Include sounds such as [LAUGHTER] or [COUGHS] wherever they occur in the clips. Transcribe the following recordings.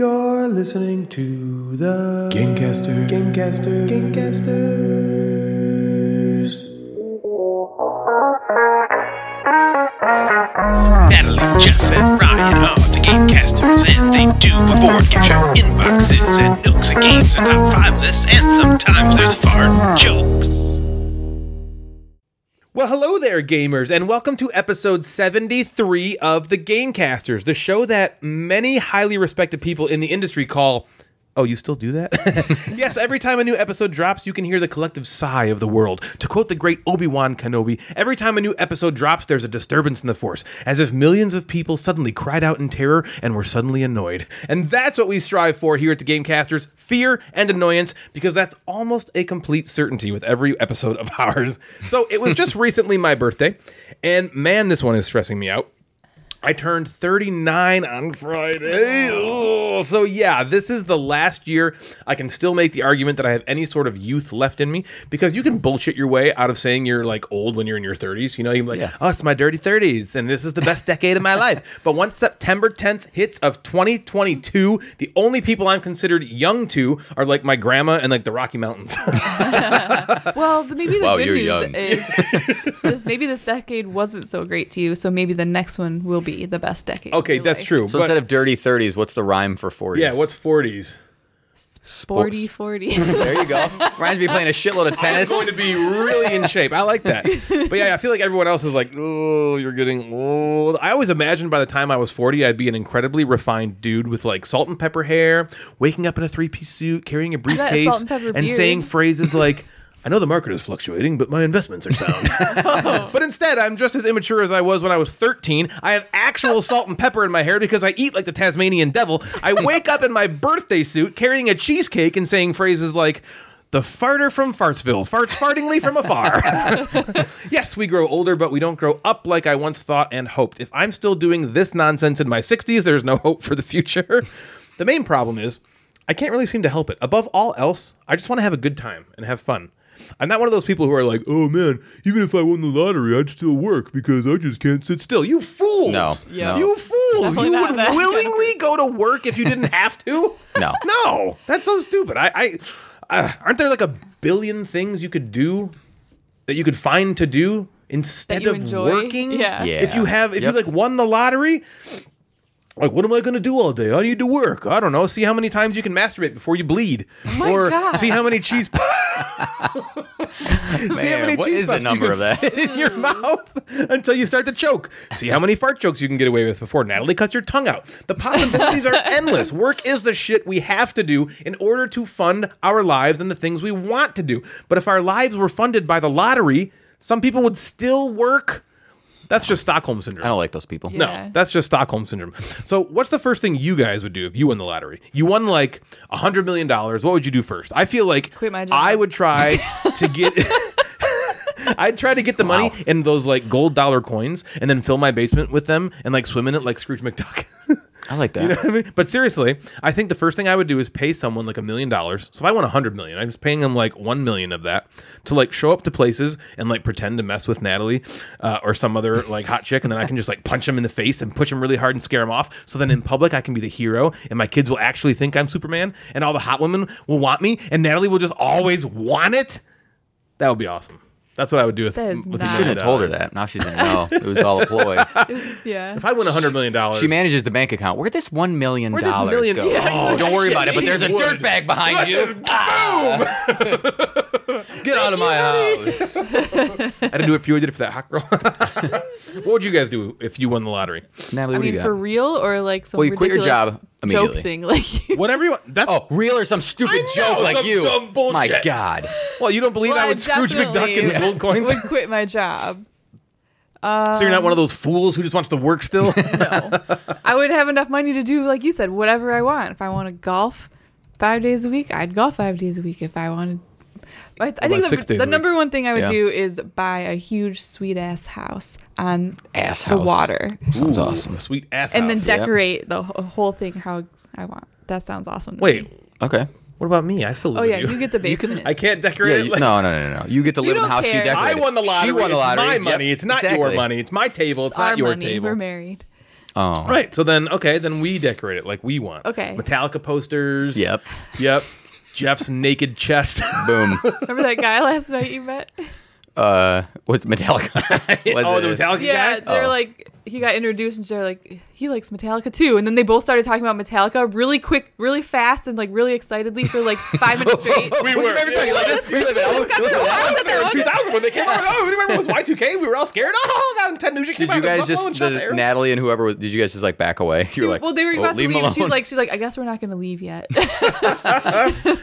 You're listening to the Gamecaster. Gamecaster. Gamecasters. Natalie, Jeff, and Ryan are the Gamecasters, and they do a board game show, inboxes, and nooks of games, and top five lists, and sometimes there's fart jokes. Well, hello there, gamers, and welcome to episode 73 of The Gamecasters, the show that many highly respected people in the industry call. Oh, you still do that? [LAUGHS] yes, every time a new episode drops, you can hear the collective sigh of the world. To quote the great Obi Wan Kenobi, every time a new episode drops, there's a disturbance in the Force, as if millions of people suddenly cried out in terror and were suddenly annoyed. And that's what we strive for here at the Gamecasters fear and annoyance, because that's almost a complete certainty with every episode of [LAUGHS] ours. So it was just recently my birthday, and man, this one is stressing me out. I turned 39 on Friday. Oh, so yeah, this is the last year I can still make the argument that I have any sort of youth left in me because you can bullshit your way out of saying you're like old when you're in your 30s. You know, you're like, oh, it's my dirty 30s and this is the best decade of my life. [LAUGHS] But once September 10th hits of 2022, the only people I'm considered young to are like my grandma and like the Rocky Mountains. [LAUGHS] Well, maybe the Wow, good you're news young. is [LAUGHS] this, maybe this decade wasn't so great to you, so maybe the next one will be the best decade. okay, that's life. true. So but- instead of dirty 30s, what's the rhyme for 40s? yeah, what's 40s? Sporty, 40. [LAUGHS] There you go. Ryan's be playing a shitload of [LAUGHS] I'm tennis. going to be really in shape. I like that. But yeah, I feel like everyone else is like, oh, you're getting old. I always imagined by the time I was 40, I'd be an incredibly refined dude with like salt and pepper hair, waking up in a three piece suit, carrying a briefcase, salt and beard. saying phrases like, I know the market is fluctuating, but my investments are sound. [LAUGHS] but instead, I'm just as immature as I was when I was 13. I have actual [LAUGHS] salt and pepper in my hair because I eat like the Tasmanian devil. I wake up in my birthday suit carrying a cheesecake and saying phrases like, the farter from Fartsville farts fartingly from afar. [LAUGHS] yes, we grow older, but we don't grow up like I once thought and hoped. If I'm still doing this nonsense in my 60s, there's no hope for the future. the main problem is I can't really seem to help it. Above all else, I just want to have a good time and have fun. I'm not one of those people who are like, oh man, even if I won the lottery, I'd still work because I just can't sit still. You fools! No, Yeah. no. You fools! Definitely you would willingly go to work if you didn't [LAUGHS] have to? No. No, that's so stupid. I, I uh, aren't there like a billion things you could do that you could find to do instead of enjoy? working? Yeah. Yeah. If you have, if Yep. you like won the lottery. Like, what am I going to do all day? I need to work. I don't know. See how many times you can masturbate before you bleed, my or God. see how many cheese. [LAUGHS] see how many what cheese is the puffs you number can of that? fit in your [LAUGHS] mouth until you start to choke. See how many fart jokes you can get away with before Natalie cuts your tongue out. The possibilities are [LAUGHS] endless. Work is the shit we have to do in order to fund our lives and the things we want to do. But if our lives were funded by the lottery, some people would still work. That's just Stockholm syndrome. I don't like those people. Yeah. No, that's just Stockholm syndrome. So, what's the first thing you guys would do if you won the lottery? You won like a hundred million dollars. What would you do first? I feel like Quit my job. I would try to get. [LAUGHS] I'd try to get the money in those like gold dollar coins and then fill my basement with them and like swim in it like Scrooge McDuck. [LAUGHS] I like that. You know what I mean? But seriously, I think the first thing I would do is pay someone like a million dollars. So if I want a hundred million, I'm just paying them like one million of that to like show up to places and like pretend to mess with Natalie uh, or some other like hot chick, and then I can just like punch them in the face and push them really hard and scare them off. So then in public, I can be the hero, and my kids will actually think I'm Superman, and all the hot women will want me, and Natalie will just always want it. That would be awesome. That's what I would do with, That is with not- a Shouldn't have told her that. Now she's in no. It was all a ploy. [LAUGHS] yeah. If I win a hundred million dollars, She manages the bank account. Where'd this one million Where'd this dollars million- go? [LAUGHS] Yeah, oh, don't worry about it. But there's a would. dirtbag behind you. Ah. [LAUGHS] Get out of my house. I didn't do it for you. I did it for that hot girl. what would you guys do if you won the lottery? Natalie, I what do mean, you for real or like some Well, you quit your ridiculous job immediately. Joke thing? [LAUGHS] Like, Whatever you want. That's Oh, real or some stupid I know, joke like some you? dumb bullshit. My God. Well, you don't believe Well, I would Scrooge McDuck definitely in gold [LAUGHS] coins? would quit my job. so you're not one of those fools who just wants to work still? [LAUGHS] No, I would have enough money to do, like you said, whatever I want. If I want to golf five days a week, I'd golf five days a week. If I wanted, I, I think the, the number one thing I would Yeah. do is buy a huge sweet ass house on Ass the house. water, Sounds Ooh, awesome. a sweet ass house. and then house. decorate the whole thing how I want. That sounds awesome. to Wait, me. Okay. what about me? I still live Oh yeah, with you get the basement. I can't decorate Yeah. You, like- no, no, no, no. You get to live in the don't house she care. decorated. I won the lottery. She won the It's lottery. my Yep, money. It's not your money. It's my table. It's, Our not your money. table. We're married. Oh. Right. So then, okay, then we decorate it like we want. Okay. Metallica posters. Yep. Yep. Jeff's naked chest. Boom. [LAUGHS] Remember that guy last night you met? Uh, was Metallica? [LAUGHS] Was oh, it- the Metallica Yeah, guy. they're Oh. like he got introduced and they're like he likes Metallica too, and then they both started talking about Metallica really quick, really fast, and like really excitedly for like five minutes [LAUGHS] straight. We were. ever tell you like this? Wait a minute, I was- got listen, the was- with that one. 2000 when they came out. Oh, remember it was Y2K? We were all scared. Oh, oh, that Ted Nugent came Did out you guys just the the. Natalie and whoever was? Did you guys just like back away? You were like, well, they were "Oh, about to leave leave, and she's alone." like, she's like, I guess we're not going to leave yet. [LAUGHS]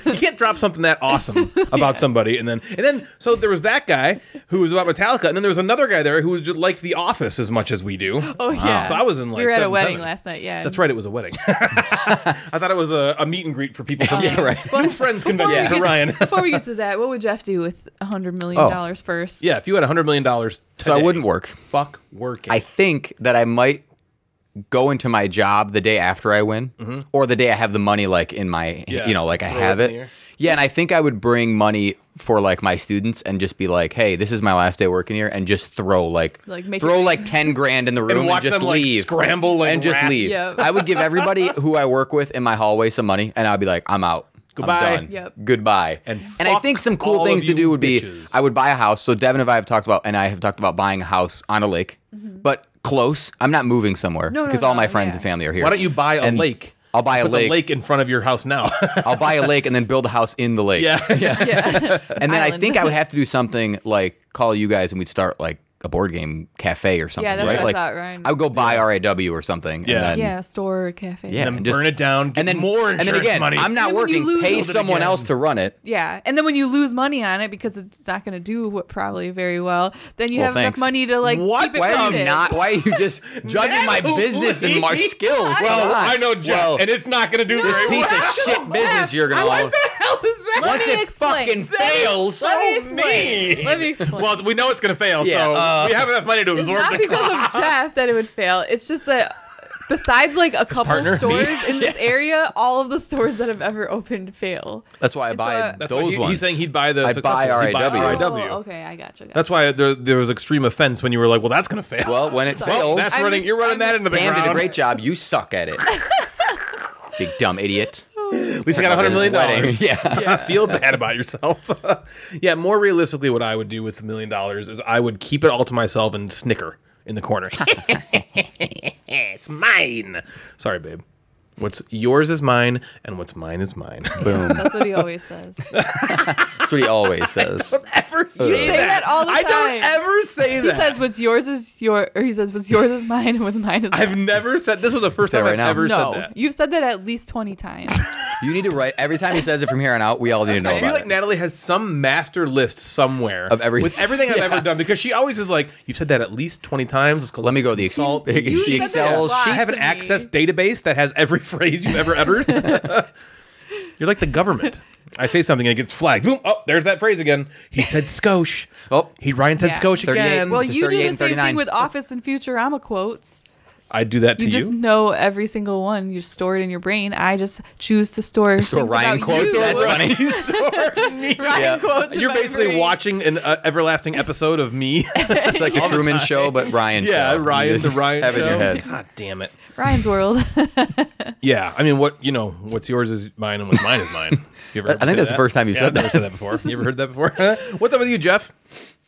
You can't drop something that awesome about somebody and then and then so there was that guy who was about Metallica and then there was another guy there who was just liked The Office as much as we do. Oh yeah. So I was in like we were at a wedding heaven. last night. Yeah, That's right, it was a wedding. [LAUGHS] I thought it was a, a meet and greet for people from [LAUGHS] Yeah, right. New Friends convention Before for we Ryan. get- [LAUGHS] Before we get to that, what would Jeff do with a hundred million Oh. dollars first? yeah, if you had a hundred million dollars, So I wouldn't work. Fuck working. I think that I might go into my job the day after I win, or the day I have the money, like in my, Mm-hmm. Yeah, you know, like I have it it. Yeah, and I think I would bring money for like my students and just be like, "Hey, this is my last day working here," and just throw like, Like, make throw it- like ten grand in the room and, watch just them, like, leave, scramble like and just leave. Yep. I would give everybody who I work with in my hallway some money, and I'd be like, "I'm out." Goodbye. I'm done. Yep. Goodbye. And and I think some cool things to do would be. I would buy a house. So Devin and I have talked about, and I have talked about buying a house on a lake, but close. I'm not moving somewhere Mm-hmm. No, no, because all no, my friends yeah. and family are here. Why don't you buy a And lake? I'll buy a Put lake. the lake in front of your house now. [LAUGHS] I'll buy a lake and then build a house in the lake. yeah. [LAUGHS] Yeah, yeah. And then I think I would have to do [LAUGHS] something like call you guys and we'd start like a board game cafe or something. Yeah, that's right? what I thought, Ryan. I would go buy RAW or something. Yeah. And then, yeah, store, cafe. Yeah. And and then just- burn it down, get And then more and insurance then again, money. I'm not And then when you working. lose- Pay someone else to run it. Yeah, and then when you lose money on it because it's not going to do what probably very well, then you Well, have thanks. enough money to like What? keep it Why are you not? Why are you just [LAUGHS] judging my business and my skills? Well, Come. I know Jeff, Well, and it's not going to do this piece of shit business you're gonna. What the hell is that? Let Once me it explain. fucking fails, Let me so explain. mean. Let me explain. Well, we know it's going to fail, Yeah, so uh, we have enough money to it's absorb not the because cost. of Jeff that it would fail. It's just that besides like a couple partner, me. stores in this [LAUGHS] area, all of the stores that have ever opened fail. that's why I It's buy a- That's why those he- ones. He's saying he'd buy the I'd successful. buy He'd buy RAW. RAW. Oh, okay, I gotcha. gotcha. That's why there, there was extreme offense when you were like, "Well, that's going to fail." well, when it [LAUGHS] Sorry. fails, that's I'm running. just- you're running I'm that just- into the Pam ground. did a great job. You suck at it. [LAUGHS] Big dumb idiot. At least I got a hundred million Wedding. dollars. Yeah. [LAUGHS] yeah, feel bad about yourself. [LAUGHS] yeah, more realistically, what I would do with a million dollars is I would keep it all to myself and snicker in the corner. [LAUGHS] it's mine. Sorry, babe. What's yours is mine, and what's mine is mine. [LAUGHS] Boom. That's what he always says. [LAUGHS] That's what he always says. ever say, say that all the I time. don't ever say He that. says what's yours is your, or he says what's yours is mine, and what's mine is mine. I've mine. never said this was the first time right I've now. ever no, said that. you've said that at least twenty times. [LAUGHS] You need to write every time he says it from here on out. We all need to know I feel about like it. Natalie has some master list somewhere Of everything with everything I've Yeah. ever done because she always is like, "You've said that at least twenty times." Let's go Let me go to the ex- consult." the You said Excel a lot sheet. I have an access database that has every phrase you've ever uttered. [LAUGHS] You're like the government. I say something and it gets flagged. Boom! Oh, there's that phrase again. He said "skosh." Oh. he Ryan said Yeah. "skosh" again. well, you do the same 39. thing with Office and Futurama quotes. I do that to You you. just know every single one. You store it in your brain. I just choose to store Store Ryan about quotes. You. That's funny. [LAUGHS] [LAUGHS] Ryan Yeah. quotes. You're basically brain. watching an uh, everlasting episode of me. It's like a Truman. Show, but Ryan. yeah, show. You Ryan, the Ryan have it show. in your head. God damn it. Ryan's World. [LAUGHS] Yeah, I mean, what you know, what's yours is mine, and what's mine is mine. You ever I think say that's the first time you've Yeah, said I've never that. said that before. You ever heard that before? [LAUGHS] [LAUGHS] what's up with you, Jeff?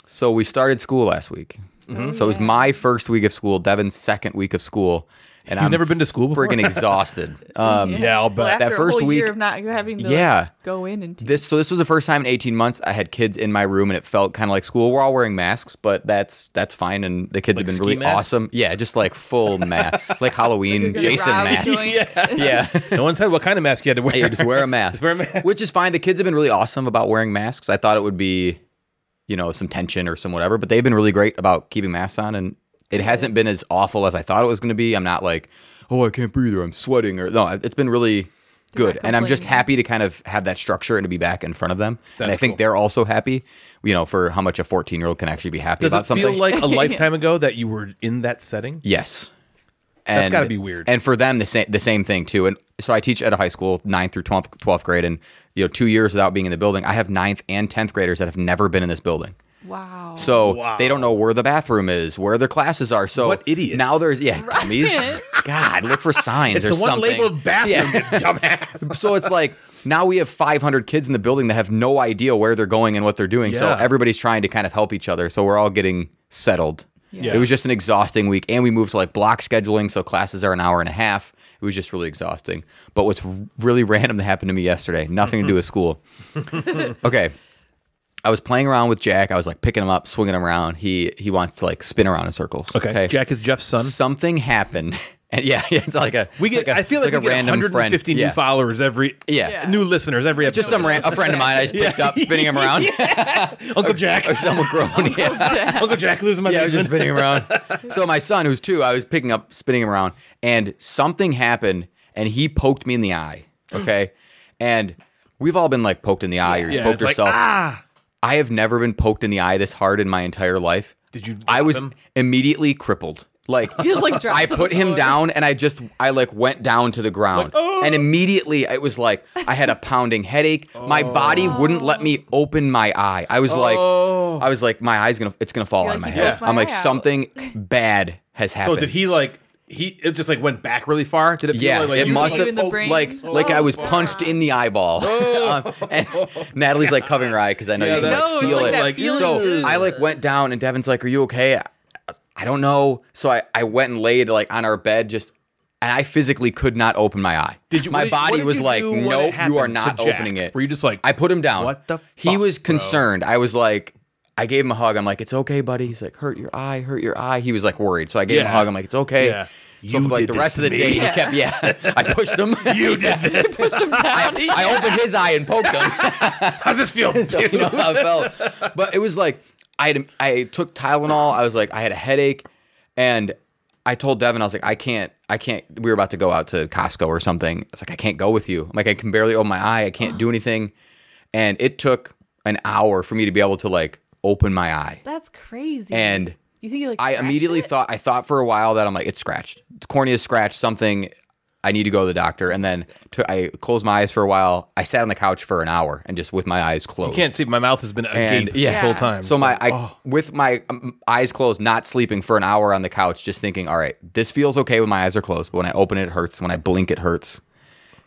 So we started school last week. Mm-hmm. So it was my first week of school, Devin's second week of school, and You've I'm never been to school before? Freaking exhausted. [LAUGHS] Um, Yeah, I'll bet. Well, after That first a whole year week- of not having to Yeah. like, go in and teach. This so this was the first time in 18 months I had kids in my room and it felt kind of like school. We're all wearing masks, but that's that's fine and the kids Like have been ski really masks? awesome. Yeah, just like full [LAUGHS] mask, like Halloween Gonna Jason rob a masks. joint. Yeah. [LAUGHS] no one said what kind of mask you had to wear. Hey, just wear a mask. Just wear a mask. Which is fine. The kids have been really awesome about wearing masks. I thought it would be, you know, some tension or some whatever, but they've been really great about keeping masks on and it hasn't been as awful as I thought it was going to be. I'm not like, oh, I can't breathe or I'm sweating or no, it's been really good. And I'm just happy to kind of have that structure and to be back in front of them. and I think cool. they're also happy, you know, for how much a 14 year old can actually be happy Does about it something. feel like a [LAUGHS] lifetime ago that you were in that setting? Yes. that's gotta be weird. And for them, the same the same thing too. And so I teach at a high school, ninth through 12th, 12th grade, and you know, two years without being in the building. I have ninth and tenth graders that have never been in this building. Wow. So Wow. they don't know where the bathroom is, where their classes are. So What idiots. Now there's yeah, [LAUGHS] dummies. God, look for signs It's or the one something. labeled bathroom, Yeah. dumbass. [LAUGHS] so it's like now we have 500 kids in the building that have no idea where they're going and what they're doing. So everybody's trying to kind of help each other. So we're all getting settled. Yeah. It was just an exhausting week, and we moved to like block scheduling, so classes are an hour and a half. It was just really exhausting. But what's really [LAUGHS] random that happened to me yesterday, nothing to do with school. okay. I was playing around with Jack. I was like picking him up, swinging him around. He he wants to like spin around in circles. Okay. Jack is Jeff's son. Something happened, [LAUGHS] and yeah, yeah, [LAUGHS] it's like a We get. like a- I feel like, like we a get random 150 friend. new Yeah. followers every. Yeah. Yeah. New listeners every episode. Just some ran- a friend of mine I just [LAUGHS] picked up, spinning him around. Uncle Jack. or someone grown. Uncle, Yeah. Uncle Jack losing my Yeah, I was just spinning him around. So my son, who's two, I was picking up, spinning him around, and something happened, and he poked me in the eye. Okay, and we've all been like poked in the eye or Yeah, poked it's like yourself. ah. I have never been poked in the eye this hard in my entire life. Did you I was him? immediately crippled. Like [LAUGHS] He like, I put him floor. down and I just I like went down to the ground. oh. And immediately it was like I had a pounding headache. My body oh. wouldn't let me open my eye. I was like Oh. I was like my eye's going to it's going to fall You're out of my head. my I'm like eye out. something bad has happened. So did he like? He it just like went back really far. Did it? Feel yeah, like, like it must have in the oh, brain? like like I was punched in the eyeball. [LAUGHS] Oh. Um, and Natalie's like covering her eye because I know Yeah, you can like, No, feel like it. Like, feeling. So I like went down and Devin's like, "Are you okay?" I, I don't know. So I I went and laid like on our bed just. And I physically could not open my eye. Did you- My did- body was like, do when it "Nope, you are not opening it." Were you just like, I put him down. What the He fuck, was bro? concerned. I was like, I gave him a hug. I'm like, "It's okay, buddy." He's like, "Hurt your eye, hurt your eye." He was like worried, so I gave him a Yeah. hug. I'm like, "It's okay." Yeah. So You for like did the this rest of to the me. day, he kept yeah. [LAUGHS] I pushed him. [LAUGHS] You did [LAUGHS] this. I opened his eye and poked him. How's this feel? so you know how it felt. But it was like I had I took Tylenol. I was like I had a headache, and I told Devin I was like I can't I can't. We were about to go out to Costco or something. I was like I can't go with you. I'm like I can barely open my eye. I can't do anything, and it took an hour for me to be able to like open my eye. That's crazy. And you think you like I immediately it? thought I thought for a while that I'm like it's scratched. It's cornea scratched something. I need to go to the doctor. And then to, I closed my eyes for a while. I sat on the couch for an hour and just with my eyes closed. You can't see. My mouth has been And- agape yeah. this whole time. So my I oh. with my um, eyes closed, not sleeping for an hour on the couch, just thinking, all right, this feels okay when my eyes are closed, but when I open it, it hurts. When I blink, it hurts.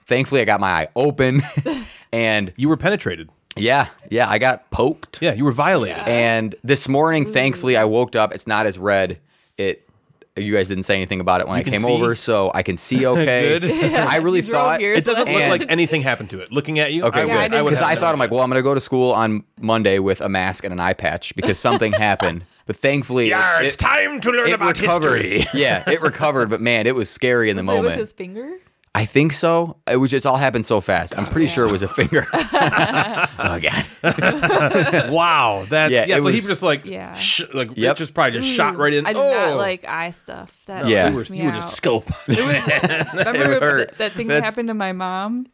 Thankfully, I got my eye open, [LAUGHS] and you were penetrated. Yeah, yeah, I got poked. Yeah, you were violated. And this morning, mm. thankfully, I woke up. It's not as red. It. You guys didn't say anything about it when I can came see? over, so I can see [LAUGHS] okay. Good. I [LAUGHS] really You drove thought here, It doesn't look And- like anything happened to it. Looking at you, Okay, I Yeah, I would, didn't I would because have I no thought I'm like, well, I'm gonna go to school on Monday with a mask and an eye patch because something [LAUGHS] happened. But thankfully, Yeah, it- it's time to learn it about recovered. history. yeah, it recovered, but man, it was scary in the Was it with moment. his finger? I think so. It was just all happened so fast. I'm pretty sure it was a finger. [LAUGHS] [LAUGHS] oh god. [LAUGHS] Wow, that yeah. Yeah, it so he was- was just like, Yeah. sh- like it just probably just shot mm. right in. I do oh. not like eye stuff. That Yeah. You were, freaks me you were out. just scope. Remember It hurt. that, that thing That's- that happened to my mom?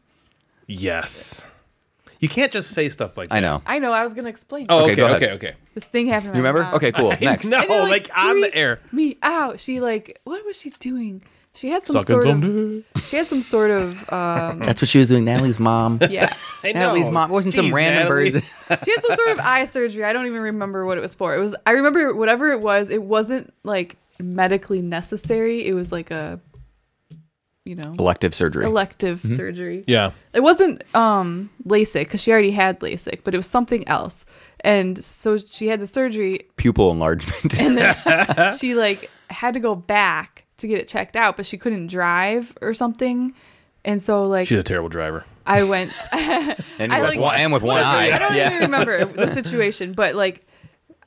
yes. You can't just say stuff like that. I know. I know. I was gonna explain. Oh, Okay, okay, go ahead. okay, okay. This thing happened. To You my remember? mom. Okay, cool. Next. No, And it, like, on the freaked air. Me out. She like, what was she doing? She had some Sucking sort some of. She had some sort of. Um, [LAUGHS] That's what she was doing. Natalie's mom. [LAUGHS] yeah. I Natalie's know. mom. It wasn't some random Natalie. bird. [LAUGHS] She had some sort of eye surgery. I don't even remember what it was for. It was. I remember whatever it was. It wasn't like medically necessary. It was like a, you know, Elective surgery. elective surgery. Yeah. It wasn't um LASIK because she already had LASIK, but it was something else. And so she had the surgery, Pupil enlargement. and then she, she like had to go back to get it checked out, but she couldn't drive or something. And so like She's a terrible driver. I went [LAUGHS] and, [LAUGHS] I with like- one, and with one eye. I don't yeah. even remember the situation, but like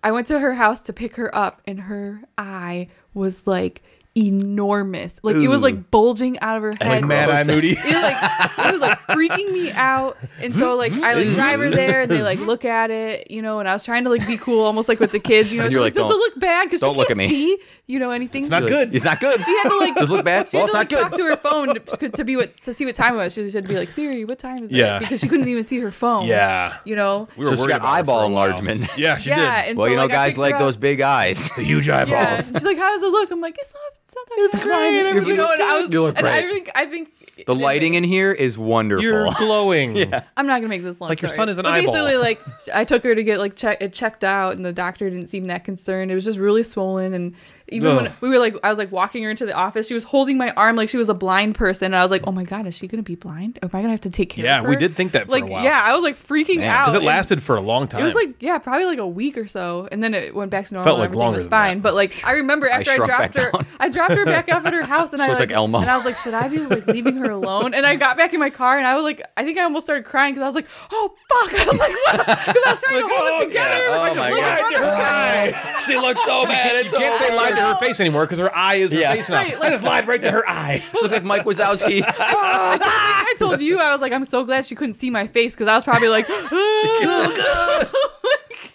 I went to her house to pick her up and her eye was like enormous. Like it was like bulging out of her head. Like Mad Eye Moody. it was like it was like freaking me out and so like i like drive her there and they like [LAUGHS] look at it you know and i was trying to like be cool almost like with the kids you know she's like, like, does it "Don't- look bad because she don't can't look at me." see you know anything It's not good. It's not good. she had to like Does it look bad? she well, had it's to not like good. talk to her phone to, to be what to see what time it was she had to be like siri what time is it? Yeah. it because she couldn't even see her phone Yeah. you know We were So she worried got about her eyeball for a while. enlargement. Yeah, she yeah did. and well, so, you know, like, guys like those big eyes. The huge eyeballs. she's like, "How does it look?" I'm like, "It's not, it's not that It's bad." fine. You know, and I was, You look and I great. think, I think like The lighting in here is wonderful. You're [LAUGHS] glowing. yeah. I'm not gonna make this long. Like your story. son is an but eyeball. Basically, like I took her to get like check it checked out, and the doctor didn't seem that concerned. It was just really swollen, and even when we were like, I was like walking her into the office, she was holding my arm like she was a blind person, and I was like, oh my god, is she gonna be blind? Am I gonna have to take care Yeah, of her? Yeah, we did think that for a like, while. Yeah, I was like freaking Man. out Because it lasted for a long time. It was like yeah, probably like a week or so, and then it went back to normal. Felt like everything longer was than fine. that. But like I remember after I, shrunk dropped her, down. I dropped her back off at her [LAUGHS] house, and I like, like Elmo. and I was like, should I be like leaving her alone? And I got back in my car, and I was like, I think I almost started crying because I was like, oh fuck, [LAUGHS] I was like, because I was trying to hold oh, it together. yeah. like, Oh, my like, God. run her eye. she looks so bad. You can't say lied to her face anymore because her eye is her Yeah. face now. Right, I like- just lied right to her eye. [LAUGHS] She looked like Mike Wazowski. [LAUGHS] Ah, [LAUGHS] I told you, I was like, I'm so glad she couldn't see my face because I was probably like,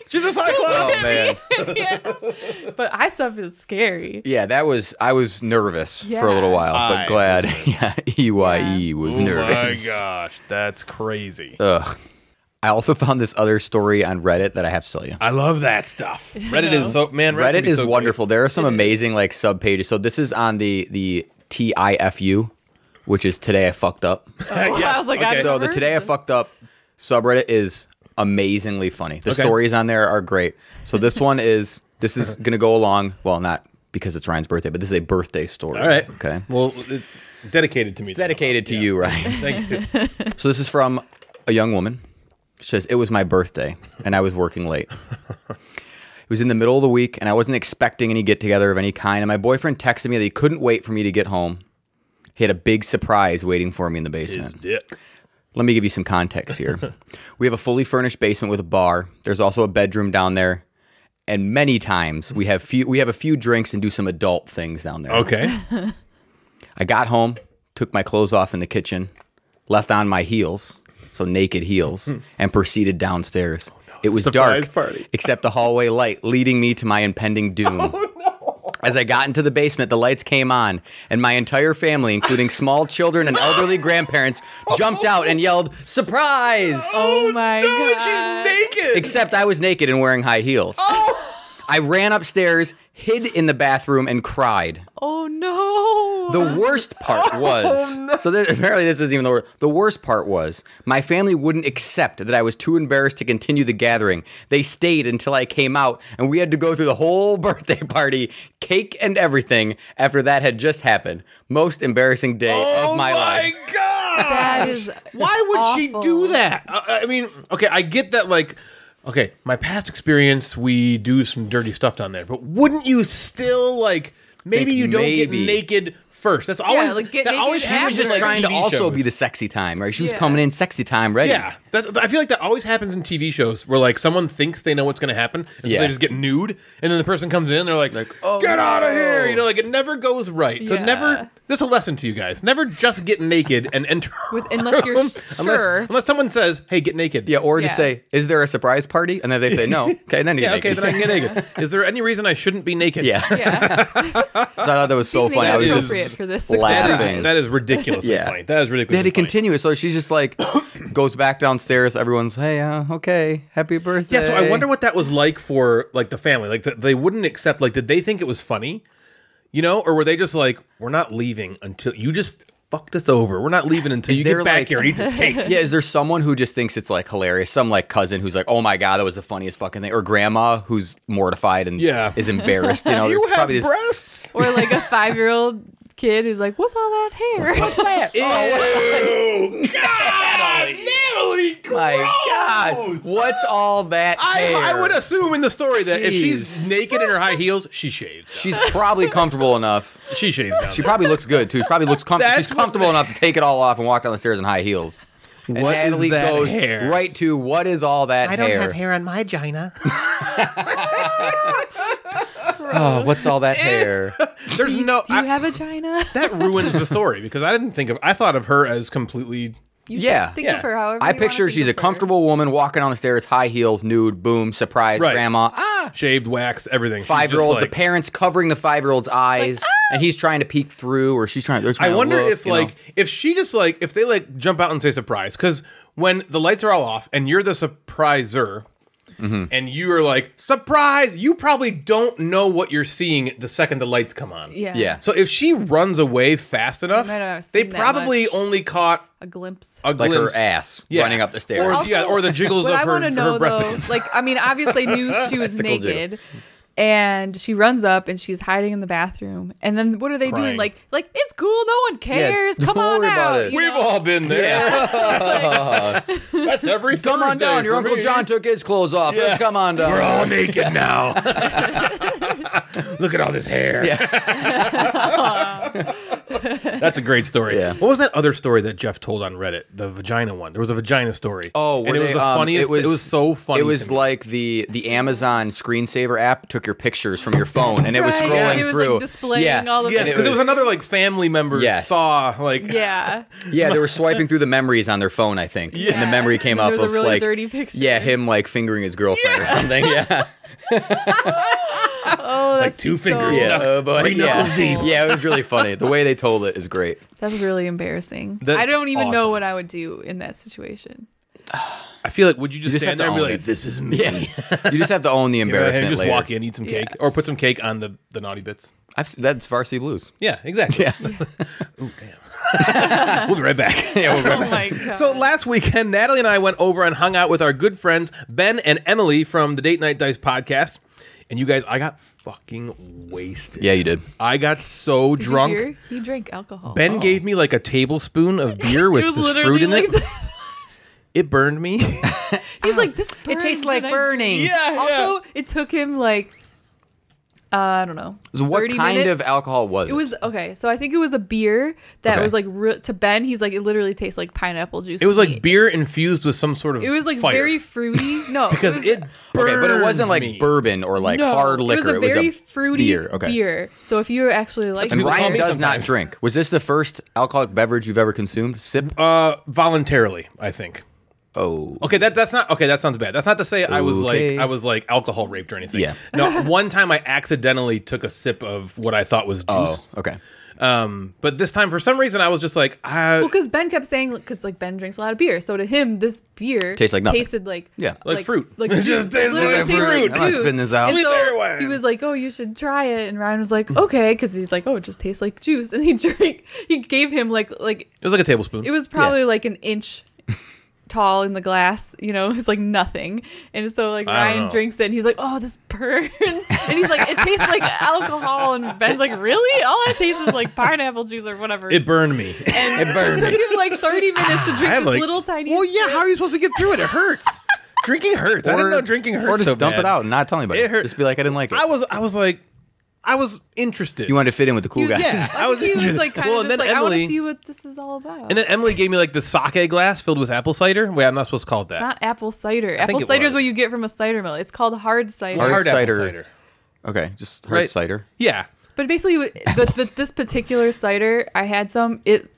She's a cyclops. oh man. yeah. But eye stuff is scary. Yeah, that was. I was nervous for a little Yeah. while, but I glad. Yeah, EYE was nervous. Oh my nervous. gosh, that's crazy. Ugh. I also [LAUGHS] found this other story on Reddit that I have to tell you. I love that stuff. Reddit is so man. Reddit, Reddit is so great. wonderful. There are some amazing like sub pages. So this is on the the TIFU, which is today I fucked up. [LAUGHS] I was like, okay. I've So the today I fucked up subreddit is amazingly funny. The Okay. stories on there are great. So this [LAUGHS] one is this is gonna go along. Well, not because it's Ryan's birthday, but this is a birthday story. All right. Okay. Well, it's dedicated to me. It's dedicated to you, Ryan. Thank you. So this is from a young woman. She says, It was my birthday and I was working late. It was in the middle of the week and I wasn't expecting any get together of any kind. And my boyfriend texted me that he couldn't wait for me to get home. He had a big surprise waiting for me in the basement. His dick. Let me give you some context here. [LAUGHS] we have a fully furnished basement with a bar. There's also a bedroom down there. And many times we have few we have a few drinks and do some adult things down there. Okay. [LAUGHS] I got home, took my clothes off in the kitchen, left on my heels, so naked heels, and proceeded downstairs. It was Hmm. Surprise dark, party. [LAUGHS] except a hallway light leading me to my impending doom. As I got into the basement, the lights came on, and my entire family, including small children and elderly [LAUGHS] grandparents, jumped out and yelled, Surprise! Oh my no, god. she's naked. Except I was naked and wearing high heels. I ran upstairs, hid in the bathroom, and cried. Oh no. The worst part [LAUGHS] oh, was no. so this, apparently this isn't even the worst. The worst part was my family wouldn't accept that I was too embarrassed to continue the gathering. They stayed until I came out, and we had to go through the whole [LAUGHS] birthday party, cake and everything. After that had just happened, most embarrassing day oh of my, life. Oh my god. that is Why would she do that? I, I mean, okay, I get that. Like, okay, my past experience, we do some dirty stuff down there, but wouldn't you still like? Maybe Think you don't maybe. get naked first. That's always like, get that naked always. She was just like, trying to also shows. be the sexy time, right? She was Yeah. coming in sexy time right? Yeah, that, I feel like that always happens in TV shows where like someone thinks they know what's going to happen, and so they just get nude, and then the person comes in, and they're like, like oh, "Get out of here!" You know, like it never goes right. So Yeah. never. This is a lesson to you guys: never just get naked and enter [LAUGHS] With- unless you're room sure. Unless, unless someone says, "Hey, get naked." Yeah, or just say, "Is there a surprise party?" And then they say, "No." [LAUGHS] Okay, then you Yeah, get okay, naked. then I can get naked. [LAUGHS] Is there any reason I shouldn't be naked? Yeah. so yeah. I thought that was so Being funny. I was just appropriate for this That laughing. is, that is ridiculously Yeah. funny. That is ridiculous. They had to continue. So she's just like [COUGHS] goes back downstairs. Everyone's, hey, uh, okay, happy birthday. Yeah, so I wonder what that was like for like the family. Like th- they wouldn't accept. Like, did they think it was funny? You know, or were they just like, "We're not leaving until you just fucked us over. We're not leaving until Is you get back like- here and eat this cake." [LAUGHS] Yeah, is there someone who just thinks it's like hilarious? Some like cousin who's like, oh my god, that was the funniest fucking thing, or grandma who's mortified and Yeah. is embarrassed. You know, [LAUGHS] you there's have probably this. breasts. Or like a five year old kid who's like, What's all that hair? What's that? [LAUGHS] Oh, Ew, [LAUGHS] God, Natalie, My God, what's all that I, hair? I would assume in the story that if she's naked in her high heels, she shaves. She's probably comfortable enough. She shaves down She probably looks good too. She probably looks comfortable. That's She's what- comfortable enough to take it all off and walk down the stairs in high heels. And What is Natalie that goes hair? right to what is all that hair? I don't hair have hair on my gina. [LAUGHS] Oh, what's all that hair? [LAUGHS] There's no. Do you I- have a vagina? [LAUGHS] that ruins the story because I didn't think of. I thought of her as completely. You Yeah. should think Yeah. of her however I you wanna picture think she's a of her. comfortable woman walking on the stairs, high heels, nude, boom, surprise, Right. grandma. Ah, Shaved, waxed, everything. She's five year just old. like- the parents covering the five year old's eyes, and he's trying to peek through, or she's trying. They're trying I to wonder look, if you know? like if she just like if they like jump out and say surprise because when the lights are all off and you're the surpriser, Mm-hmm. and you are like surprise. You probably don't know what you're seeing the second the lights come on. Yeah. Yeah. So if she runs away fast enough, might not have they probably much. only caught A glimpse. a like her ass Yeah. running up the stairs. Or, Also, yeah, or the jiggles [LAUGHS] What of I her, want to know her though, like I mean, obviously knew [LAUGHS] she was Testicle jig. Naked, and she runs up and she's hiding in the bathroom. And then what are they Crying. doing? Like, like it's cool, no one cares. don't Come on out. We've know? all been there. [LAUGHS] That's every [LAUGHS] Come on down. Your Uncle me. John took his clothes off. Let's come on down. We're all naked now. [LAUGHS] Look at all this hair. [LAUGHS] That's a great story. Yeah. What was that other story that Jeff told on Reddit? The vagina one. There was a vagina story. Oh, and it was they, the um, funniest. It was, so funny. It was like the the Amazon screensaver app took your pictures from your phone, and it was Right. scrolling It was, through. like, displaying yeah. all the yeah, it because it was was- another like family member Yes. saw like [LAUGHS] Yeah. [LAUGHS] Yeah, they were swiping through the memories on their phone, I think. And the memory came And up there was a of really like dirty picture. Yeah, him like fingering his girlfriend or something. Yeah. Oh, that's two so- fingers. Yeah. Oh, [LAUGHS] boy. Three knuckles yeah. deep. [LAUGHS] Yeah, it was really funny. The way they told it is great. That's really embarrassing. That's I don't even know what I would do in that situation. [SIGHS] I feel like would you just, just stand there and be like, it. "This is me." Yeah. [LAUGHS] You just have to own the You know, embarrassment and just later. walk in, eat some cake, Yeah. or put some cake on the the naughty bits. I've, s- that's Varsity Blues. Yeah, exactly. Yeah. Ooh, damn. we'll be right back. yeah, we'll Oh my god. So last weekend, Natalie and I went over and hung out with our good friends Ben and Emily from the Date Night Dice podcast. And you guys, I got fucking wasted. yeah, you did. I got so Did you drunk. hear? He drank alcohol. Ben oh. gave me like a tablespoon of [LAUGHS] beer with it was this literally fruit in like it. It burned me. [LAUGHS] He's like, this burns tastes like when I burning. Yeah, Also, it took him like, uh, I don't know. So what 30 kind minutes? of alcohol was it? It was okay. So I think it was a beer that Okay. was like re- to Ben. He's like, it literally tastes like pineapple juice. It was like me. beer infused with some sort of It was like fire. very fruity. [LAUGHS] No, because was, it okay, but it wasn't like me. bourbon or like no, hard liquor. It was a very fruity beer. Okay. beer. So if you actually like, And Ryan me does not drink. Was this the first alcoholic beverage you've ever consumed? Sip. Uh, voluntarily, I think. Oh. Okay, that that's not okay. That sounds bad. That's not to say I was Okay. like I was like alcohol raped or anything. Yeah. No, [LAUGHS] one time I accidentally took a sip of what I thought was juice. Oh. Okay. Um, but this time for some reason I was just like, I Well, because Ben kept saying, because like Ben drinks a lot of beer, so to him this beer Tastes like nothing. Tasted like Yeah. Like fruit. like [LAUGHS] It just tastes Literally like tasted fruit. I'm not juice. spitting this out. And Sweet so wine. he was like, "Oh, you should try it," and Ryan was like, "Okay," because he's like, "Oh, it just tastes like juice," [LAUGHS] and he drank. He gave him like like it was like a tablespoon. it was probably like an inch tall in the glass, you know, [LAUGHS] it's like nothing. And so like Ryan know. drinks it and he's like, Oh, this burns [LAUGHS] and he's like, It tastes like alcohol and Ben's like, Really? All I taste is like pineapple juice or whatever. it burned me. and [LAUGHS] It burned it me. took him like thirty minutes to ah, drink had, this like- little tiny well, yeah. sip. How are you supposed to get through it? It hurts. drinking hurts. I didn't know drinking hurts. Or just so dump bad. it out and not tell anybody. It hurt. Just be like, I didn't like it. I was I was like, I was interested. you wanted to fit in with the cool guys. yeah, I was he was interested. like kind well, of and then like, I want to Emily, see what this is all about. and then Emily gave me like the sake glass filled with apple cider. Wait, I'm not supposed to call it that. it's not apple cider. think Apple it cider is what you get from a cider mill. It's called hard cider. Hard apple cider. Okay, just hard Right. cider. Yeah. But basically, with the, the, this particular cider, I had some. It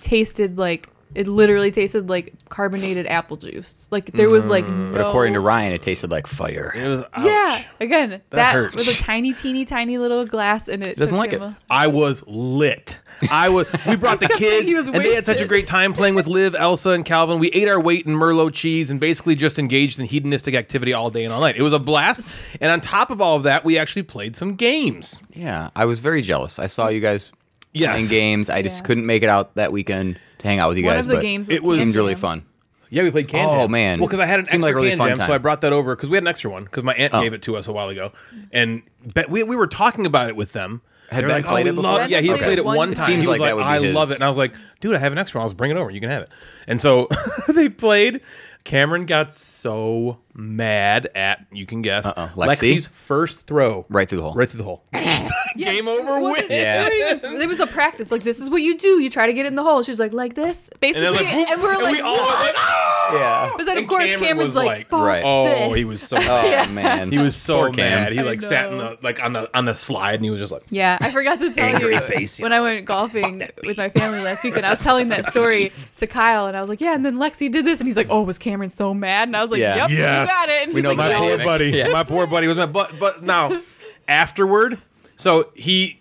tasted like it literally tasted like carbonated apple juice. Like there was like no. Mm. But according to Ryan, it tasted like fire. It was ouch. yeah, again, that, hurts. was [LAUGHS] a tiny, teeny, tiny little glass in it. Doesn't took like him it. a- I was lit. I was. We brought the kids, [LAUGHS] he was and they had such a wasted. great time playing with Liv, Elsa, and Calvin. We ate our weight in Merlot cheese and basically just engaged in hedonistic activity all day and all night. It was a blast. And on top of all of that, we actually played some games. Yeah, I was very jealous. I saw you guys Yes. playing games. I just Yeah. couldn't make it out that weekend to hang out with you One guys. of the but games it was was- seemed Can really Jam. fun. Yeah, we played Can Oh, Jam. man. Well, because I had an Seemed extra like a really Can fun Jam, so time. I brought that over because we had an extra one because my aunt Oh. gave it to us a while ago, and bet we, we were talking about it with them. Had They were Ben like, oh, played oh, it we before? love- Yeah, he had played it played one it time. one he was like like, that would be I love it, and I was like, dude, I have an extra one. I'll just bring it over. You can have it. And so [LAUGHS] they played. Cameron got so mad at you can guess Uh-oh. Lexi? Lexi's first throw Right through the hole. right through the hole. [LAUGHS] Yeah, Game over wasn't- with. Yeah. it wasn't even- It was a practice. Like this is what you do. You try to get in the hole. She's like, like this, basically, And, and, we're and like, we all went like, ah! Yeah. but then and of course Cameron Cameron's was like, like, fuck Right. oh, this. he was so [LAUGHS] Oh mad. man, He was so Poor Cam. mad. He I like sat in know. the like on the on the slide, and he was just like, Yeah, I forgot to tell Angry you face, you when know, I went golfing with my family last weekend. I was telling that story [LAUGHS] to Kyle, and I was like, "Yeah," and then Lexi did this, and he's like, "Oh, was Cameron so mad?" And I was like, Yeah. "Yep, Yes. got it." And We he's know like, my poor buddy. Yeah. My poor buddy was my But but now, [LAUGHS] afterward, so he,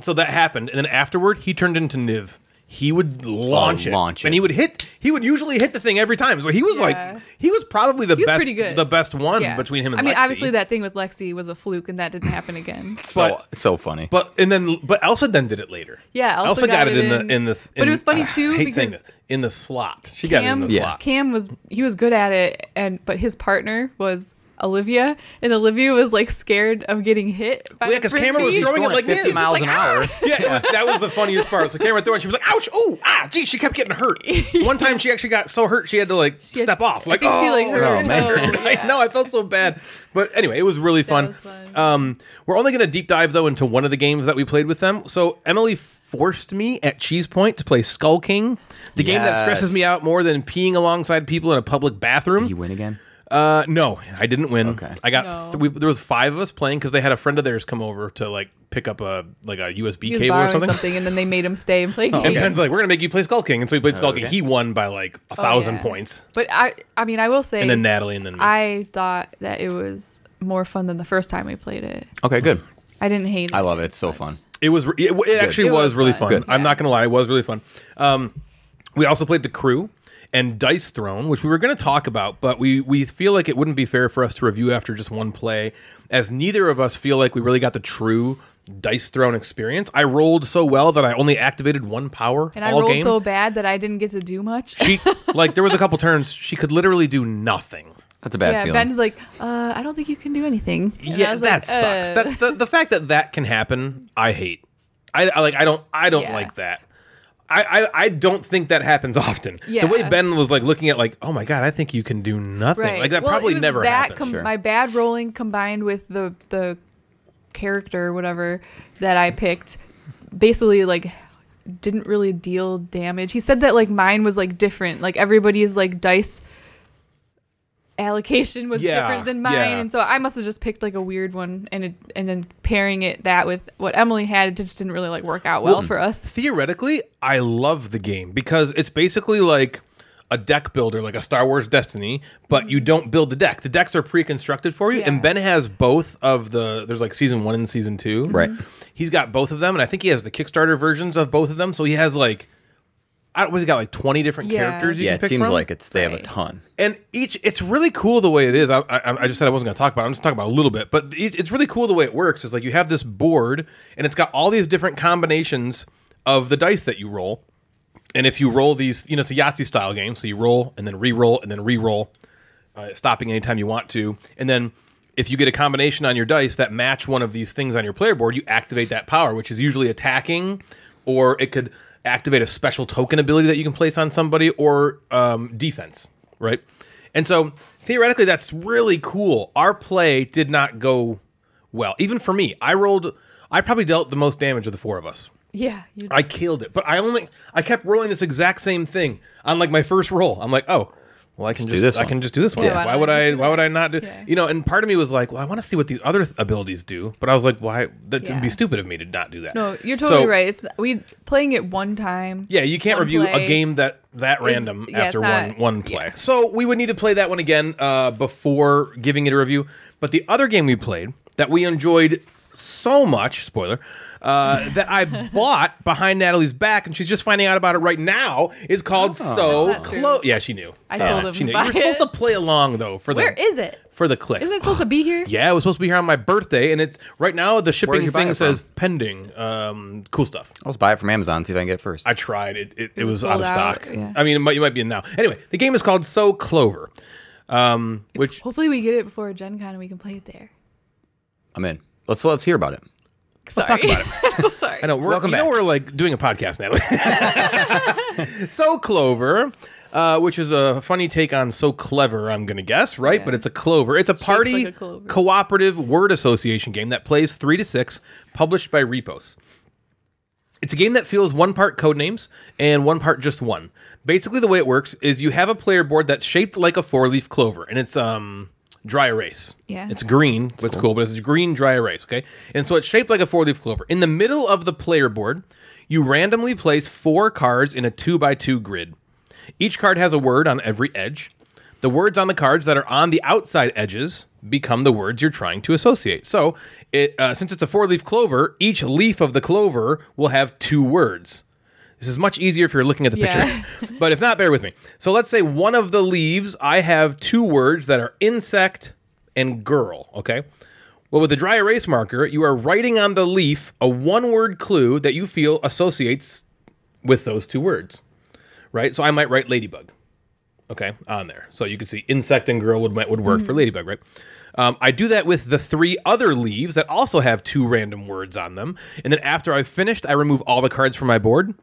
so that happened, and then afterward, he turned into Niv. He would launch, oh, it, launch and it. he would hit. He would usually hit the thing every time. So he was Yeah. like, he was probably the was best, pretty good. the best one Yeah. between him and I mean, Lexi. obviously that thing with Lexi was a fluke, and that didn't happen again. [LAUGHS] So But- so funny. But and then but Elsa then did it later. Yeah, Elsa Elsa, got, got it it in, in- the in this. But it was funny, [SIGHS] I too, hate saying this, in the slot. She got it in Cam, the Yeah. slot. Cam was he was good at it, and but his partner was Olivia, and Olivia was like scared of getting hit. By Well, yeah, the 'cause Cameron was throwing it like at this. 50 miles like, an hour. yeah, it was- that was the funniest part. So Cameron threw it, and she was like, "Ouch! Oh, ah, gee!" She kept getting hurt. [LAUGHS] One time, she actually got so hurt she had to like had- step off. I Like, think oh, she like hurt Oh, her man. toe. [LAUGHS] I Yeah. know, I felt so bad. But anyway, it was really fun. was fun. Um, we're only going to deep dive though into one of the games that we played with them. So Emily forced me at Cheese Point to play Skull King, the game that stresses me out more than peeing alongside people in a public bathroom. you win again? Uh, no, I didn't win. Okay. I got No. th- we, there was five of us playing because they had a friend of theirs come over to like pick up a like a USB He was cable or borrowing something. something. and then they made him stay and play [LAUGHS] games. And Ben's like, "We're gonna make you play Skull King," and so he played Skull King. Okay. He won by like a thousand Oh, yeah. points, But I, I mean, I will say, and then Natalie, and then me. I thought that it was more fun than the first time we played it. Okay, good. I didn't hate it. I love it. It's so fun. It was. It, it actually It was, was really fun. fun. Good. I'm Yeah. not gonna lie, it was really fun. Um, we also played the crew and Dice Throne, which we were going to talk about, but we we feel like it wouldn't be fair for us to review after just one play, as neither of us feel like we really got the true Dice Throne experience. I rolled so well that I only activated one power And I rolled game. so bad that I didn't get to do much. she [LAUGHS] like there was a couple turns she could literally do nothing. That's a bad yeah, feeling. Ben's like, uh, I don't think you can do anything. And yeah, that like, sucks. uh, That the, the fact that that can happen, I hate. I, I like. I don't. I don't Yeah. like that. I, I, I don't think that happens [LAUGHS] often. The way Ben was like looking at like, oh my god, I think you can do nothing. right. Like that Well, probably it was never that happens. com- Sure. My bad rolling combined with the the character, whatever that I picked, basically like didn't really deal damage. He said that like mine was like different. Like everybody's like dice allocation was Yeah, different than mine, yeah. and so I must have just picked like a weird one, and it, and then pairing it that with what Emily had, it just didn't really like work out well, Well, for us. Theoretically, I love the game because it's basically like a deck builder, like a Star Wars Destiny, but you mm-hmm. don't build the deck. The decks are pre-constructed for you, and Ben has both of the. There's like season one and season two. Right. Mm-hmm. He's got both of them, and I think he has the Kickstarter versions of both of them. So he has like, I don't, was he got like 20 different Yeah. characters? You yeah, can it pick seems from? like it's they have a ton. and each it's really cool the way it is. I, I, I just said I wasn't going to talk about. it. I'm just talking about a little bit, but it- it's really cool the way it works. Is like you have this board, and it's got all these different combinations of the dice that you roll. And if you roll these, you know, it's a Yahtzee style game, so you roll and then re-roll and then re-roll, uh, stopping anytime you want to, and then. If you get a combination on your dice that match one of these things on your player board, you activate that power, which is usually attacking, or it could activate a special token ability that you can place on somebody, or um, defense, right? And so theoretically, that's really cool. Our play did not go well, even for me. I rolled. I probably dealt the most damage of the four of us. Yeah, you I killed it, but I only I kept rolling this exact same thing on like my first roll. I'm like, oh, well, I can just, do this I one. can just do this one. Yeah, why, why would I? Why would? I not do? Yeah. You know, and part of me was like, well, I want to see what these other th- abilities do, but I was like, why? That would be stupid of me to not do that. No, you're So- totally right. It's we playing it one time. Yeah, you can't review a game that that random yeah, after not- one one play. So we would need to play that one again uh, before giving it a review. But the other game we played that we enjoyed so much, spoiler, uh, that I bought behind Natalie's back, and she's just finding out about it right now, is called So That's. Close. Yeah, she knew. I Yeah, told him she knew. to You were buy supposed it. to play along though for the Where is it? for the clicks. Isn't it supposed to be here? Yeah, it was supposed to be here on my birthday, and it's right now. The shipping buy thing it says from? pending. Um, cool stuff. I'll just buy it from Amazon. See if I can get it first. I tried. It it, it, was was, out of out, stock. yeah. I mean, it might, it might be in now. Anyway, the game is called So Clover, um, which Hopefully, we get it before Gen Con and we can play it there. I'm in. Let's let's hear about it. Let's talk about it. I'm [LAUGHS] so sorry. I know. We're, Welcome you know we're like doing a podcast now. [LAUGHS] so Clover, uh, which is a funny take on So Clever, I'm going to guess, right? Yeah. But it's a Clover. It's a party like a clover. cooperative word association game that plays three to six, published by Repos. It's a game that feels one part Codenames and one part just one. Basically, the way it works is you have a player board that's shaped like a four leaf clover, and it's um dry erase. Yeah. it's green, but it's cool, but it's green dry erase. Okay, and so it's shaped like a four leaf clover. In the middle of the player board, you randomly place four cards in a two by two grid. Each card has a word on every edge. The words on the cards that are on the outside edges become the words you're trying to associate. So, it uh, since it's a four leaf clover, each leaf of the clover will have two words. This is much easier if you're looking at the Yeah. picture. [LAUGHS] but if not, bear with me. So let's say one of the leaves, I have two words that are insect and girl, okay? Well, with a dry erase marker, you are writing on the leaf a one word clue that you feel associates with those two words, right? So I might write ladybug, okay, on there. So you can see insect and girl would, would work for ladybug, right? Um, I do that with the three other leaves that also have two random words on them. And then after I've finished, I remove all the cards from my board,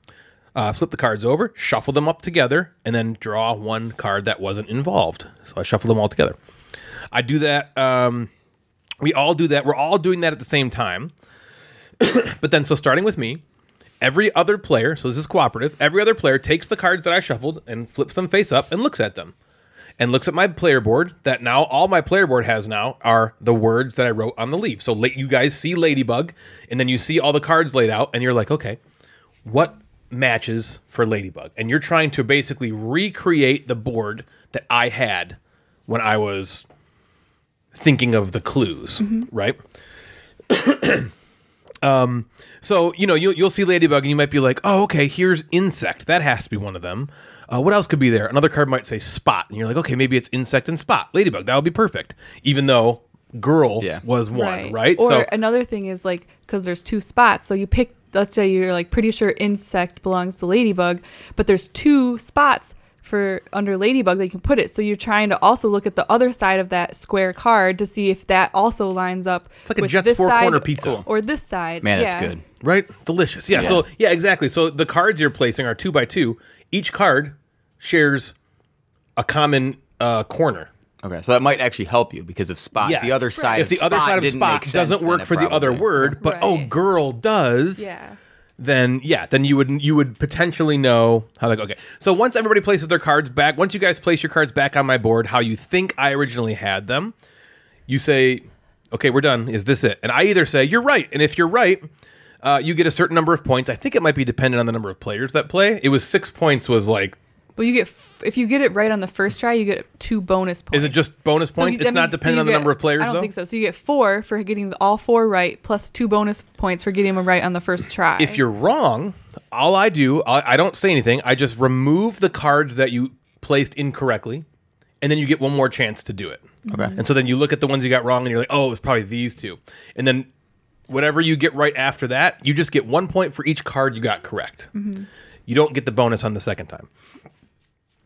uh, flip the cards over, shuffle them up together, and then draw one card that wasn't involved. So I shuffle them all together. I do that. Um, we all do that. We're all doing that at the same time. [COUGHS] but then, so starting with me, every other player, so this is cooperative, every other player takes the cards that I shuffled and flips them face up and looks at them. And looks at my player board that now all my player board has now are the words that I wrote on the leaf. So you guys see Ladybug, and then you see all the cards laid out, and you're like, okay, what matches for Ladybug? And you're trying to basically recreate the board that I had when I was thinking of the clues, right? [CLEARS THROAT] um, so you know you'll you'll see ladybug and you might be like, oh, okay, here's insect. That has to be one of them. Uh, what else could be there? Another card might say spot, and you're like, okay, maybe it's insect and spot. Ladybug, that would be perfect. Even though girl Yeah. was one, right? Or so another thing is like because there's two spots, so you pick. Let's say you're like pretty sure insect belongs to ladybug, but there's two spots for under ladybug that you can put it. So you're trying to also look at the other side of that square card to see if that also lines up. It's like a Jets this four-corner pizza. or this side. Man, yeah. that's good. right, delicious. Yeah, Yeah. So yeah, exactly. So the cards you're placing are two by two. Each card shares a common uh, corner. Okay, so that might actually help you because if spot Yes. the other side if of the other spot side of spot sense, doesn't work for the other word, but oh, girl does. Yeah. then yeah, then you would you would potentially know how like okay. So once everybody places their cards back, once you guys place your cards back on my board, how you think I originally had them, you say, okay, we're done. Is this it? And I either say you're right, and if you're right, uh, you get a certain number of points. I think it might be dependent on the number of players that play. It was six points. Was like, But you get f- if you get it right on the first try, you get two bonus points. is it just bonus So points? you- it's not means- so dependent you on the get- number of players I don't though. think so. So you get four for getting the, all four right, plus two bonus points for getting them right on the first try. If you're wrong, all I do, I, I don't say anything. I just remove the cards that you placed incorrectly, and then you get one more chance to do it. Okay. And so then you look at the ones you got wrong, and you're like, oh, it's probably these two. And then whatever you get right after that, you just get one point for each card you got correct. Mm-hmm. You don't get the bonus on the second time.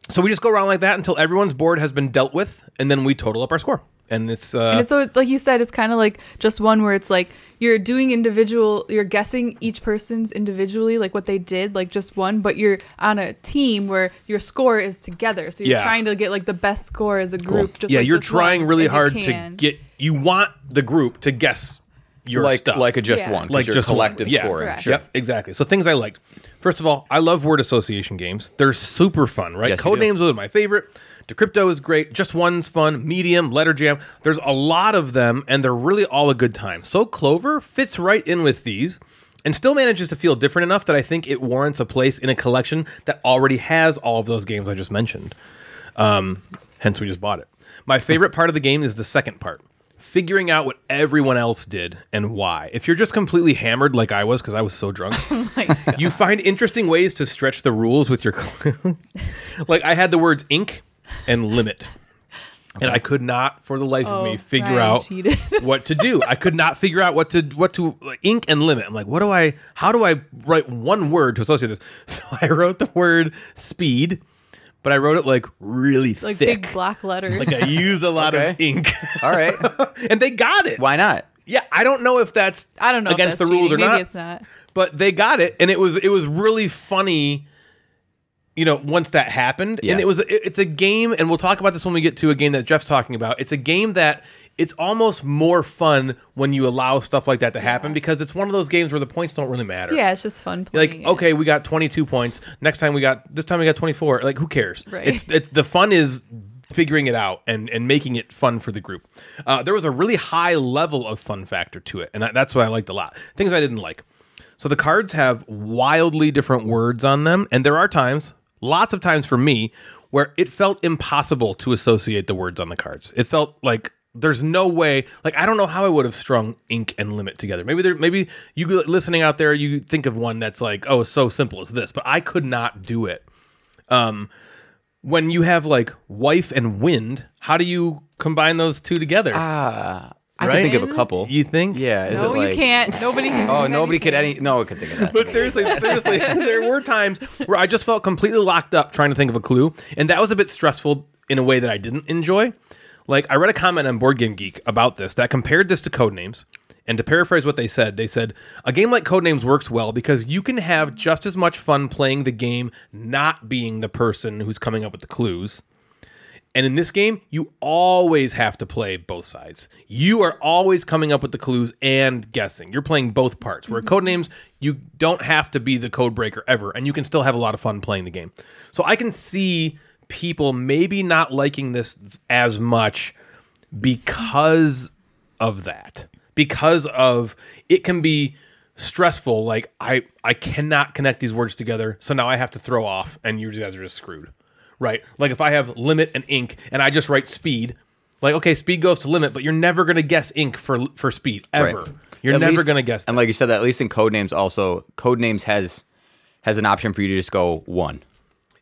So we just go around like that until everyone's board has been dealt with, and then we total up our score. And it's uh, And so, like you said, it's kind of like just one where it's like you're doing individual, you're guessing each person's individually, like what they did, like just one, but you're on a team where your score is together. So you're Yeah. trying to get like the best score as a group. Just yeah, like you're just trying one really as you hard to can. get. You want the group to guess your like stuff, like a just Yeah. one, like like your just one. collective Yeah. scoring. Correct. Sure. Yep, exactly. So things I liked. First of all, I love word association games. They're super fun, right? Yes. Codenames are my favorite. Decrypto is great. Just one's fun. Medium, Letter Jam. There's a lot of them, and they're really all a good time. So Clover fits right in with these. And still manages to feel different enough that I think it warrants a place in a collection that already has all of those games I just mentioned. Um, hence, we just bought it. My favorite part of the game is the second part figuring out what everyone else did and why. If you're just completely hammered like I was, because I was so drunk, [LAUGHS] you find interesting ways to stretch the rules with your clues. [LAUGHS] like I had the words ink and limit. And I could not, for the life of me, Oh, figure Ryan out cheated. [LAUGHS] what to do. I could not figure out what to what to like, ink and limit. I'm like, what do I? How do I write one word to associate this? So I wrote the word speed, but I wrote it like really thick. like thick. big block letters. like I use a lot of ink, All right. [LAUGHS] and they got it. Why not? Yeah, I don't know if that's I don't know if against that's the rules cheating. or Maybe not, it's not. but they got it, and it was it was really funny. You know, once that happened, Yeah. and it was it- it's a game, and we'll talk about this when we get to a game that Jeff's talking about. It's a game that it's almost more fun when you allow stuff like that to happen because it's one of those games where the points don't really matter. Yeah, it's just fun playing. like it. okay, we got 22 points. Next time we got this time we got 24. Like who cares? Right. It's it, the fun is figuring it out and and making it fun for the group. Uh, there was a really high level of fun factor to it, and I, that's what I liked a lot. Things I didn't like. So the cards have wildly different words on them, and there are times, lots of times for me, where it felt impossible to associate the words on the cards. It felt like there's no way. Like I don't know how I would have strung ink and limit together. Maybe there, maybe you listening out there, you think of one that's like, oh, so simple as this, but I could not do it. Um, when you have like wife and wind, how do you combine those two together? Ah, I Right? can think of a couple. you think? yeah, is no, it like you can't. Nobody. Can [LAUGHS] Oh, do nobody could any. No one could think of that. But seriously, [LAUGHS] seriously, [LAUGHS] there were times where I just felt completely locked up trying to think of a clue, and that was a bit stressful in a way that I didn't enjoy. Like I read a comment on Board Game Geek about this that compared this to Codenames, and to paraphrase what they said, they said a game like Codenames works well because you can have just as much fun playing the game not being the person who's coming up with the clues. And in this game, you always have to play both sides. You are always coming up with the clues and guessing. You're playing both parts. Where Codenames, you don't have to be the code breaker ever, and you can still have a lot of fun playing the game. So I can see people maybe not liking this as much because of that. Because of it can be stressful. Like I I cannot connect these words together, so now I have to throw off, and you guys are just screwed right? Like if I have limit and ink and I just write speed, like okay, speed goes to limit, but you're never gonna guess ink for for speed ever. Right. You're At never least- gonna guess. And like you said, that at least in Codenames, also Codenames has has an option for you to just go one.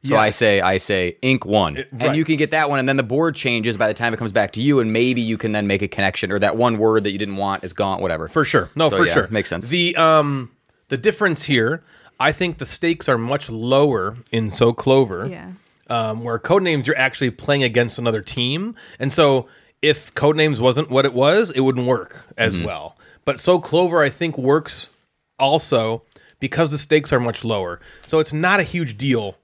So I say I say ink one, right. and you can get that one, and then the board changes by the time it comes back to you, and maybe you can then make a connection, or that one word that you didn't want is gone, whatever. for sure, no, So, for yeah, sure, makes sense. The um the difference here, I think the stakes are much lower in So Clover. Yeah. Um, where codenames you're actually playing against another team and so if codenames wasn't what it was it wouldn't work as Mm-hmm. well but so clover i think works also because the stakes are much lower so it's not a huge deal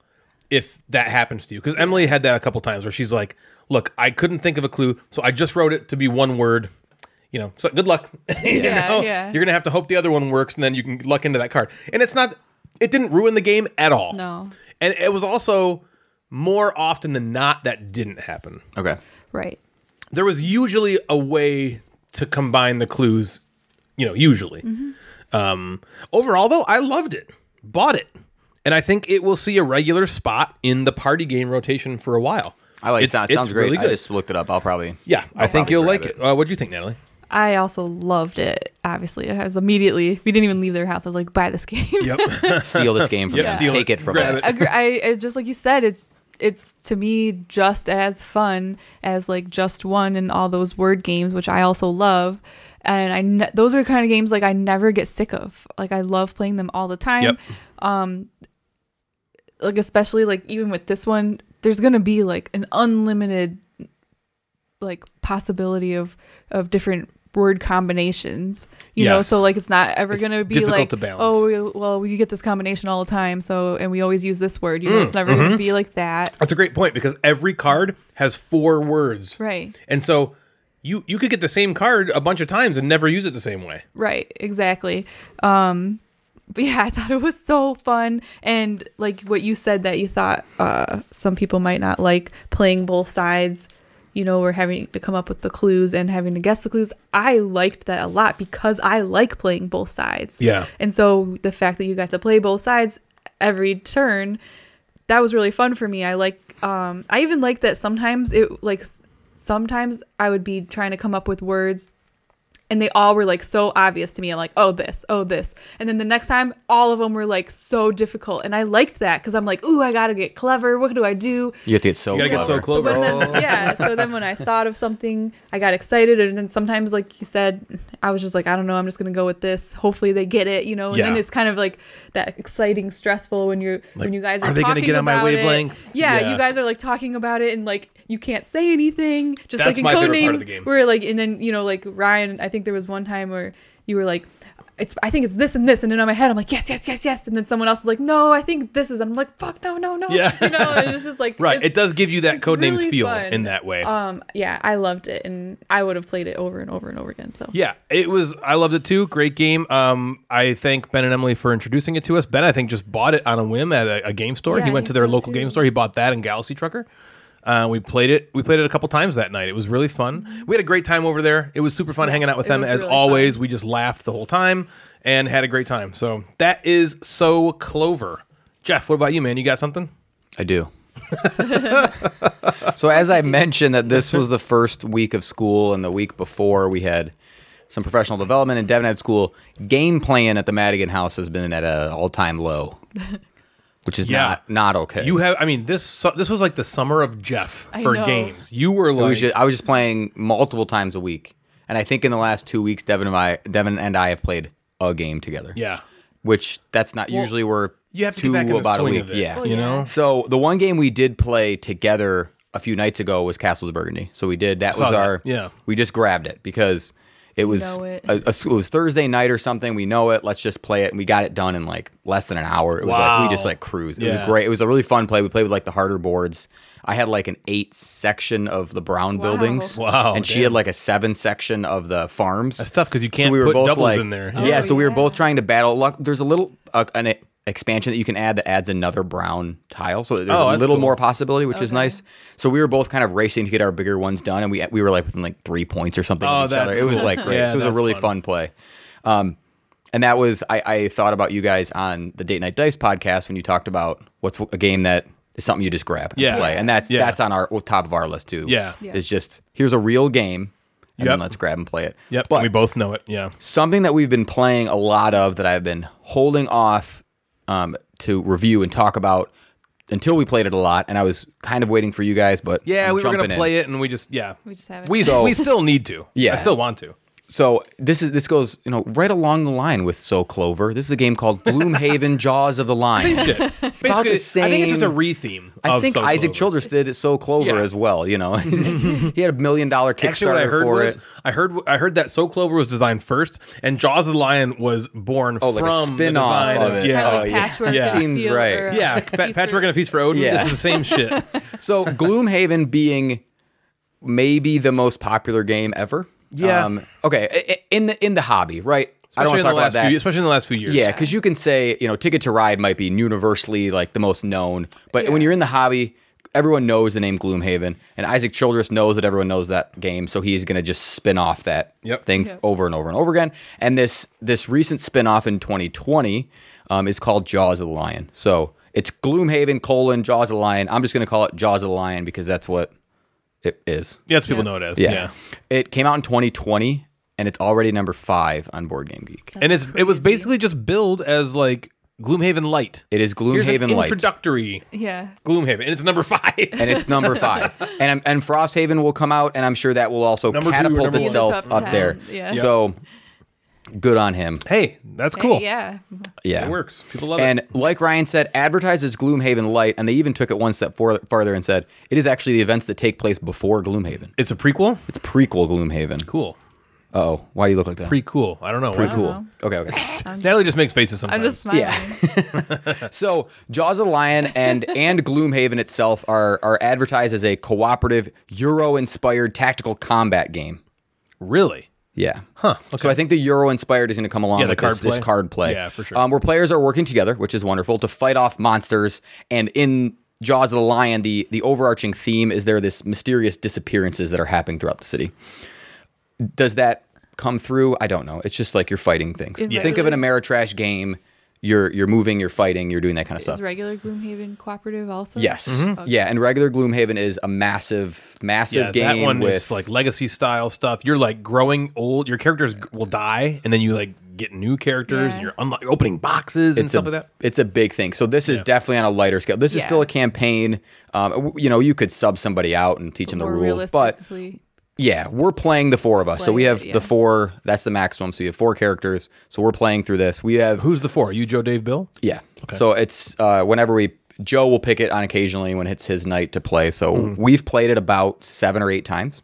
if that happens to you because emily had that a couple times where she's like look i couldn't think of a clue so i just wrote it to be one word you know so good luck [LAUGHS] you Yeah, know? yeah. you're gonna have to hope the other one works and then you can luck into that card and it's not it didn't ruin the game at all No. and it was also more often than not that didn't happen. Okay. Right. There was usually a way to combine the clues, you know, usually. Um, overall, though, I loved it, bought it, and I think it will see a regular spot in the party game rotation for a while. I like It's- it. It sounds it's great. really I just looked it up. I'll probably Yeah, I I'll think you'll like it. Uh, what do you think, Natalie? I also loved it. Obviously, I was immediately. We didn't even leave their house. I was like, buy this game. Yep. steal this game from Yep, them. steal Take it. it, from them. it. Agree- I, I just like you said, it's it's to me just as fun as like just one and all those word games, which I also love. And I ne- those are kind of games like I never get sick of. Like I love playing them all the time. Yep. um Like especially like even with this one, there's gonna be like an unlimited like possibility of of different word combinations you know so like it's not ever It's gonna be like oh we, well we get this combination all the time so and we always use this word you know Mm, it's never mm-hmm. gonna be like that That's a great point because every card has four words. right And so you you could get the same card a bunch of times and never use it the same way. right exactly um but yeah [LAUGHS] i thought it was so fun and like what you said that you thought uh some people might not like playing both sides you know we're having to come up with the clues and having to guess the clues. I liked that a lot because i like playing both sides. Yeah. and so the fact that you got to play both sides every turn that was really fun for me. I like um i even like that sometimes it like sometimes i would be trying to come up with words and they all were like so obvious to me. I'm like, oh, this, oh, this. And then the next time, all of them were like so difficult. And I liked that because I'm like, ooh, I got to get clever. What do I do? You have to get so You gotta get so clever. clever. But then, [LAUGHS] yeah. So then when I thought of something, I got excited. And then sometimes, like you said, I was just like, I don't know, I'm just going to go with this. Hopefully they get it, you know? And then it's kind of like that exciting, stressful when you're, when you guys are, are they gonna talking get on my about it. wavelength? Yeah, Yeah. You guys are like talking about it and like, you can't say anything. Just That's like in my code favorite part of names, the game. where like, and then you know, like Ryan, I think there was one time where you were like, "It's I think it's this and this," and then on my head I'm like, "Yes, yes, yes, yes," and then someone else is like, "No, I think this is," and I'm like, "Fuck, no, no, no." Yeah. [LAUGHS] you know, and it's just like Right. It does give you that it's codenames really feel fun. in that way. Um, yeah, I loved it, and I would have played it over and over and over again. So Yeah, it was. I loved it too. Great game. Um, I thank Ben and Emily for introducing it to us. Ben, I think, just bought it on a whim at a, a game store. Yeah, he went to think their so, local too. game store. He bought that and Galaxy Trucker. Uh, we played it. We played it a couple times that night. It was really fun. We had a great time over there. It was super fun hanging out with them as really always. fun. We just laughed the whole time and had a great time. So that is so Clover. Jeff, what about you, man? You got something? I do. [LAUGHS] So as I mentioned that this was the first week of school and the week before we had some professional development and Devin had school, game playing at the Madigan house has been at an all-time low. Which is Yeah. not not okay. You have, I mean, this this was like the summer of Jeff I for know. games. You were It like, was just, I was just playing multiple times a week. And I think in the last 2 weeks Devin and I Devin and I have played a game together. yeah. Which that's not usually we're You have to two get back in the about a week. of it. Yeah. Oh, you yeah. know. So the one game we did play together a few nights ago was Castles of Burgundy. So we did that Saw was that, our yeah. We just grabbed it because it was know it. A, a- it was Thursday night or something. We know it. Let's just play it, and we got it done in like less than an hour. It was like we just like cruised. It Yeah. was great. It was a really fun play. We played with like the harder boards. I had like an eight section of the brown Wow. buildings. Wow, And she damn. had like a seven section of the farms. That's tough because you can't we were put doubles in there. Yeah, Oh, so we were both trying to battle. Luck, there's a little uh, an expansion that you can add that adds another brown tile, so there's Oh, a little cool. more possibility, which is nice. So we were both kind of racing to get our bigger ones done, and we we were like within like three points or something Oh, each that's other. It was like great. Yeah, so it was a really fun. fun play. Um, and that was I, I thought about you guys on the Date Night Dice podcast when you talked about what's a game that is something you just grab and Yeah. play, and that's Yeah. that's on our well, top of our list too. Yeah. Yeah. it's just here's a real game, and then let's grab and play it. Yep. but we both know it. Yeah. something that we've been playing a lot of that I've been holding off um, to review and talk about until we played it a lot, and I was kind of waiting for you guys, but Yeah, I'm we were gonna in. play it, and we just yeah. We just haven't. We So- we still need to. Yeah. I still want to. So this is this goes you know right along the line with So Clover. This is a game called Gloomhaven: [LAUGHS] Jaws of the Lion. Shit. about Basically, the I think it's just a same- re-theme. I think So Isaac Clover. Childres did So Clover Yeah. as well. You know, [LAUGHS] he had a million dollar Kickstarter Actually, what I heard for was it. I heard I heard that So Clover was designed first, and Jaws of the Lion was born Oh, like a from spin-off the design of it. Yeah, Kinda Oh, like yeah. patchwork Yeah. Seems field right. for, uh, yeah. [LAUGHS] a piece Patchwork for- and a piece for Odin. Yeah. This is the same shit. So Gloomhaven being maybe the most popular game ever. Yeah. Um, okay. i- i- In the in the hobby, right? I Especially don't want in to the talk about last that. few, especially in the last few years. yeah, because you can say you know Ticket to Ride might be universally like the most known, but when you're in the hobby, everyone knows the name Gloomhaven, and Isaac Childres knows that everyone knows that game, so he's gonna just spin off that Yep. thing Yep. over and over and over again. And this this recent spin off in 2020 um, is called Jaws of the Lion. So it's Gloomhaven colon Jaws of the Lion. I'm just gonna call it Jaws of the Lion because that's what it is. Yes, people Yeah. know it as. Yeah. Yeah. It came out in 2020 and it's already number five on Board Game Geek. And it's it was basically just billed as like Gloomhaven Light. It is Here's an Gloomhaven Light. introductory Yeah. Gloomhaven, and it's number five. and it's number [LAUGHS] five. And and Frosthaven will come out, and I'm sure that will also Number two or catapult number one. itself Top up 10, there. yeah. So good on him. hey, that's Hey, cool. yeah. Yeah, It works. People love And it. And like Ryan said, advertised as Gloomhaven Light, and they even took it one step for, farther and said it is actually the events that take place before Gloomhaven. It's a prequel. It's prequel Gloomhaven. Cool. Oh, why do you look like that? Pretty cool. I don't know. Pretty cool. know. Okay, okay. [LAUGHS] Natalie just makes faces sometimes. I'm just smiling. Yeah. [LAUGHS] So Jaws of the Lion and and Gloomhaven itself are are advertised as a cooperative Euro-inspired tactical combat game. really. Yeah. Huh. So I think the Euro inspired is going to come along Yeah, the with card this, this card play. Yeah, for sure. Um, where players are working together, which is wonderful, to fight off monsters. And in Jaws of the Lion, the the overarching theme is there are this mysterious disappearances that are happening throughout the city. Does that come through? I don't know. It's just like you're fighting things. Yeah. Think of an Ameritrash game. You're you're moving, you're fighting, you're doing that kind of stuff. Is regular Gloomhaven cooperative also? Yes. Mm-hmm. Yeah, and regular Gloomhaven is a massive, massive Yeah, game that one with is like legacy style stuff. You're like growing old. Your characters g- will die, and then you like get new characters. Yeah. And you're unlo- opening boxes and it's stuff a, like that. It's a big thing. So this is definitely on a lighter scale. This is still a campaign. Um, you know, you could sub somebody out and teach them the More rules, but realistically. Yeah, we're playing the four of us. so Play we it, have yeah. the four. That's the maximum. So you have four characters. So we're playing through this. We have Who's the four? You, Joe, Dave, Bill. yeah. Okay. So it's uh, whenever we Joe will pick it on occasionally when it's his night to play. So Mm-hmm. we've played it about seven or eight times.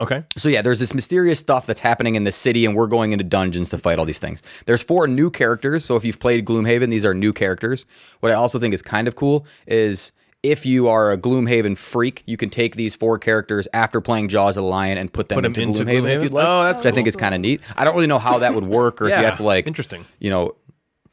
Okay. So yeah, there's this mysterious stuff that's happening in the city, and we're going into dungeons to fight all these things. There's four new characters, so if you've played Gloomhaven, these are new characters. What I also think is kind of cool is if you are a Gloomhaven freak, you can take these four characters after playing Jaws of the Lion and put them, Put 'em into, into Gloomhaven, if you'd like. Oh, that's Which I think cool. is kind of neat. I don't really know how that would work, or if you have to like interesting. you know.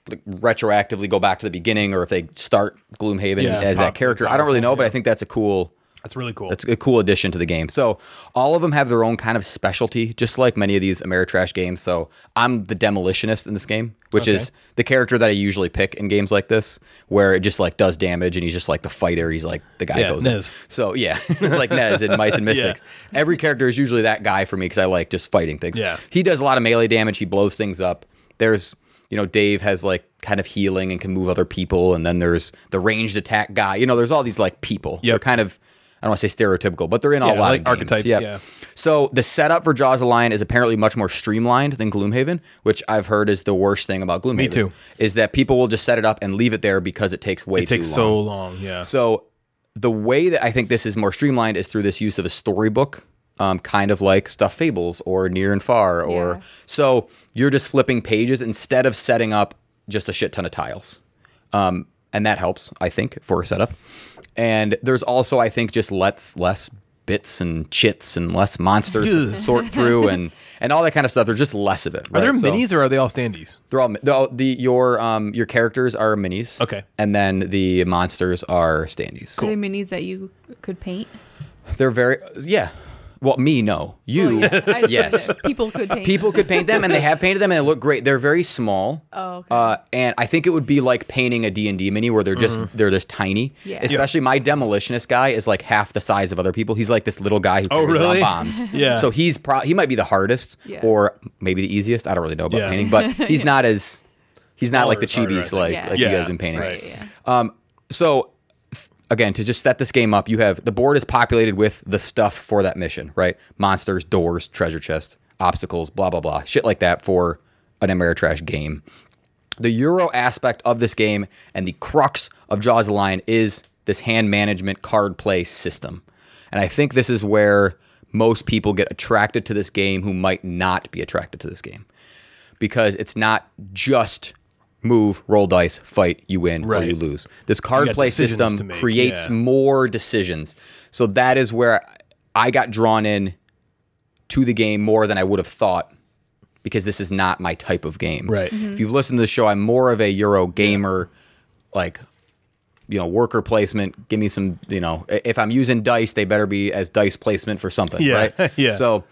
Like retroactively go back to the beginning, or if they start Gloomhaven Yeah, as pop- that character, I don't really know, but I think that's a cool, That's really cool. That's a cool addition to the game. So all of them have their own kind of specialty, just like many of these Ameritrash games. So I'm the demolitionist in this game, which Okay. is the character that I usually pick in games like this, where it just like does damage and he's just like the fighter. He's like the guy Yeah, goes. in. Nez. So yeah, [LAUGHS] it's like Nez in Mice and [LAUGHS] Mystics. Every character is usually that guy for me because I like just fighting things. Yeah. He does a lot of melee damage. He blows things up. There's you know Dave has like kind of healing and can move other people, and then there's the ranged attack guy. You know, there's all these like people. Yep. They're kind of I don't want to say stereotypical, but they're in a Yeah, lot like of archetypes, Yep. yeah. So the setup for Jaws of the Lion is apparently much more streamlined than Gloomhaven, which I've heard is the worst thing about Gloomhaven. Me too. Is that people will just set it up and leave it there because it takes way it takes too so long. long. Yeah. So the way that I think this is more streamlined is through this use of a storybook, um, kind of like Stuffed Fables or Near and Far, or Yeah. so you're just flipping pages instead of setting up just a shit ton of tiles, um, and that helps I think for a setup. And there's also I think just lets less bits and chits and less monsters to sort [LAUGHS] through and and all that kind of stuff. There's just less of it. Are there? So- minis or are they all standees? they're all the, the your um your characters are minis. Okay. And then the monsters are standees. Are they minis that you could paint? They're very yeah. Well, me no. You I just yes. people could paint. People could paint them, and they have painted them, and they look great. They're very small. Oh, okay. Uh, and I think it would be like painting a D and D mini, where they're just they're this tiny. Yeah. Especially my demolitionist guy is like half the size of other people. He's like this little guy who Oh, carries really? bombs. [LAUGHS] Yeah. So he's pro- he might be the hardest, Yeah. or maybe the easiest. I don't really know about Yeah. painting, but [LAUGHS] he's not as he's not like the Smaller, chibis harder, like think. like Yeah. you guys been painting. Right. yeah. Um, so f- again, to just set this game up, you have the board is populated with the stuff for that mission, right? Monsters, doors, treasure chest, obstacles, blah blah blah, shit like that for an Ameritrash game. The Euro aspect of this game and the crux of Jaws the Lion is this hand management card play system. And I think this is where most people get attracted to this game who might not be attracted to this game because it's not just move, roll dice, fight, you win or you lose. This card play system creates yeah. more decisions. So that is where I got drawn in to the game more than I would have thought because this is not my type of game. Right. If you've listened to the show, I'm more of a Euro gamer, like you know, worker placement. Give me some, you know, if I'm using dice, they better be as dice placement for something, Yeah, right? [LAUGHS] yeah. So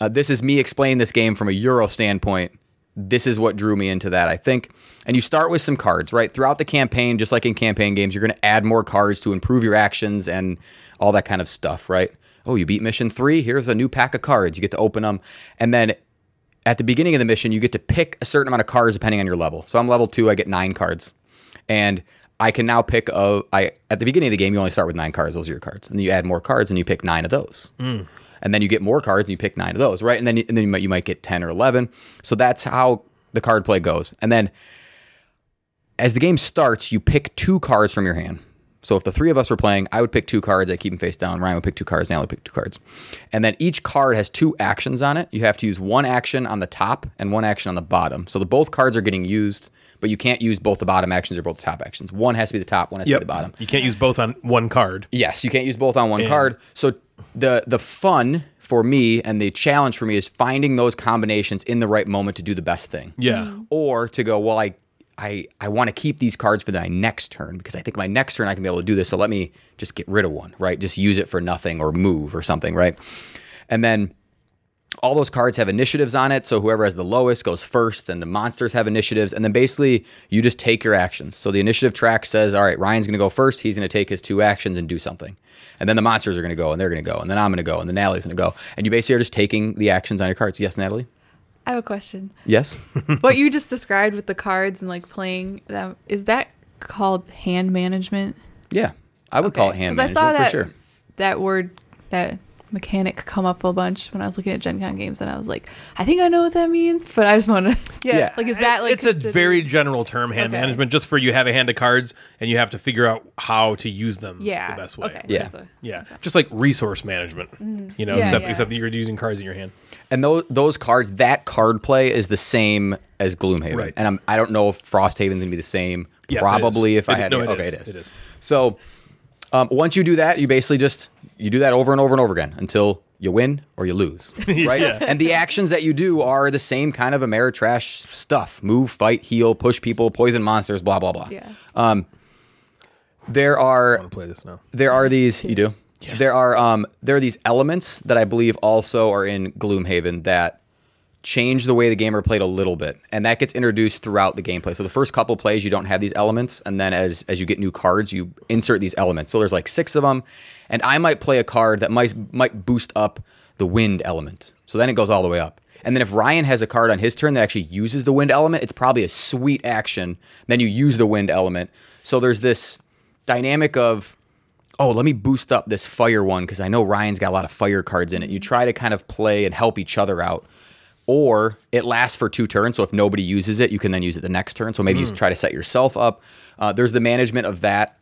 uh, this is me explaining this game from a Euro standpoint. This is what drew me into that, I think. And you start with some cards, right? Throughout the campaign, just like in campaign games, you're going to add more cards to improve your actions and all that kind of stuff, right? Oh, you beat mission three. Here's a new pack of cards. You get to open them. And then at the beginning of the mission, you get to pick a certain amount of cards depending on your level. So I'm level two, I get nine cards. And I can now pick a I at the beginning of the game you only start with nine cards, those are your cards. And then you add more cards and you pick nine of those. Hmm. And then you get more cards and you pick nine of those, right? And then and then you might you might get 10 or 11. So that's how the card play goes. And then as the game starts, you pick two cards from your hand. So if the three of us were playing, I would pick two cards. I keep them face down. Ryan would pick two cards. Natalie would pick two cards. And then each card has two actions on it. You have to use one action on the top and one action on the bottom. So the both cards are getting used, but you can't use both the bottom actions or both the top actions. One has to be the top, one has to be the bottom. You can't use both on one card. Yes, you can't use both on one card. So the the fun for me and the challenge for me is finding those combinations in the right moment to do the best thing Yeah. Mm-hmm. or to go, well, I I I want to keep these cards for my next turn because I think my next turn I can be able to do this. So let me just get rid of one, right? Just use it for nothing or move or something, right? And then all those cards have initiatives on it. So whoever has the lowest goes first, and the monsters have initiatives. And then basically you just take your actions. So the initiative track says, all right, Ryan's going to go first. He's going to take his two actions and do something. And then the monsters are going to go, and they're going to go, and then I'm going to go, and then Natalie's going to go. And you basically are just taking the actions on your cards. Yes, Natalie? I have a question. Yes? [LAUGHS] what you just described with the cards and like playing them is that called hand management? yeah. I would call it hand management I saw that for sure. that word that mechanic come up a bunch when I was looking at Gen Con games, and I was like, I think I know what that means, but I just want to. [LAUGHS] Yeah. like is that like it's a very general term, hand Okay. management, just for you have a hand of cards and you have to figure out how to use them yeah the best way. Okay, Yeah. that's a- Yeah, just like resource management, you know, Yeah, except yeah. except that you're using cards in your hand. And those those cards, that card play is the same as Gloomhaven. Right. And I'm, I don't know if Frosthaven's gonna be the same. Yes, Probably is. if I It- had no, to. it okay, is. it is. It is. So um, once you do that, you basically just you do that over and over and over again until you win or you lose, [LAUGHS] right? yeah. And the actions that you do are the same kind of Ameritrash stuff: move, fight, heal, push people, poison monsters, blah blah blah. Yeah. Um, There I are want to play this now. there are these you do Yeah. There are um there are these elements that I believe also are in Gloomhaven that change the way the game are played a little bit, and that gets introduced throughout the gameplay. So the first couple plays you don't have these elements, and then as as you get new cards, you insert these elements. So there's like six of them, and I might play a card that might might boost up the wind element. So then it goes all the way up. And then if Ryan has a card on his turn that actually uses the wind element, it's probably a sweet action. Then you use the wind element. So there's this dynamic of oh, let me boost up this fire one because I know Ryan's got a lot of fire cards in it. You try to kind of play and help each other out. Or it lasts for two turns. So if nobody uses it, you can then use it the next turn. So maybe you try to set yourself up. Uh, there's the management of that.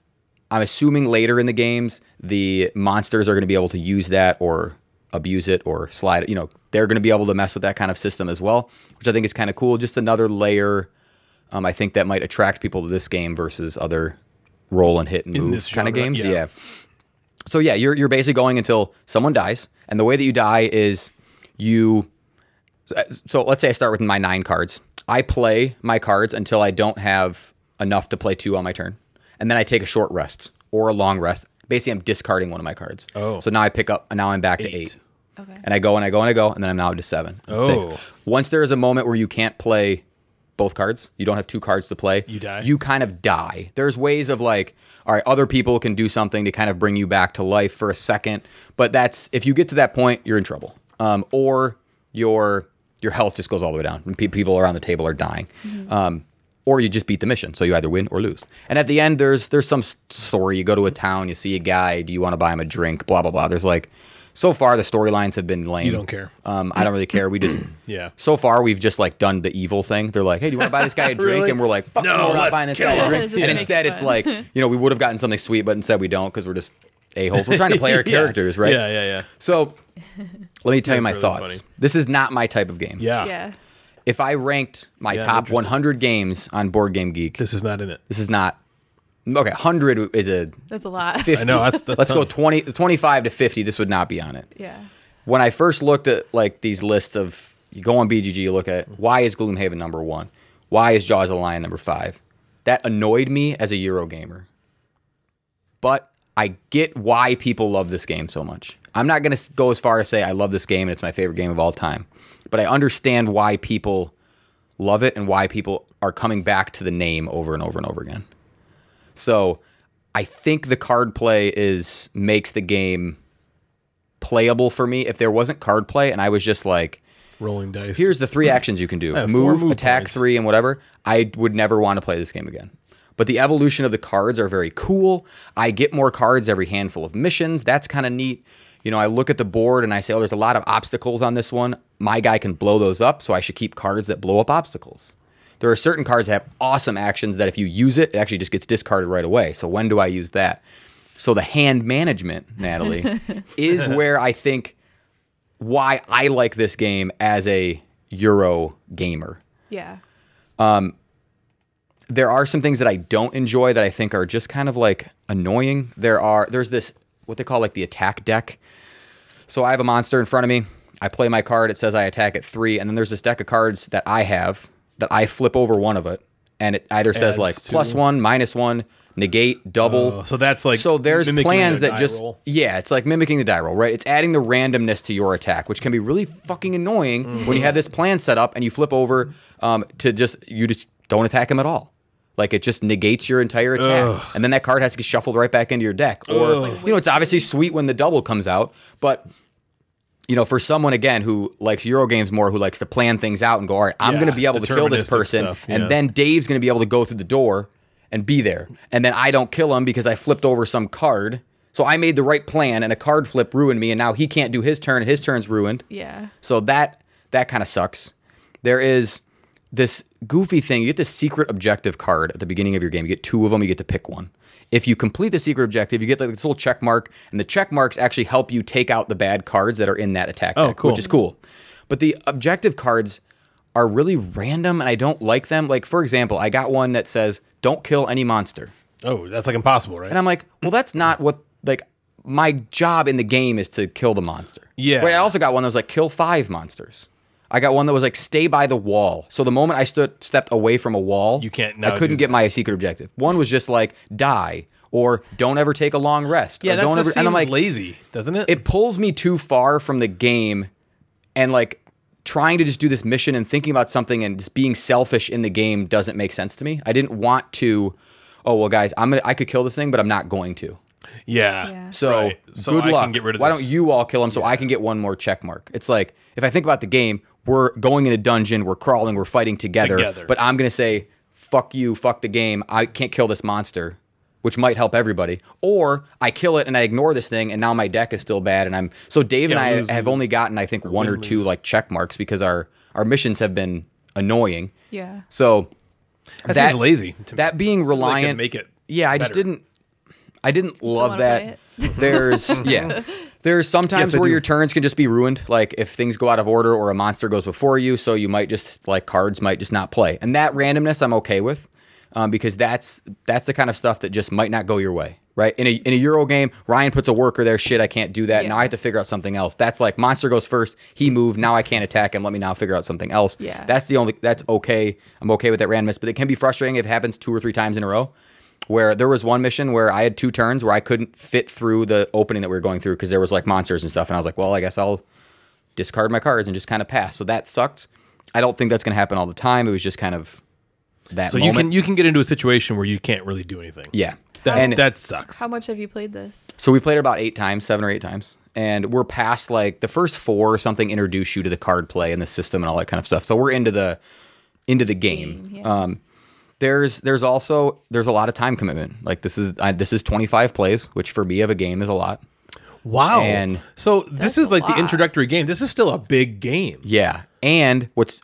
I'm assuming later in the games, the monsters are going to be able to use that or abuse it or slide it. You know, they're going to be able to mess with that kind of system as well, which I think is kind of cool. Just another layer. Um, I think that might attract people to this game versus other roll and hit and move kind of games. yeah. yeah. So yeah, you're you're basically going until someone dies, and the way that you die is you. So let's say I start with my nine cards. I play my cards until I don't have enough to play two on my turn, and then I take a short rest or a long rest. Basically, I'm discarding one of my cards. Oh. So now I pick up, and now I'm back to Eight. eight. Okay. And I go and I go and I go, and then I'm now to seven. and Oh. Six. Once there is a moment where you can't play both cards, you don't have two cards to play. You die? You kind of die. There's ways of like, all right, other people can do something to kind of bring you back to life for a second, but that's if you get to that point, you're in trouble. Um, or your your health just goes all the way down. And pe- people around the table are dying. Um, or you just beat the mission, so you either win or lose. And at the end, there's there's some story. You go to a town, you see a guy. Do you want to buy him a drink? Blah blah blah. There's like, so far the storylines have been lame. You don't care. Um, I don't really care. We just [CLEARS THROAT] Yeah. So far, we've just like done the evil thing. They're like, "Hey, do you want to buy this guy a [LAUGHS] drink?" Really? And we're like, "Fuck No, no, we're not buying this kill guy a drink." And instead, it's like, you know, we would have gotten something sweet, but instead we don't because we're just a holes. We're trying to play our [LAUGHS] Yeah. characters, right? Yeah, yeah, yeah. So, let me tell you my really thoughts. funny. This is not my type of game. Yeah. Yeah. If I ranked my Yeah, top interested. 100 games on Board Game Geek, This is not in it. this is not okay. 100 is a That's a lot. 50. I know, that's- that's Let's go tough. 20, 25 to 50. This would not be on it Yeah. when I first looked at like these lists of you go on BGG, you look at why is Gloomhaven number one, why is Jaws of the Lion number five. That annoyed me as a Euro gamer, but I get why people love this game so much. I'm not going to go as far as say I love this game and it's my favorite game of all time, but I understand why people love it and why people are coming back to the name over and over and over again. So I think the card play is makes the game playable for me. If there wasn't card play and I was just like, Rolling dice. here's the three [LAUGHS] actions you can do I move, move attack points. three, and whatever, I would never want to play this game again. But the evolution of the cards are very cool. I get more cards every handful of missions. That's kind of neat. You know, I look at the board and I say, oh, there's a lot of obstacles on this one. My guy can blow those up, so I should keep cards that blow up obstacles. There are certain cards that have awesome actions that if you use it, it actually just gets discarded right away. So when do I use that? So the hand management, Natalie, [LAUGHS] is where I think why I like this game as a Euro gamer. Yeah. Um, There are some things that I don't enjoy that I think are just kind of like annoying. There are there's this what they call like the attack deck. So I have a monster in front of me. I play my card. It says I attack at three, and then there's this deck of cards that I have that I flip over one of it, and it either says Adds like to- plus one, minus one, negate, double. Oh, so that's like so there's mimicking plans the that die just roll. yeah, it's like mimicking the die roll, right? It's adding the randomness to your attack, which can be really fucking annoying when you have this plan set up and you flip over um, to just you just don't attack him at all. Like it just negates your entire attack, and then that card has to get shuffled right back into your deck. Or you know, it's obviously sweet when the double comes out, but you know, for someone again who likes Euro games more, who likes to plan things out and go, all right, I'm Yeah, going to be able to kill this person, stuff, and then Dave's going to be able to go through the door and be there, and then I don't kill him because I flipped over some card. So I made the right plan, and a card flip ruined me, and now he can't do his turn, and his turn's ruined. Yeah. So that that kind of sucks. There is this goofy thing. You get this secret objective card at the beginning of your game. You get two of them. You get to pick one. If you complete the secret objective, you get like this little check mark, and the check marks actually help you take out the bad cards that are in that attack Oh, deck, cool. which is cool. But the objective cards are really random, and I don't like them. Like for example, I got one that says "Don't kill any monster." Oh, that's like impossible, right? And I'm like, well, that's not what like my job in the game is to kill the monster. Yeah. Right. I also got one that was like kill five monsters. I got one that was like stay by the wall. So the moment I stood stepped away from a wall, You can't I couldn't get my secret objective. One was just like die or don't ever take a long rest. Yeah, or don't just ever, and I'm like, lazy, doesn't it? it pulls me too far from the game and like trying to just do this mission and thinking about something and just being selfish in the game doesn't make sense to me. I didn't want to oh well guys, I'm gonna I could kill this thing, but I'm not going to. yeah. Yeah. So, Right. So good I can luck. get rid of Why this. don't you all kill him so I can get one more check mark? It's like if I think about the game, we're going in a dungeon, we're crawling, we're fighting together, Together. but I'm gonna say fuck you, fuck the game. I can't kill this monster, which might help everybody. Or I kill it and I ignore this thing, and now my deck is still bad, and I'm so Dave Yeah, and I lose, have only gotten I think one or two lose. like check marks because our our missions have been annoying. Yeah. So That, seems lazy. To me. that being reliant make it. yeah, I just didn't. I didn't love that. There's [LAUGHS] yeah. There's sometimes Yes, where do. your turns can just be ruined, like if things go out of order or a monster goes before you, so you might just like cards might just not play, and that randomness I'm okay with, um, because that's that's the kind of stuff that just might not go your way, right? In a in a Euro game, Ryan puts a worker there, shit, I can't do that. Yeah. Now I have to figure out something else. That's like monster goes first, he moved, now I can't attack him. Let me now figure out something else. Yeah. that's the only that's okay. I'm okay with that randomness, but it can be frustrating if it happens two or three times in a row where there was one mission where I had two turns where I couldn't fit through the opening that we were going through because there was like monsters and stuff, and I was like, well, I guess I'll discard my cards and just kind of pass. So that sucked. I don't think that's going to happen all the time. It was just kind of that. So you can you can get into a situation where you can't really do anything. yeah. That, and that sucks. How much have you played this? so we played it about eight times, seven or eight times, and we're past like the first four or something introduce you to the card play and the system and all that kind of stuff. So we're into the into the game. Game, yeah. Um, there's there's also there's a lot of time commitment. Like this is I, this is 25 plays, which for me of a game is a lot. wow. and- so this is a like the introductory game. This is still a big game. Yeah. And what's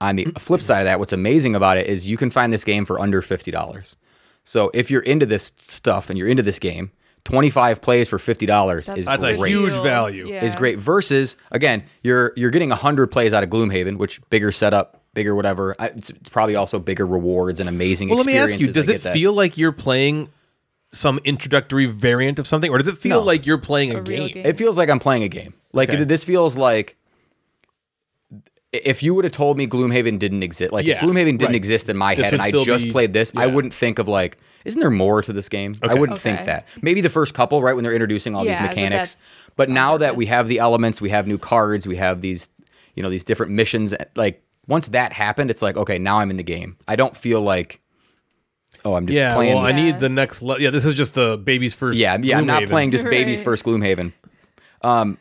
on the flip side of that, what's amazing about it is you can find this game for under fifty dollars. So if you're into this stuff and you're into this game, 25 plays for fifty dollars is That's a huge value. Yeah. Is great. Versus again, you're you're getting hundred plays out of Gloomhaven, which bigger setup, bigger whatever. I- It's, it's probably also bigger rewards and amazing. Well, let me ask you: experiences. Does it get that. feel like you're playing some introductory variant of something, or does it feel No. like you're playing a, A game? game. It feels like I'm playing a game. Like Okay. this feels like if you would have told me Gloomhaven didn't exist, like Yeah, if Gloomhaven didn't right. exist in my This head and I just be- played this, I wouldn't think of like, isn't there more to this game? I wouldn't think that. Maybe the first couple, right when they're introducing all Yeah, these mechanics. that's But now that we have the elements, we have new cards, we have these, you know, these different missions. Like once that happened, it's like okay, now I'm in the game. I don't feel like, oh, I'm just yeah. playing. Well, I need the next. Le- yeah, this is just the baby's first. Yeah, yeah, I'm not playing just [LAUGHS] baby's Right. first Gloomhaven. Um,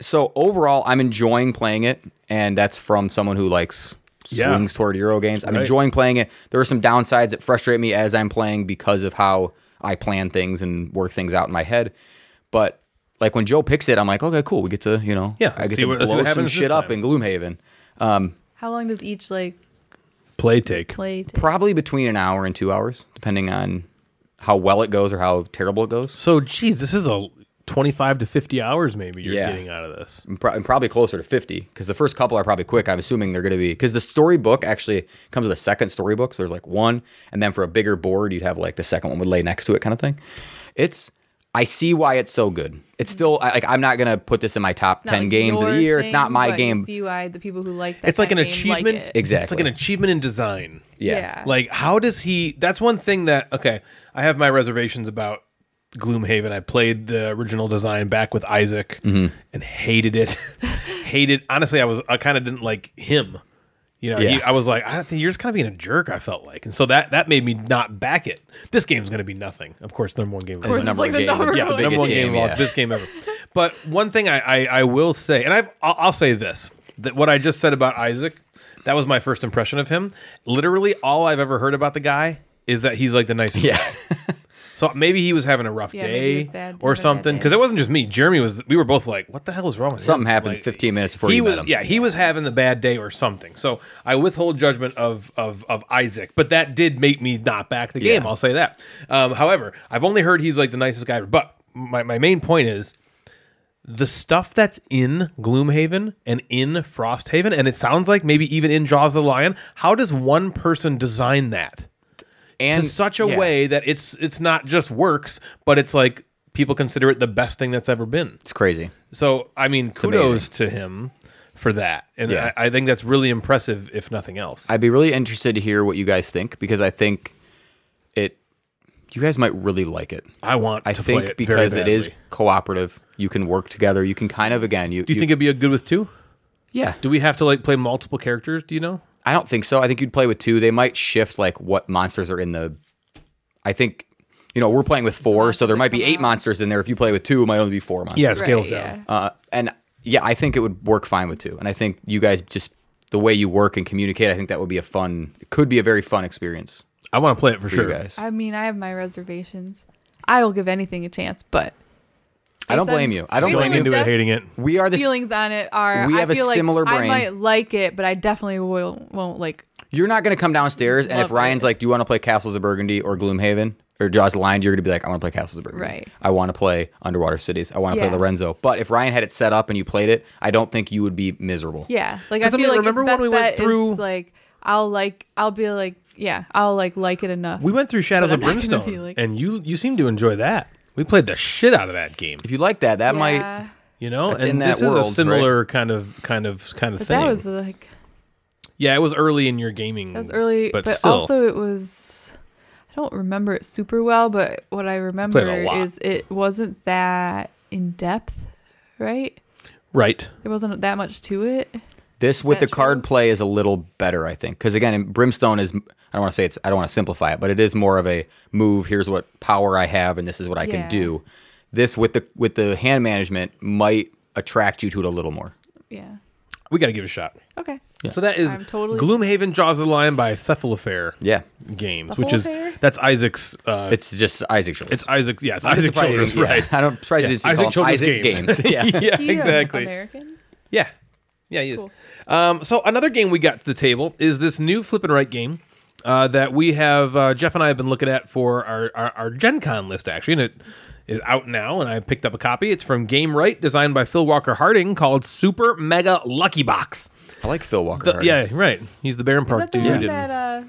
so overall, I'm enjoying playing it, and that's from someone who likes Yeah. swings toward Euro games. I'm Right. enjoying playing it. There are some downsides that frustrate me as I'm playing because of how I plan things and work things out in my head. But like when Joe picks it, I'm like, okay, cool. We get to you know, Yeah, I get see to what- let's see blow what some shit up in Gloomhaven. How long does each like play take. play? Take? Probably between an hour and two hours, depending on how well it goes or how terrible it goes. So, geez, this is a 25 to 50 hours maybe you're Yeah. getting out of this. I'm pro- I'm probably closer to 50 because the first couple are probably quick. I'm assuming they're going to be because the storybook actually comes with a second storybook. So there's like one, and then for a bigger board, you'd have like the second one would lay next to it, kind of thing. It's I see why it's so good. It's still like I'm not gonna put this in my top ten like games of the year. it's not my but game. You see why the people who like that It's like an kind of like achievement. it. Exactly. It's like an achievement in design. yeah. Yeah. Like, how does he? That's one thing that okay. I have my reservations about Gloomhaven. I played the original design back with Isaac Mm-hmm. and hated it. [LAUGHS] hated. Honestly, I was. I kind of didn't like him. You know, Yeah. he, I was like, I think you're just kind of being a jerk. I felt like, and so that that made me not back it. This game's going to be nothing. Of course, number one game. of course, it's like the number yeah, one. the number one game, game, of this game ever. But one thing I, I, I will say, and I've, I'll, I'll say this: that what I just said about Isaac, that was my first impression of him. Literally, all I've ever heard about the guy is that he's like the nicest. Yeah. [LAUGHS] guy. So maybe he was having a rough Yeah, day bad- or having a bad something. Because it wasn't just me. Jeremy was. We were both like, "What the hell is wrong with him?" Something happened Like, 15 minutes before he you was, met him. Yeah, he was having the bad day or something. So I withhold judgment of of of Isaac, but that did make me not back the game. Yeah. I'll say that. Um, however, I've only heard he's like the nicest guy ever. But my my main point is the stuff that's in Gloomhaven and in Frosthaven, and it sounds like maybe even in Jaws of the Lion. How does one person design that? And to such a yeah. way that it's it's not just works, but it's like people consider it the best thing that's ever been. It's crazy. So I mean, kudos to him for that, and Yeah. I, I think that's really impressive, if nothing else. I'd be really interested to hear what you guys think because I think it You guys might really like it. I want I think because it is cooperative. You can work together. You can kind of again. You Do you think it'd be a good with two? Yeah. Do we have to like play multiple characters? Do you know? I don't think so. I think you'd play with two. They might shift like what monsters are in the. I think, you know, we're playing with four, so there might be eight out. monsters in there. If you play with two, it might only be four monsters. Yeah, scales Right, down. yeah. Uh, and yeah, I think it would work fine with two. And I think you guys just the way you work and communicate, I think that would be a fun. It could be a very fun experience I want to play it for for sure. you guys. I mean, I have my reservations. I will give anything a chance, but I don't blame you. I don't based Going blame you. into it, Jeff's hating it. We are the. s- feelings on it are. We I have a feel like similar I brain. might like it, but I definitely will won't like. You're not going to come downstairs, and if Love Ryan's it. like, "Do you want to play Castles of Burgundy or Gloomhaven or Jaws of the Lion?" You're going to be like, "I want to play Castles of Burgundy. Right. I want to play Underwater Cities. I want to Yeah. play Lorenzo." But if Ryan had it set up and you played it, I don't think you would be miserable. Yeah, like I 'Cause, I feel mean, like remember its when best we went bet through- is like I'll like I'll be like yeah I'll like like it enough. We went through Shadows But of I'm not gonna Brimstone, be like- and you you seem to enjoy that. We played the shit out of that game. If you like that, that might. You know, That's and in that this is world, a similar kind of kind of kind of but thing. that was like yeah, it was early in your gaming. that was early, but, but, still, also it was. I don't remember it super well, but what I remember Played lot. is it wasn't that in depth, right? right. There wasn't that much to it. This with the that card play is a little better, I think, because again, in Brimstone is. I don't want to say it's. I don't want to simplify it, but it is more of a move. Here's what power I have, and this is what I Yeah. can do. This with the with the hand management might attract you to it a little more. Yeah. We got to give it a shot. Okay. So that is totally- Gloomhaven Jaws of the Lion by Cephalofair Yeah, Games, which is that's Isaac's. Uh, it's just Isaac Shoulders. it's Isaac. Yes, I'm Isaac surprised you Childres. didn't- yeah, Right. I don't surprised Yeah, you didn't Isaac call him Isaac Games. Games. [LAUGHS] yeah. yeah, He, exactly. American. Yeah. Yeah, he is. Um, so another game we got to the table is this new flip and write game uh, that we have uh, Jeff and I have been looking at for our, our, our Gen Con list actually, and it is out now, and I picked up a copy. It's from Gamewright, designed by Phil Walker Harding, called Super Mega Lucky Box. I like Phil Walker. The- Harding. yeah, right. He's the Barenpark dude. one and- that uh,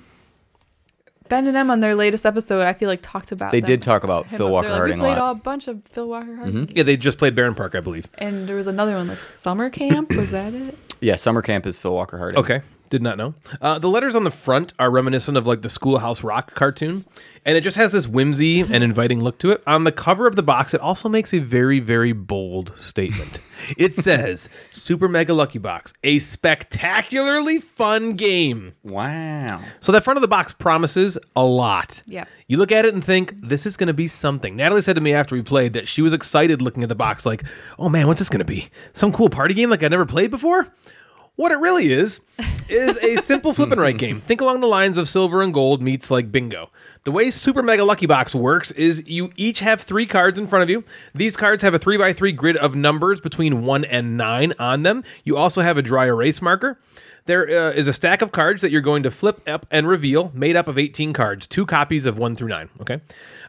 Ben and M on their latest episode? I feel like talked about. They them. did talk about Him Phil Walker like, Harding. a We played lot. a bunch of Phil Walker Harding, yeah, they just played Barenpark, I believe. and there was another one like Summer Camp. was that it? Yeah, Summer Camp is Phil Walker Harding. Okay. Did not know. Uh, the letters on the front are reminiscent of like the Schoolhouse Rock cartoon, and it just has this whimsy and inviting look to it. On the cover of the box, it also makes a very, very bold statement. It [LAUGHS] says, Super Mega Lucky Box, a spectacularly fun game. Wow. So that front of the box promises a lot. Yep. You look at it and think this is going to be something. Natalie said to me after we played that she was excited looking at the box, like, "Oh man, what's this going to be? Some cool party game like I never played before." What it really is is a simple flip and write [LAUGHS] game. Think along the lines of silver and gold meets like bingo. The way Super Mega Lucky Box works is you each have three cards in front of you. These cards have a three by three grid of numbers between one and nine on them. You also have a dry erase marker. There uh, is a stack of cards that you're going to flip up and reveal, made up of 18 cards, two copies of 1 through 9. Okay.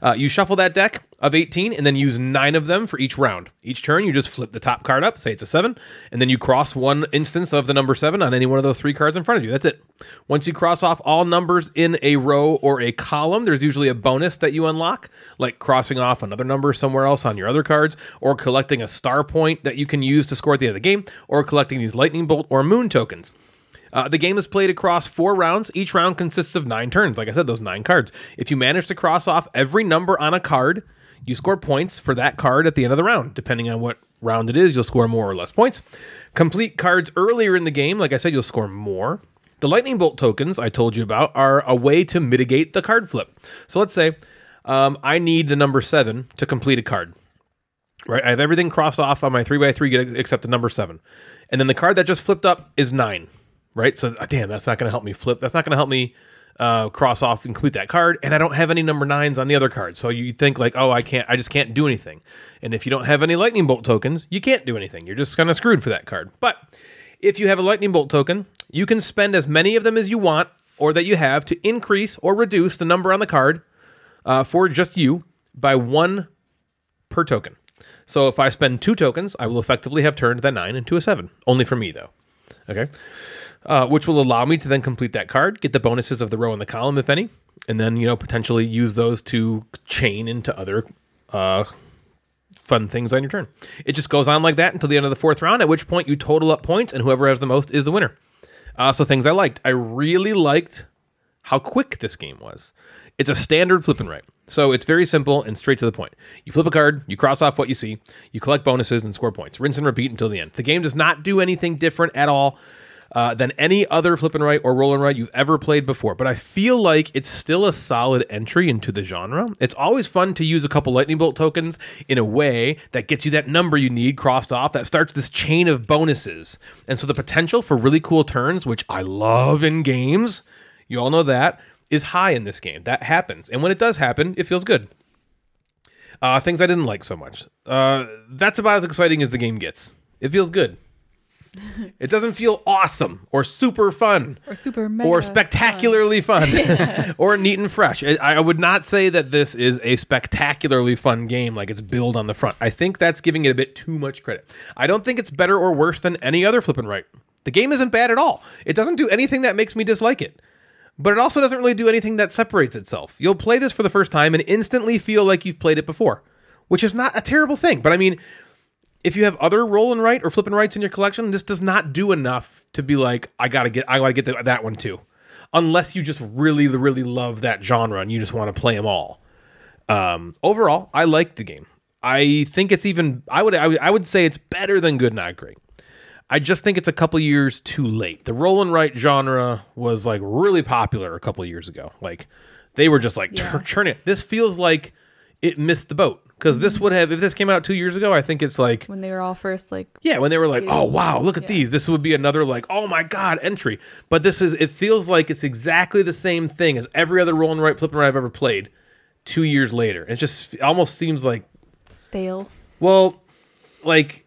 Uh, you shuffle that deck of 18 and then use nine of them for each round. Each turn, you just flip the top card up, say it's a 7, and then you cross one instance of the number 7 on any one of those three cards in front of you. That's it. Once you cross off all numbers in a row or a column, there's usually a bonus that you unlock, like crossing off another number somewhere else on your other cards, or collecting a star point that you can use to score at the end of the game, or collecting these lightning bolt or moon tokens. Uh, the game is played across four rounds. Each round consists of nine turns. Like I said, those nine cards. If you manage to cross off every number on a card, you score points for that card at the end of the round. Depending on what round it is, you'll score more or less points. Complete cards earlier in the game, like I said, you'll score more. The lightning bolt tokens I told you about are a way to mitigate the card flip. So let's say um, I need the number seven to complete a card right? I have everything crossed off on my three by three except the number seven, and then the card that just flipped up is nine, right? So uh, damn, that's not going to help me flip. That's not going to help me uh, cross off and complete that card, and I don't have any number nines on the other card. So you think like, oh, I can't, I just can't do anything. And if you don't have any lightning bolt tokens, you can't do anything. You're just kind of screwed for that card. But if you have a lightning bolt token, you can spend as many of them as you want or that you have to increase or reduce the number on the card uh, for just you by one per token. So if I spend two tokens, I will effectively have turned that nine into a seven. Only for me, though. Okay. Uh, which will allow me to then complete that card, get the bonuses of the row and the column, if any, and then, you know, potentially use those to chain into other uh, fun things on your turn. It just goes on like that until the end of the fourth round, at which point you total up points, and whoever has the most is the winner. Uh, so things I liked. I really liked how quick this game was. It's a standard flip and write. So it's very simple and straight to the point. You flip a card, you cross off what you see, you collect bonuses and score points. Rinse and repeat until the end. The game does not do anything different at all uh, than any other flip and write or roll and write you've ever played before. But I feel like it's still a solid entry into the genre. It's always fun to use a couple lightning bolt tokens in a way that gets you that number you need crossed off that starts this chain of bonuses. And so the potential for really cool turns, which I love in games, you all know that, is high in this game. That happens. And when it does happen, it feels good. Uh, things I didn't like so much. Uh, that's about as exciting as the game gets. It feels good. It doesn't feel awesome or super fun Or super or spectacularly fun, [LAUGHS] [LAUGHS] or neat and fresh. I, I would not say that this is a spectacularly fun game like it's billed on the front. I think that's giving it a bit too much credit. I don't think it's better or worse than any other flip and write. The game isn't bad at all. It doesn't do anything that makes me dislike it. But it also doesn't really do anything that separates itself. You'll play this for the first time and instantly feel like you've played it before, which is not a terrible thing. But I mean, if you have other roll and write or flip and writes in your collection, this does not do enough to be like, I gotta get, I gotta get that, that one too, unless you just really, really love that genre and you just want to play them all. Um, overall, I like the game. I think it's even, I would, I would, I would say it's better than good, not great. I just think it's a couple years too late. The roll and write genre was like really popular a couple years ago. Like they were just like Yeah. churning it. This feels like it missed the boat because this would have if this came out two years ago. I think it's like when they were all first like yeah, when they were like, "Oh wow, look at Yeah. these." This would be another like, "Oh my god, entry." But this is it feels like it's exactly the same thing as every other roll and write flip and write I've ever played 2 years later. It just it almost seems like stale. well, like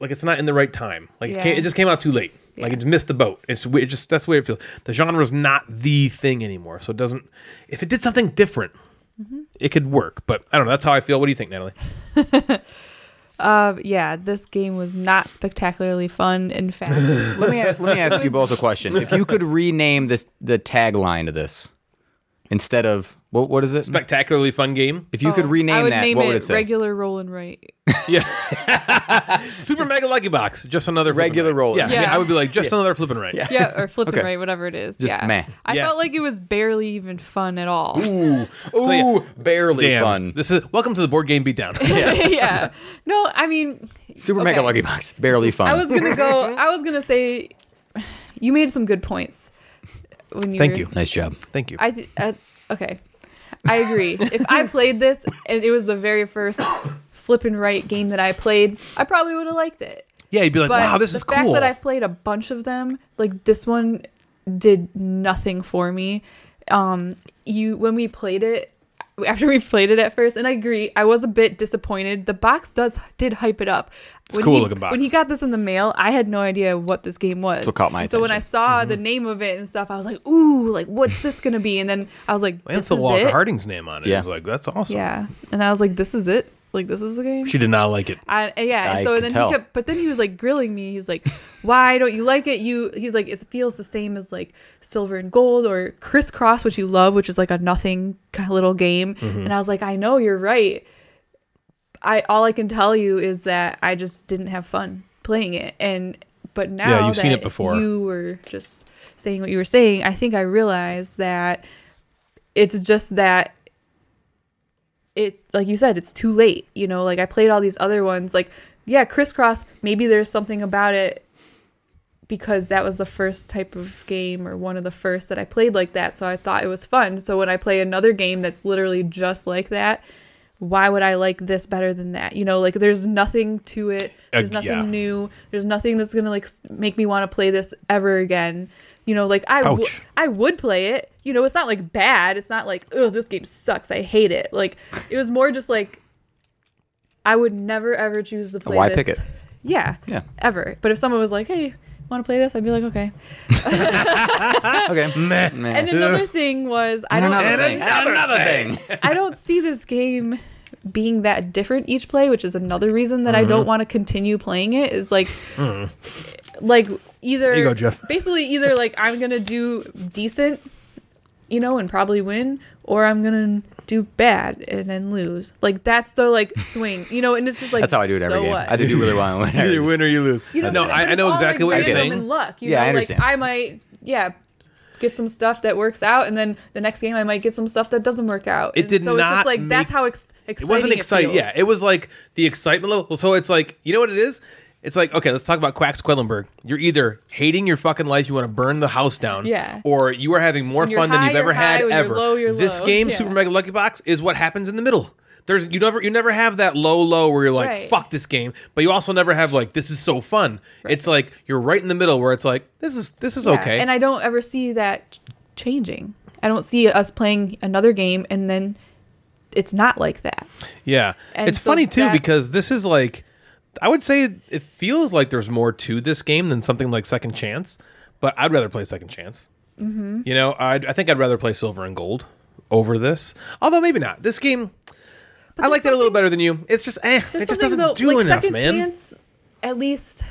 like it's not in the right time. Like it, came, it just came out too late. Like it just missed the boat. It's it just that's the way it feels. The genre is not the thing anymore. So it doesn't if it did something different, Mm-hmm. it could work. But I don't know, that's how I feel. What do you think, Natalie? Uh, [LAUGHS] yeah, this game was not spectacularly fun. In fact, [LAUGHS] Let me let me [LAUGHS] ask you both a question. If you could rename this the tagline to this instead of what what is it? Spectacularly fun game. If you could Oh, rename I would that, name what it would it say? regular roll and write. [LAUGHS] Yeah. [LAUGHS] Super Mega Lucky Box, just another flippin' Regular right. roll. Yeah, Yeah. I would be like just another flipping right. Yeah. Yeah, or flipping Okay. right, whatever it is. Just yeah, meh. I Yeah. felt like it was barely even fun at all. Ooh, [LAUGHS] So, yeah. barely Damn. fun. This is welcome to the board game beatdown. yeah. No, I mean, Super okay. Mega Lucky Box, barely fun. I was gonna go. I was gonna say, you made some good points. When you Thank were- you. nice job. Thank you. I th- uh, okay. I agree. if I played this and it was the very first flip and write game that I played, I probably would have liked it. yeah, you'd be like, But wow, this is cool. the fact that I've played a bunch of them, like this one, did nothing for me. Um, you when we played it, after we played it at first, and I agree, I was a bit disappointed. The box does did hype it up. It's when cool he, looking box. When he got this in the mail, I had no idea what this game was. what caught my And So when I attention. saw mm-hmm. the name of it and stuff, I was like, "Ooh, like what's this gonna be?" And then I was like, Lance "This the is Walker it." Harding's name on it. Yeah. It's like that's awesome. Yeah, and I was like, "This is it." Like this is the game. She did not like it. I, yeah, I and so could then tell. he kept, but then he was like grilling me. He's like, "Why don't you like it?" You, he's like, "It feels the same as like Silver and Gold or Crisscross, which you love, which is like a nothing kind of little game." Mm-hmm. And I was like, "I know you're right. I all I can tell you is that I just didn't have fun playing it." And but now Yeah, you've seen it before. You were just saying what you were saying. I think I realized that it's just that it like you said it's too late you know like i played all these other ones like yeah crisscross maybe there's something about it because that was the first type of game or one of the first that i played like that so i thought it was fun so when i play another game that's literally just like that why would i like this better than that you know like there's nothing to it there's Uh, nothing yeah. new there's nothing that's gonna like make me want to play this ever again you know like i w-. I would play it. You know, it's not like bad. It's not like, oh, this game sucks. I hate it. Like it was more just like I would never ever choose to play this. Why this. pick it? Yeah. Yeah. Ever. But if someone was like, hey, want to play this? I'd be like, okay. [LAUGHS] Okay. Meh. [LAUGHS] Meh. And another thing was I don't another thing. Another Another thing. thing. I don't see this game being that different each play, which is another reason that I Mm-hmm. don't want to continue playing it. Is like, like either There you go, Jeff. basically either like I'm gonna do decent, you know, and probably win, or I'm gonna do bad and then lose. Like that's the like swing, you know. And it's just like That's how I do it every so game. What? I either do really well and [LAUGHS] win. or Either just- win or you lose. You know, no, I, I know all, exactly like, what you're random saying. And luck, you Yeah, I know, understand. like I might, yeah, get some stuff that works out, and then the next game I might get some stuff that doesn't work out. It And did so it's not just like that's how ex- It exciting wasn't exciting. feels. yeah, it was like the excitement level. So it's like, you know what it is? It's like, okay, let's talk about Quacks Quedlinburg. You're either hating your fucking life, you want to burn the house down, Yeah. or you are having more fun than you've ever high. had When you're ever. low, you're this low. game, Yeah. Super Mega Lucky Box, is what happens in the middle. There's you never you never have that low low where you're like Right. fuck this game, but you also never have like this is so fun. It's like you're right in the middle where it's like this is this is Yeah, okay. And I don't ever see that changing. I don't see us playing another game and then it's not like that. Yeah. And it's so funny too because this is like I would say it feels like there's more to this game than something like Second Chance, but I'd rather play Second Chance. Mm-hmm. You know, I'd, I think I'd rather play Silver and Gold over this. Although maybe not. This game, I like that a little better than you. It's just eh, it just doesn't about do like enough, second man. chance. At least,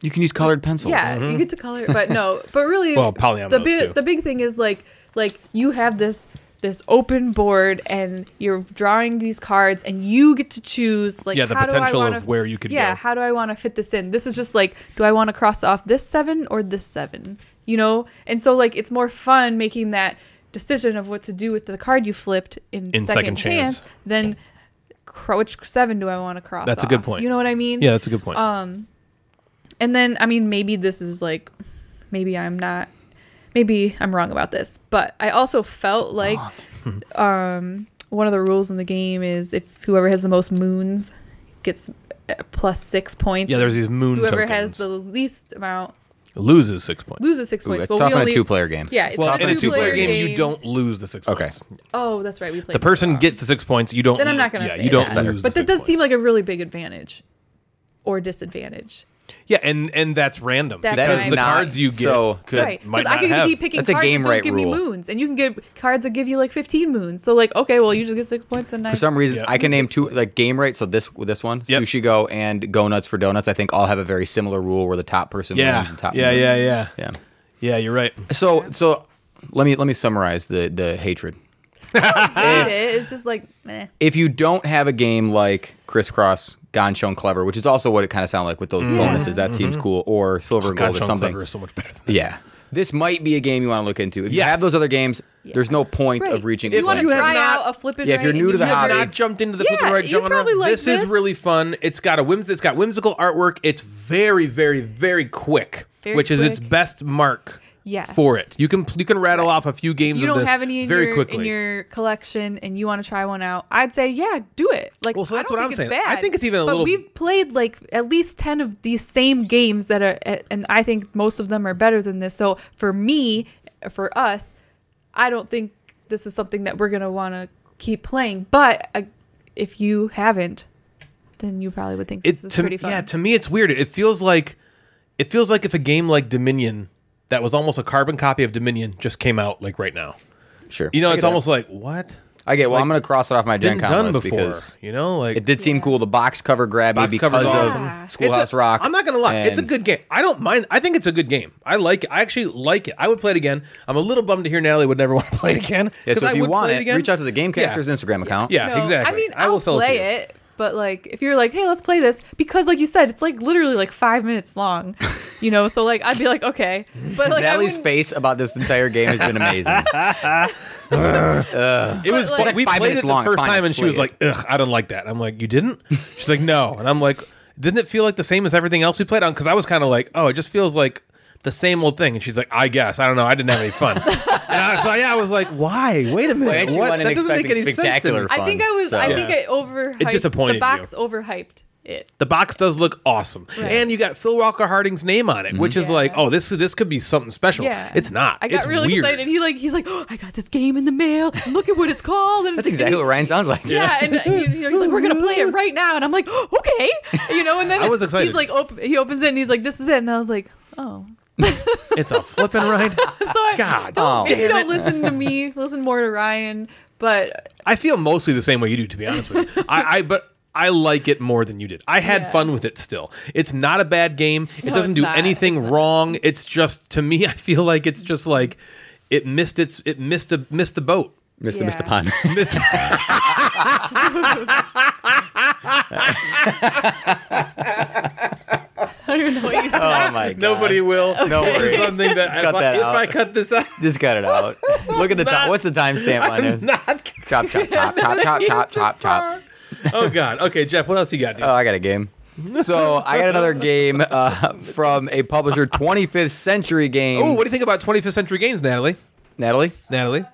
You can use colored pencils. yeah, Mm-hmm. you get to color, but no, but really, Well, polyominoes, the big too. the big thing is like like you have this this open board and you're drawing these cards and you get to choose like Yeah, the how do I potential wanna, of where you could yeah go. how do I want to fit this in this is just like do I want to cross off this seven or this seven you know and so like it's more fun making that decision of what to do with the card you flipped in, In second, Second chance, Chance. than cr- which seven do I want to cross That's a good point. you know what I mean Yeah, that's a good point. um, and then I mean maybe this is like maybe I'm not maybe I'm wrong about this, but I also felt like [LAUGHS] um one of the rules in the game is if whoever has the most moons gets uh, plus 6 points. yeah, there's these moon whoever tokens. has the least amount loses six points. loses 6 Ooh, points. it's but tough we in only a two-player game. Yeah, it's well, tough in a two-player two-player game, you don't lose the six Okay. points. Oh, that's right. We played The person both. gets the six points. You don't. Then I'm lose- not going to yeah, say you don't that. lose. But the that six does seem points. like a really big advantage or disadvantage. Yeah, and and that's random That's because right. the Not- cards you get so- could, right. might Because I not can have. keep picking That's a cards game that don't right give rule. me moons, and you can get cards that give you like 15 moons. So like, okay, well, you just get six points, and I For some reason, Yeah. I can name two like game rate. So this this one, Yep. Sushi Go and Go Nuts for Donuts. I think all have a very similar rule where the top person yeah, wins. The top yeah, yeah, yeah, yeah. yeah. You're right. So so let me let me summarize the the hatred. [LAUGHS] hate it. It's just like, eh. if you don't have a game like Crisscross, Ganz Schön Clever, which is also what it kind of sounded like with those mm-hmm. bonuses, that seems mm-hmm. cool, or Silver and God, Gold or something. Clever is so much better than this. Yeah. This might be a game you want to look into. If you have those other games, there's no point Right. of reaching. You want to you have try not- out a flipping Yeah, if you're new to the you've hobby- not jumped into the Yeah, flipping right genre. like this, is really fun. It's got a whims. It's got whimsical artwork. It's very, very, very quick, Very which is its best mark Yes. for it. You can you can rattle off a few games you don't this have any in very your quickly. in your collection and you want to try one out, I'd say yeah, do it. Like, Well, so that's what I'm saying. I think it's even a but little- we've played like at least ten of these same games that are, and I think most of them are better than this. So for me, for us, I don't think this is something that we're gonna want to keep playing. But uh, if you haven't, then you probably would think it this is to, pretty fun. yeah to me it's weird. It feels like it feels like if a game like Dominion that was almost a carbon copy of Dominion just came out like right now. Sure. You know, I it's get that. almost like what I get. Well, like, I'm gonna cross it off my Gen Con done list before. because You know, like it did seem cool. The box cover grabbed me because cover's of Schoolhouse It's a- Rock. I'm not gonna lie, it's a good game. I don't mind. I think it's a good game. I like it. I actually like it. I would play it again. I'm a little bummed to hear Natalie would never [LAUGHS] want to play it again. Yeah, 'cause so I if you would want play it, again. reach out to the Gamecasters Instagram account. Yeah, No, exactly. I mean, I I'll will it play it, but like, if you're like, "Hey, let's play this," because like you said, it's like literally like five minutes long, [LAUGHS] you know. So like, I'd be like, okay, but like, I Natalie's face about this entire game has been amazing. [LAUGHS] It was But, like- we Five played minutes it the long, first fine, time, and she was it. like, "Ugh, I don't like that." I'm like, "You didn't?" She's like, "No," and I'm like, "Didn't it feel like the same as everything else we played on?" Because I was kind of like, "Oh, it just feels like." The same old thing, and she's like, "I guess I don't know. I didn't have any fun." [LAUGHS] and I, so yeah, I was like, "Why? Wait a minute. Well, actually what? That doesn't make expecting any sense to me." spectacular I think I was. So- I Yeah. think it overhyped. It disappointed The box you. overhyped it. The box does look awesome, Right. and you got Phil Walker Harding's name on it, which is Yeah. like, oh, this this could be something special. Yeah, It's not. I got it's really weird. excited. He like he's like, oh, I got this game in the mail. Look at what it's called. And That's it's- exactly what Ryan sounds like. Yeah, and you know, he's like, "We're gonna play it right now," and I'm like, "Okay," you know. And then I was excited. He's like, op- he opens it and he's like, "This is it," and I was like, "Oh." [LAUGHS] It's a flipping ride. [LAUGHS] So I, God Oh. maybe damn don't it. listen to me. [LAUGHS] Listen more to Ryan. But I feel mostly the same way you do, to be honest with you. I, I but I like it more than you did. I had Yeah. fun with it still. It's not a bad game. It No, doesn't do not. anything It's not. wrong. It's just to me, I feel like it's just like it missed its it missed a missed the boat. Mr. Yeah. Mr. Pun. Missed- I don't don't even know what you [LAUGHS] said. Oh my god. Nobody will. No This is worries. something that if, Cut I, that if out. I cut this out, Just cut it out. [LAUGHS] Look at the time. What's the timestamp on it? not. Chop, chop, chop, chop, chop, chop, [LAUGHS] chop, chop. Oh God. Okay, Jeff. What else you got? Dude? Oh, I got a game. So I got another game uh, from a publisher, 25th Century Games. oh, what do you think about 25th Century Games, Natalie? Natalie? Natalie.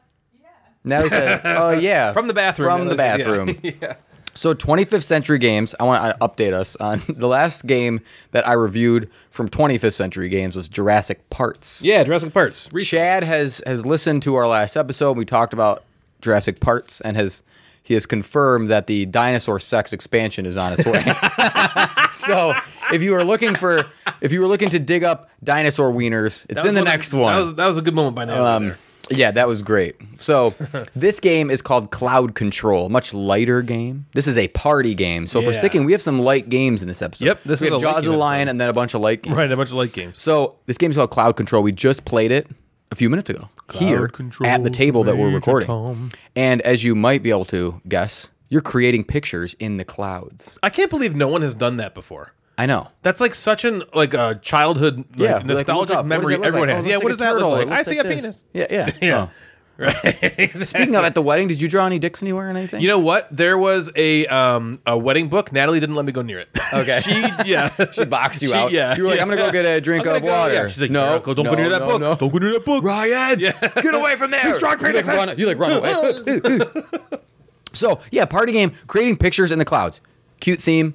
Natalie says, "Oh yeah, From the bathroom. From the Natalie says, bathroom." Yeah. So 25th Century Games, I want to update us on [LAUGHS] the last game that I reviewed from 25th Century Games was Jurassic Parts. Yeah, Jurassic Parts. Re- Chad has has listened to our last episode. We talked about Jurassic Parts and has he has confirmed that the dinosaur sex expansion is on its way. [LAUGHS] so if you are looking for if you were looking to dig up dinosaur wieners, it's in the next of- one. That was that was a good moment by now. Um, yeah, that was great. So [LAUGHS] this game is called Cloud Control, much lighter game. This is a party game. So if we're Yeah. sticking, we have some light games in this episode. Yep, this we is have a light Jaws of game the Lion episode. and then a bunch of light games. right, a bunch of light games. So this game is called Cloud Control. We just played it a few minutes ago here Control, at the table that we're Major recording. Tom. And as you might be able to guess, you're creating pictures in the clouds. I can't believe no one has done that before. I know. That's like such an like a childhood like, Yeah, nostalgic does memory everyone like? has. Oh, yeah, looks what does that look like? I see like a this. penis. Yeah, yeah. [LAUGHS] Yeah. Oh. Right. [LAUGHS] Speaking of at the wedding, did you draw any dicks anywhere or anything? You know what? There was a um a wedding book. Natalie didn't let me go near it. Okay. [LAUGHS] she yeah. she boxed you She- out. yeah, you were like, I'm gonna go get a drink of go- water. yeah. She's like, no, "Eric, don't no, go near that no, book. no. Don't go near that book. Ryan, yeah. get away from there. you like penises. you like run away. so yeah, party game, creating pictures in the clouds. Cute theme,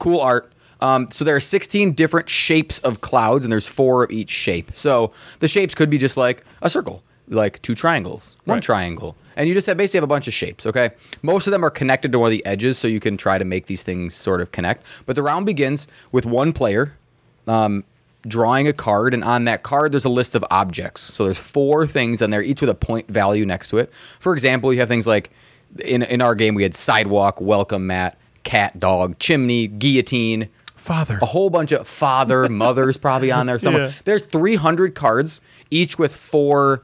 cool art. Um, so there are 16 different shapes of clouds, and there's four of each shape. So the shapes could be just like a circle, like two triangles, one Right. triangle, and you just have basically have a bunch of shapes. Okay, most of them are connected to one of the edges, so you can try to make these things sort of connect. But the round begins with one player um, drawing a card, and on that card there's a list of objects. So there's four things on there, each with a point value next to it. For example, you have things like in in our game we had sidewalk, welcome mat, cat, dog, chimney, guillotine, Father. a whole bunch of father, [LAUGHS] mother's probably on there somewhere. Yeah. There's 300 cards, each with four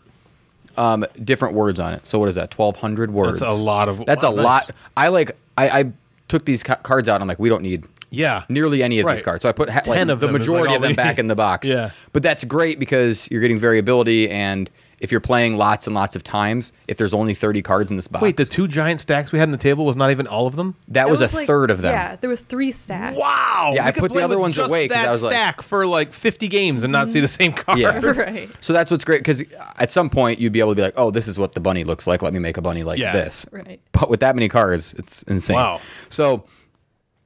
um, different words on it. So what is that? 1,200 words. That's a lot of- That's a nice. lot. I like. I, I took these ca- cards out. I'm like, we don't need Yeah. nearly any of these cards. So I put ha- 10 like, of the is, like, majority of them back in the box. [LAUGHS] Yeah. But that's great because you're getting variability and if you're playing lots and lots of times, if there's only 30 cards in this box. Wait, the two giant stacks we had on the table was not even all of them. that was, a like- third of them. Yeah, there was three stacks. Wow. Yeah, I We could put the other ones away away 'cause that I was like- stack for like 50 games and not see the mm-hmm. same card. Yeah. [LAUGHS] Right. So that's what's great because at some point you'd be able to be like, oh, this is what the bunny looks like. Let me make a bunny like Yeah. this. Right. But with that many cards, it's insane. Wow. So,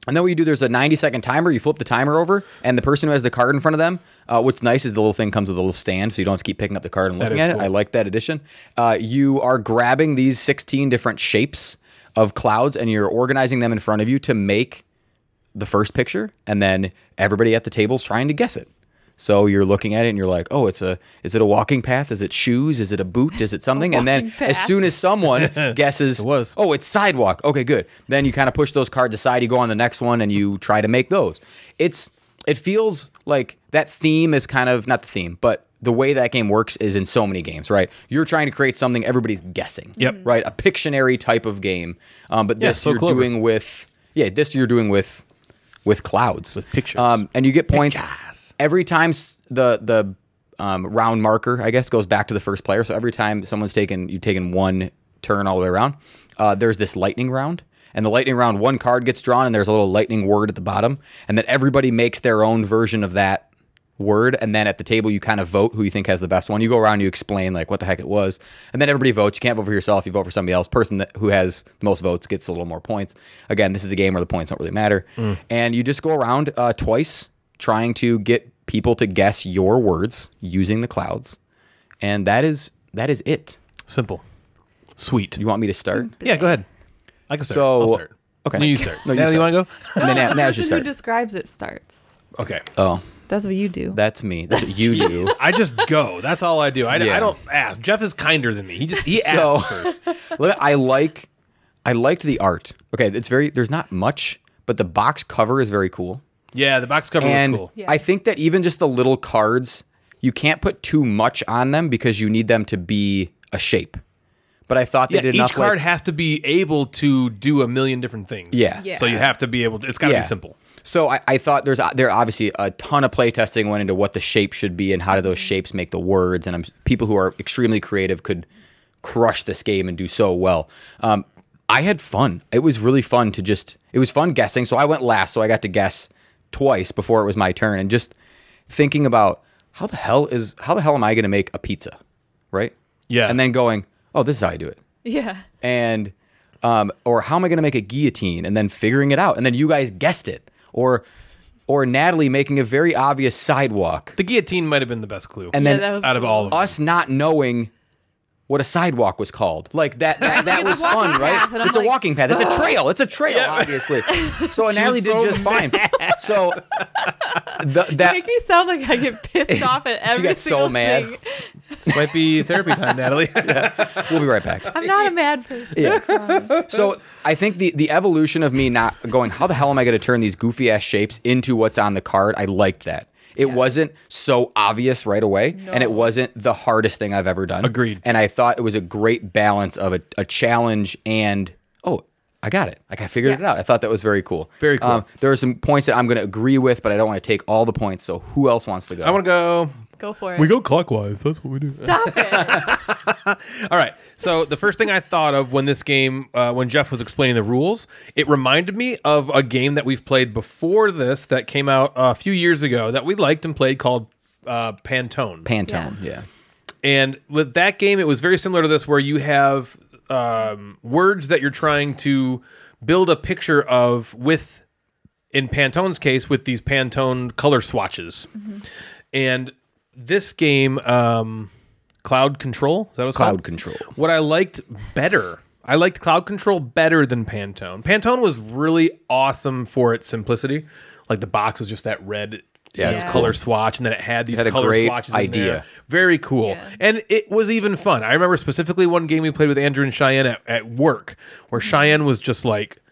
and then what you do, there's a 90 second timer. You flip the timer over, and the person who has the card in front of them, uh, what's nice is the little thing comes with a little stand, so you don't have to keep picking up the card and looking at cool. it. I like that addition. Uh, you are grabbing these 16 different shapes of clouds, and you're organizing them in front of you to make the first picture, and then everybody at the table's trying to guess it. So you're looking at it and you're like, oh, it's a is it a walking path? Is it shoes? Is it a boot? Is it [LAUGHS] something? and then walking as soon as someone [LAUGHS] guesses, It was. oh, it's sidewalk. Okay, good. Then you kind of push those cards aside. You go on the next one and you try to make those. It's it feels like that theme is kind of not the theme, but the way that game works is in so many games, right? You're trying to create something everybody's guessing. Yep. Right, a Pictionary type of game. Um, but Yeah, this so you're clever. doing with yeah, this you're doing with with clouds With pictures. Um, and you get points Pictures. every time the the um, round marker, I guess, goes back to the first player. So every time someone's taken you've taken one turn all the way around, uh, there's this lightning round. And the lightning round, one card gets drawn, and there's a little lightning word at the bottom, and then everybody makes their own version of that word. And then at the table, you kind of vote who you think has the best one. You go around, you explain like what the heck it was, and then everybody votes. You can't vote for yourself; you vote for somebody else. Person that, who has the most votes gets a little more points. Again, this is a game where the points don't really matter, and you just go around uh, twice trying to get people to guess your words using the clouds, and that is that is it. Simple. Sweet. You want me to start? yeah, go ahead. I can start. So- I'll start. okay. No, you start. No, you Natalie, start. you want to And then now, now The she person who describes it starts. Okay. Oh, That's what you do. that's me. That's what you do. I just go. That's all I do. I, Yeah. I don't ask. Jeff is kinder than me. He just he So- asks first. [LAUGHS] Look, I like I liked the art. Okay, it's very there's not much, but the box cover is very cool. Yeah, the box cover and was cool. Yeah. I think that even just the little cards, you can't put too much on them because you need them to be a shape. But I thought they Yeah, did each enough card like, has to be able to do a million different things. Yeah. Yeah. So you have to be able to. It's got to Yeah. be simple. So I, I thought there's there obviously a ton of playtesting went into what the shape should be and how do those shapes make the words. And I'm people who are extremely creative could crush this game and do so well. Um, I had fun. It was really fun to just. It was fun guessing. So I went last, so I got to guess twice before it was my turn, and just thinking about how the hell is how the hell am I going to make a pizza, right? Yeah. And then going, oh, this is how I do it. Yeah. and um, or how am I going to make a guillotine and then figuring it out? And then you guys guessed it. Or or Natalie making a very obvious sidewalk. The guillotine might have been the best clue and Yeah, then that was out of all of them. us not knowing what a sidewalk was called like that that, that [LAUGHS] was fun right path, and I'm it's a walking path it's a oh. trail it's a [LAUGHS] trail Yeah. obviously so [LAUGHS] Natalie was did so just fine so the, You that make me sound like I get pissed off at every got so mad. thing. This might be therapy time, Natalie. we'll be right back I'm not a mad person. Yeah. so I think the the evolution of me not going, how the hell am I going to turn these goofy ass shapes into what's on the card? I liked that. It wasn't so obvious right away, and it wasn't the hardest thing I've ever done. Agreed. And I thought it was a great balance of a, a challenge and oh, I got it. Like I figured it out. I thought that was very cool. Very cool. Um, there are some points that I'm going to agree with, but I don't want to take all the points. So who else wants to go? I want to go. Go for it. We go clockwise. That's what we do. Stop it. [LAUGHS] All right. So the first thing I thought of when this game, uh, when Jeff was explaining the rules, it reminded me of a game that we've played before this that came out a few years ago that we liked and played called uh, Pantone. Pantone. Yeah. And with that game, it was very similar to this, where you have um, words that you're trying to build a picture of with, in Pantone's case, with these Pantone color swatches. And this game, um, Cloud Control, is that what it's Cloud called? control. What I liked better, I liked Cloud Control better than Pantone. Pantone was really awesome for its simplicity. Like the box was just that red Yeah, you know, it's color cool. swatch, and then it had these had a color great swatches in idea. there. Very cool. Yeah. And it was even fun. I remember specifically one game we played with Andrew and Cheyenne at, at work, where Cheyenne was just like,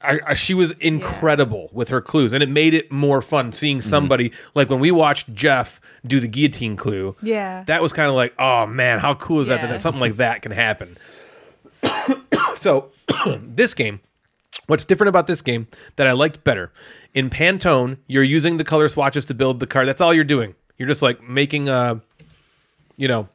I, I, she was incredible with her clues, and it made it more fun seeing Mm-hmm. somebody like when we watched Jeff do the guillotine clue. Yeah. that was kind of like, oh man, how cool is that Yeah. that something like that can happen? [COUGHS] so, [COUGHS] this game, what's different about this game that I liked better in Pantone, you're using the color swatches to build the car. That's all you're doing. You're just like making a, you know,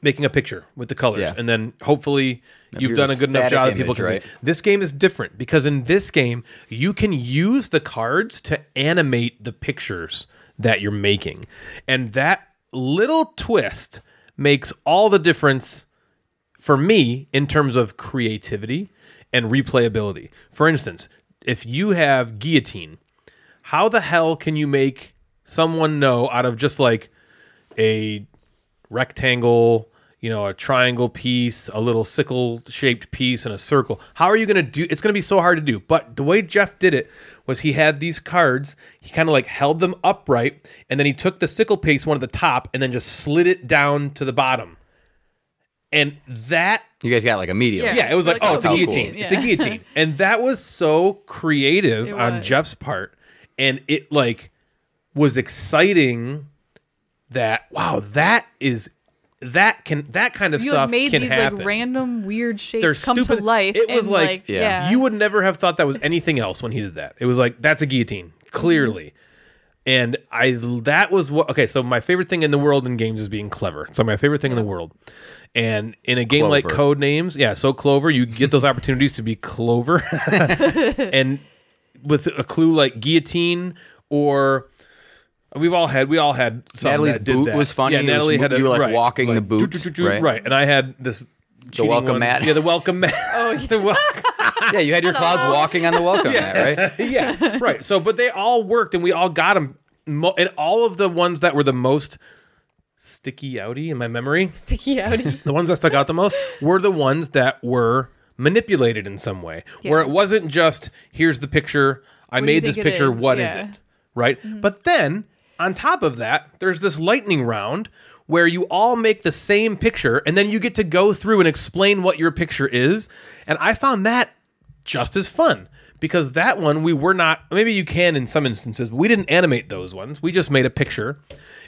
making a picture with the colors, Yeah. and then hopefully you've done a good enough job that people can right? see. This game is different because in this game you can use the cards to animate the pictures that you're making, and that little twist makes all the difference for me in terms of creativity and replayability. For instance, if you have guillotine, how the hell can you make someone know out of just like a rectangle, you know, a triangle piece, a little sickle shaped piece, and a circle. How are you going to do? It's going to be so hard to do. But the way Jeff did it was he had these cards. He kind of like held them upright, and then he took the sickle piece one at the top, and then just slid it down to the bottom. And that You guys got like a medium. Yeah. yeah, it was like, Like, oh, it's a cool. guillotine. It's a guillotine. [LAUGHS] And that was so creative It on was. Jeff's part. And it like was exciting that wow, that is that can that kind of You stuff made can these happen. like random weird shapes They're come stupid. to life. It was and, like, Yeah. yeah. You would never have thought that was anything else when he did that. It was like that's a guillotine, mm-hmm. clearly. And I that was what okay, so my favorite thing in the world in games is being clever. So my favorite thing in the world. And in a game like Codenames, yeah, so Clover, you get those opportunities to be Clover. [LAUGHS] [LAUGHS] and with a clue like guillotine or we've all had we all had something Natalie's that did boot that. was funny. Yeah, It was Natalie had a, you were, like, right, walking the boot, right? right. And I had this cheating welcome one. mat. Yeah, the welcome mat. [LAUGHS] Oh, [LAUGHS] the wel- [LAUGHS] Yeah, you had your clouds walking on the welcome mat, right? yeah, right. So, but they all worked, and we all got them. Mo- and all of the ones that were the most sticky outy in my memory, sticky outy. the ones that stuck out the most were the ones that were manipulated in some way, where it wasn't just here's the picture, I What made this picture, is? What is Yeah. Mm-hmm. it? Right? But then on top of that, there's this lightning round where you all make the same picture and then you get to go through and explain what your picture is. And I found that just as fun because that one we were not. Maybe you can in some instances, but we didn't animate those ones. We just made a picture,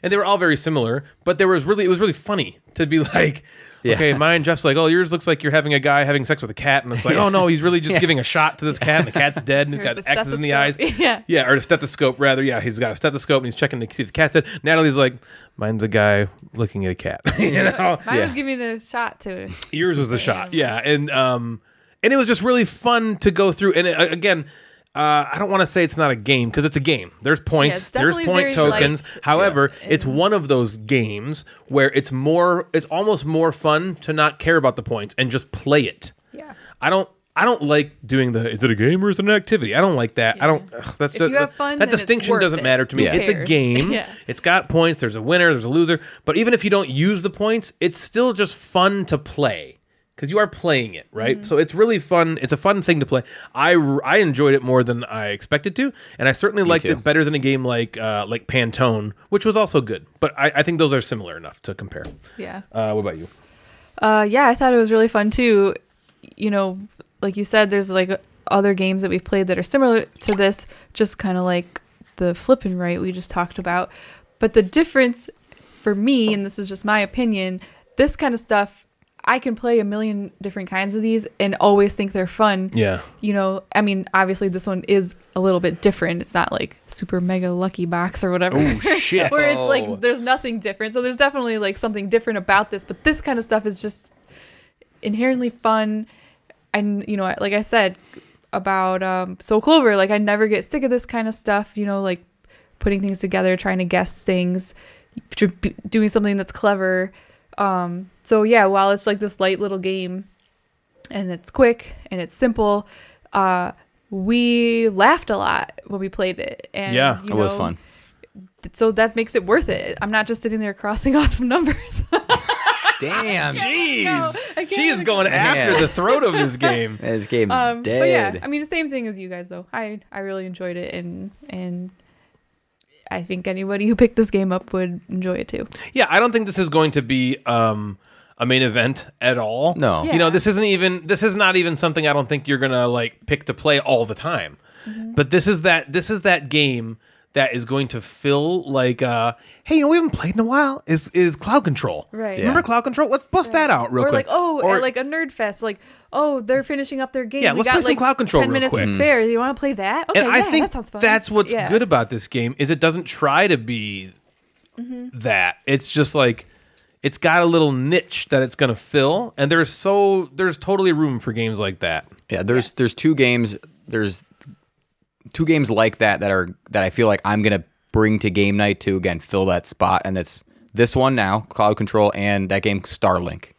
and they were all very similar. But there was really it was really funny to be [LAUGHS] like, Yeah. okay, mine Jeff's like, oh, yours looks like you're having a guy having sex with a cat, and it's like, oh no, he's really just giving a shot to this cat, and the [LAUGHS] cat's dead, and it's got X's in the eyes. [LAUGHS] Yeah. yeah, or a stethoscope rather. Yeah, he's got a stethoscope and he's checking to see if the cat's dead. Natalie's like, mine's a guy looking at a cat. you know? Mine Yeah. was giving a shot to it. Yours was the shot, yeah, and um, and it was just really fun to go through. And it, again, uh, I don't want to say it's not a game because it's a game. There's points, it's there's point tokens. light. However, Yeah. it's one of those games where it's more, it's almost more fun to not care about the points and just play it. Yeah. I don't. I don't like doing the. Is it a game or is it an activity? I don't like that. I don't. ugh, that's If just, you have fun, that distinction doesn't it. matter to me. Yeah. It's a game. [LAUGHS] Yeah. It's got points. There's a winner. There's a loser. But even if you don't use the points, it's still just fun to play because you are playing it, right? Mm-hmm. So it's really fun. It's a fun thing to play. I I enjoyed it more than I expected to, and I certainly liked too. it better than a game like uh, like Pantone, which was also good. But I, I think those are similar enough to compare. Yeah. Uh, what about you? Uh, yeah, I thought it was really fun too. You know, like you said, there's like other games that we've played that are similar to this, just kind of like the flip and write we just talked about. But the difference for me, and this is just my opinion, this kind of stuff, I can play a million different kinds of these and always think they're fun. Yeah. You know, I mean, obviously this one is a little bit different. It's not like super mega lucky box or whatever. Oh [LAUGHS] shit! where it's Oh. like there's nothing different. So there's definitely like something different about this, but this kind of stuff is just inherently fun. And you know, like I said about um, So Clover, like I never get sick of this kind of stuff. You know, like putting things together, trying to guess things, doing something that's clever. Um, so yeah, while it's like this light little game, and it's quick and it's simple, uh, we laughed a lot when we played it. And Yeah, you It was fun. so that makes it worth it. I'm not just sitting there crossing [LAUGHS] off some numbers. Damn. [LAUGHS] Jeez, I can't she is even- going after Man. the throat of this [LAUGHS] game. This game's Um, but yeah, I mean, the same thing as you guys though. I I really enjoyed it, and and I think anybody who picked this game up would enjoy it too. Yeah, I don't think this is going to be um, a main event at all. No. you know, this isn't even. This is not even something I don't think you're gonna like pick to play all the time. But this is that. This is that game that is going to fill like, uh, hey, you know, we haven't played in a while. Is is Cloud Control? Right. Remember Cloud Control? Let's bust that out real quick. or quick. like oh, Or- at like a nerd fest, like oh, they're finishing up their game. Yeah, we let's got play some like Cloud Control ten real minutes quick. to spare. You want to play that? Okay, and I think that sounds fun. that's what's Yeah. good about this game is it doesn't try to be Mm-hmm. that. It's just like it's got a little niche that it's going to fill, and there's so there's totally room for games like that. Yeah, there's Yes. there's two games there's two games like that that are that I feel like I'm gonna bring to game night to again fill that spot, and it's this one now, Cloud Control, and that game Starlink.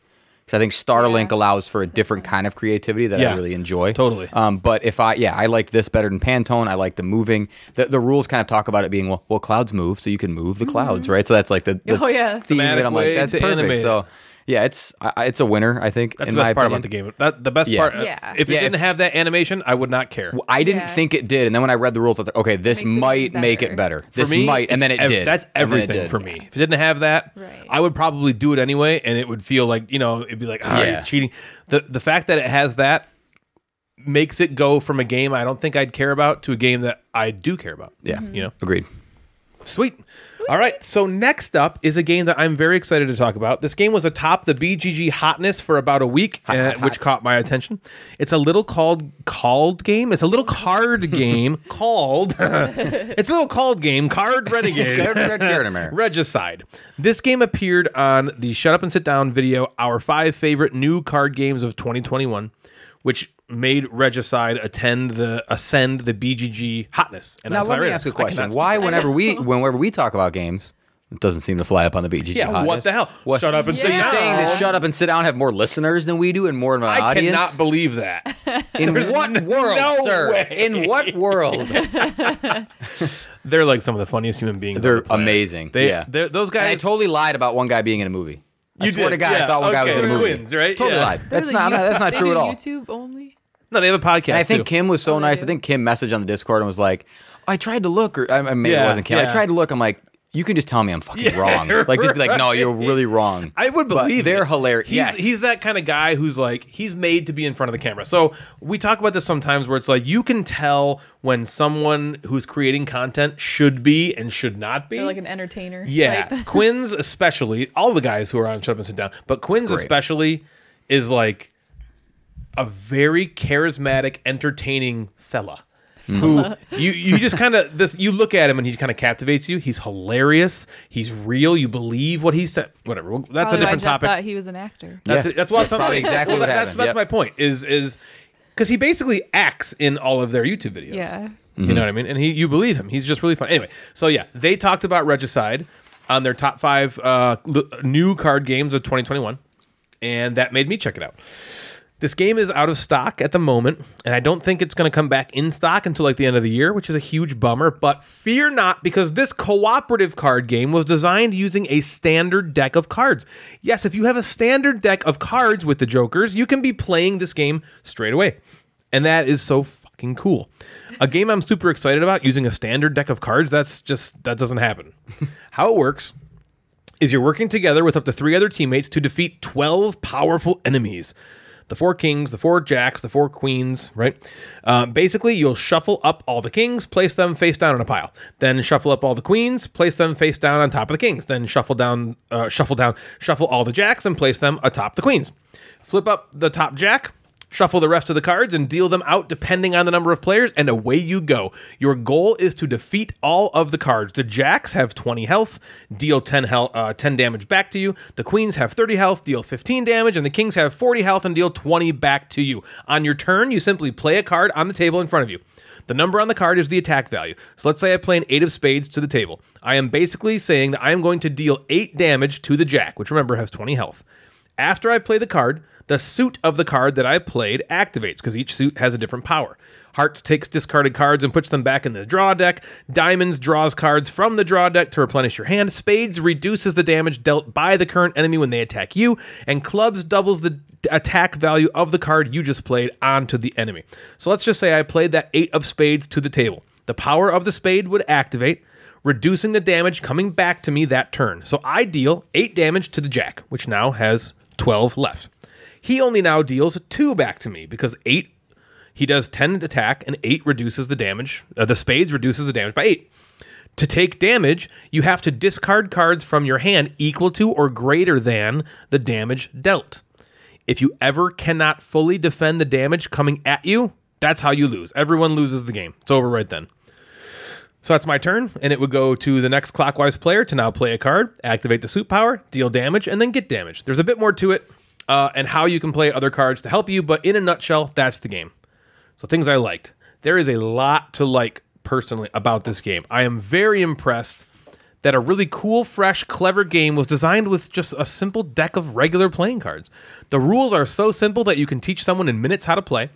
Because I think Starlink Yeah. allows for a different [LAUGHS] kind of creativity that Yeah, I really enjoy. totally. Um, but if I yeah, I like this better than Pantone. I like the moving. The, the rules kind of talk about it being well, well, clouds move, so you can move the clouds, right? So that's like the, the Mm-hmm. Oh, yeah. theme of Thematic it. I'm like that's perfect. animate. So yeah, it's I, I- it's a winner. I think That's in the my best part opinion. about the game. That the best Yeah. part. uh, Yeah. If it Yeah, didn't if- have that animation, I would not care. I didn't Yeah. think it did, and then when I read the rules, I was like, okay, this Makes it might even make it better. better. For This me, might, and then it ev- did. That's And then it everything did. for me. If it didn't have that, Right. I would probably do it anyway, and it would feel like you know it'd be like, Yeah. you're cheating. The the fact that it has that makes it go from a game I don't think I'd care about to a game that I do care about. Yeah, you know. agreed. Sweet. All right. So next up is a game that I'm very excited to talk about. This game was atop the BGG hotness for about a week, uh, which caught my attention. It's a little called called game. It's a little card [LAUGHS] game called. [LAUGHS] it's a little called game. Card Renegade. [LAUGHS] Regicide. This game appeared on the Shut Up and Sit Down video, our five favorite new card games of 2021, which made Regicide attend the ascend the BGG hotness. And Now that's let I me read it. ask you a I question. Why, whenever we, [LAUGHS] whenever we talk about games, it doesn't seem to fly up on the BGG. Yeah, what the hell? What? Shut up and so sit you're down. saying that Shut Up and Sit Down have more listeners than we do and more of an I audience? I cannot believe that. [LAUGHS] In what world, no sir? way. In what world? [LAUGHS] They're like some of the funniest human beings. They're the amazing. They, yeah. they're- those And I totally lied about one guy being in a movie. I You swear did, to God, yeah, I thought one guy was in a movie. Twins, right? Totally Yeah. lied. That's not, YouTube- that's not true at all. YouTube only. No, they have a podcast. And I think too. Kim was so Oh, they nice. I think Kim messaged on the Discord and was like, I tried to look, or I, I- maybe Yeah, it wasn't Kim. yeah. I tried to look. I'm like, you can just tell me I'm fucking wrong. [LAUGHS] Like just be like, no, you're really wrong. I would But believe they're it. hilarious. He's, yes. he's that kind of guy who's like he's made to be in front of the camera. So we talk about this sometimes where it's like you can tell when someone who's creating content should be and should not be. They're like an entertainer. Yeah, type. [LAUGHS] Quinn's especially all the guys who are on Shut Up and Sit Down, but Quinn's especially is like a very charismatic, entertaining fella. Who you you just kind of this you look at him and he kind of captivates you. He's hilarious. He's real. You believe what he said. Whatever. Well, That's Probably a why different Jeff topic. thought he was an actor. That's Yeah. it. That's what That's I'm probably saying. exactly Well, what that's happened. that's Yep. my point. Is is because he basically acts in all of their YouTube videos. Yeah. You know what I mean? And he, you believe him. He's just really fun. Anyway, so yeah, they talked about Regicide on their top five uh, l- new card games of 2021, and that made me check it out. This game is out of stock at the moment, and I don't think it's going to come back in stock until like the end of the year, which is a huge bummer. But fear not, because this cooperative card game was designed using a standard deck of cards. Yes, if you have a standard deck of cards with the Jokers, you can be playing this game straight away. And that is so fucking cool. A game I'm super excited about using a standard deck of cards, that's just, that doesn't happen. [LAUGHS] How it works is you're working together with up to three other teammates to defeat 12 powerful enemies. The four kings, the four jacks, the four queens, right? Uh, basically, you'll shuffle up all the kings, place them face down in a pile. Then shuffle up all the queens, place them face down on top of the kings. Then shuffle down, uh, shuffle down, shuffle all the jacks and place them atop the queens. Flip up the top jack, Shuffle the rest of the cards and deal them out depending on the number of players, and away you go. Your goal is to defeat all of the cards. The jacks have 20 health, deal 10, hel- uh, 10 damage back to you. The queens have 30 health, deal 15 damage, and the kings have 40 health and deal 20 back to you. On your turn, you simply play a card on the table in front of you. The number on the card is the attack value. So let's say I play an 8 of spades to the table. I am basically saying that I am going to deal 8 damage to the jack, which remember has 20 health. After I play the card, the suit of the card that I played activates because each suit has a different power. Hearts takes discarded cards and puts them back in the draw deck. Diamonds draws cards from the draw deck to replenish your hand. Spades reduces the damage dealt by the current enemy when they attack you. And clubs doubles the attack value of the card you just played onto the enemy. So let's just say I played that eight of spades to the table. The power of the spade would activate reducing the damage coming back to me that turn. So I deal 8 damage to the jack, which now has 12 left. He only now deals 2 back to me because 8 he does 10 attack and 8 reduces the damage. Uh, the spades reduces the damage by 8. To take damage, you have to discard cards from your hand equal to or greater than the damage dealt. If you ever cannot fully defend the damage coming at you, that's how you lose. Everyone loses the game. It's over right then. So that's my turn, and it would go to the next clockwise player to now play a card, activate the suit power, deal damage, and then get damage. There's a bit more to it, uh, and how you can play other cards to help you, but in a nutshell, that's the game. So things I liked. There is a lot to like personally about this game. I am very impressed that a really cool, fresh, clever game was designed with just a simple deck of regular playing cards. The rules are so simple that you can teach someone in minutes how to play.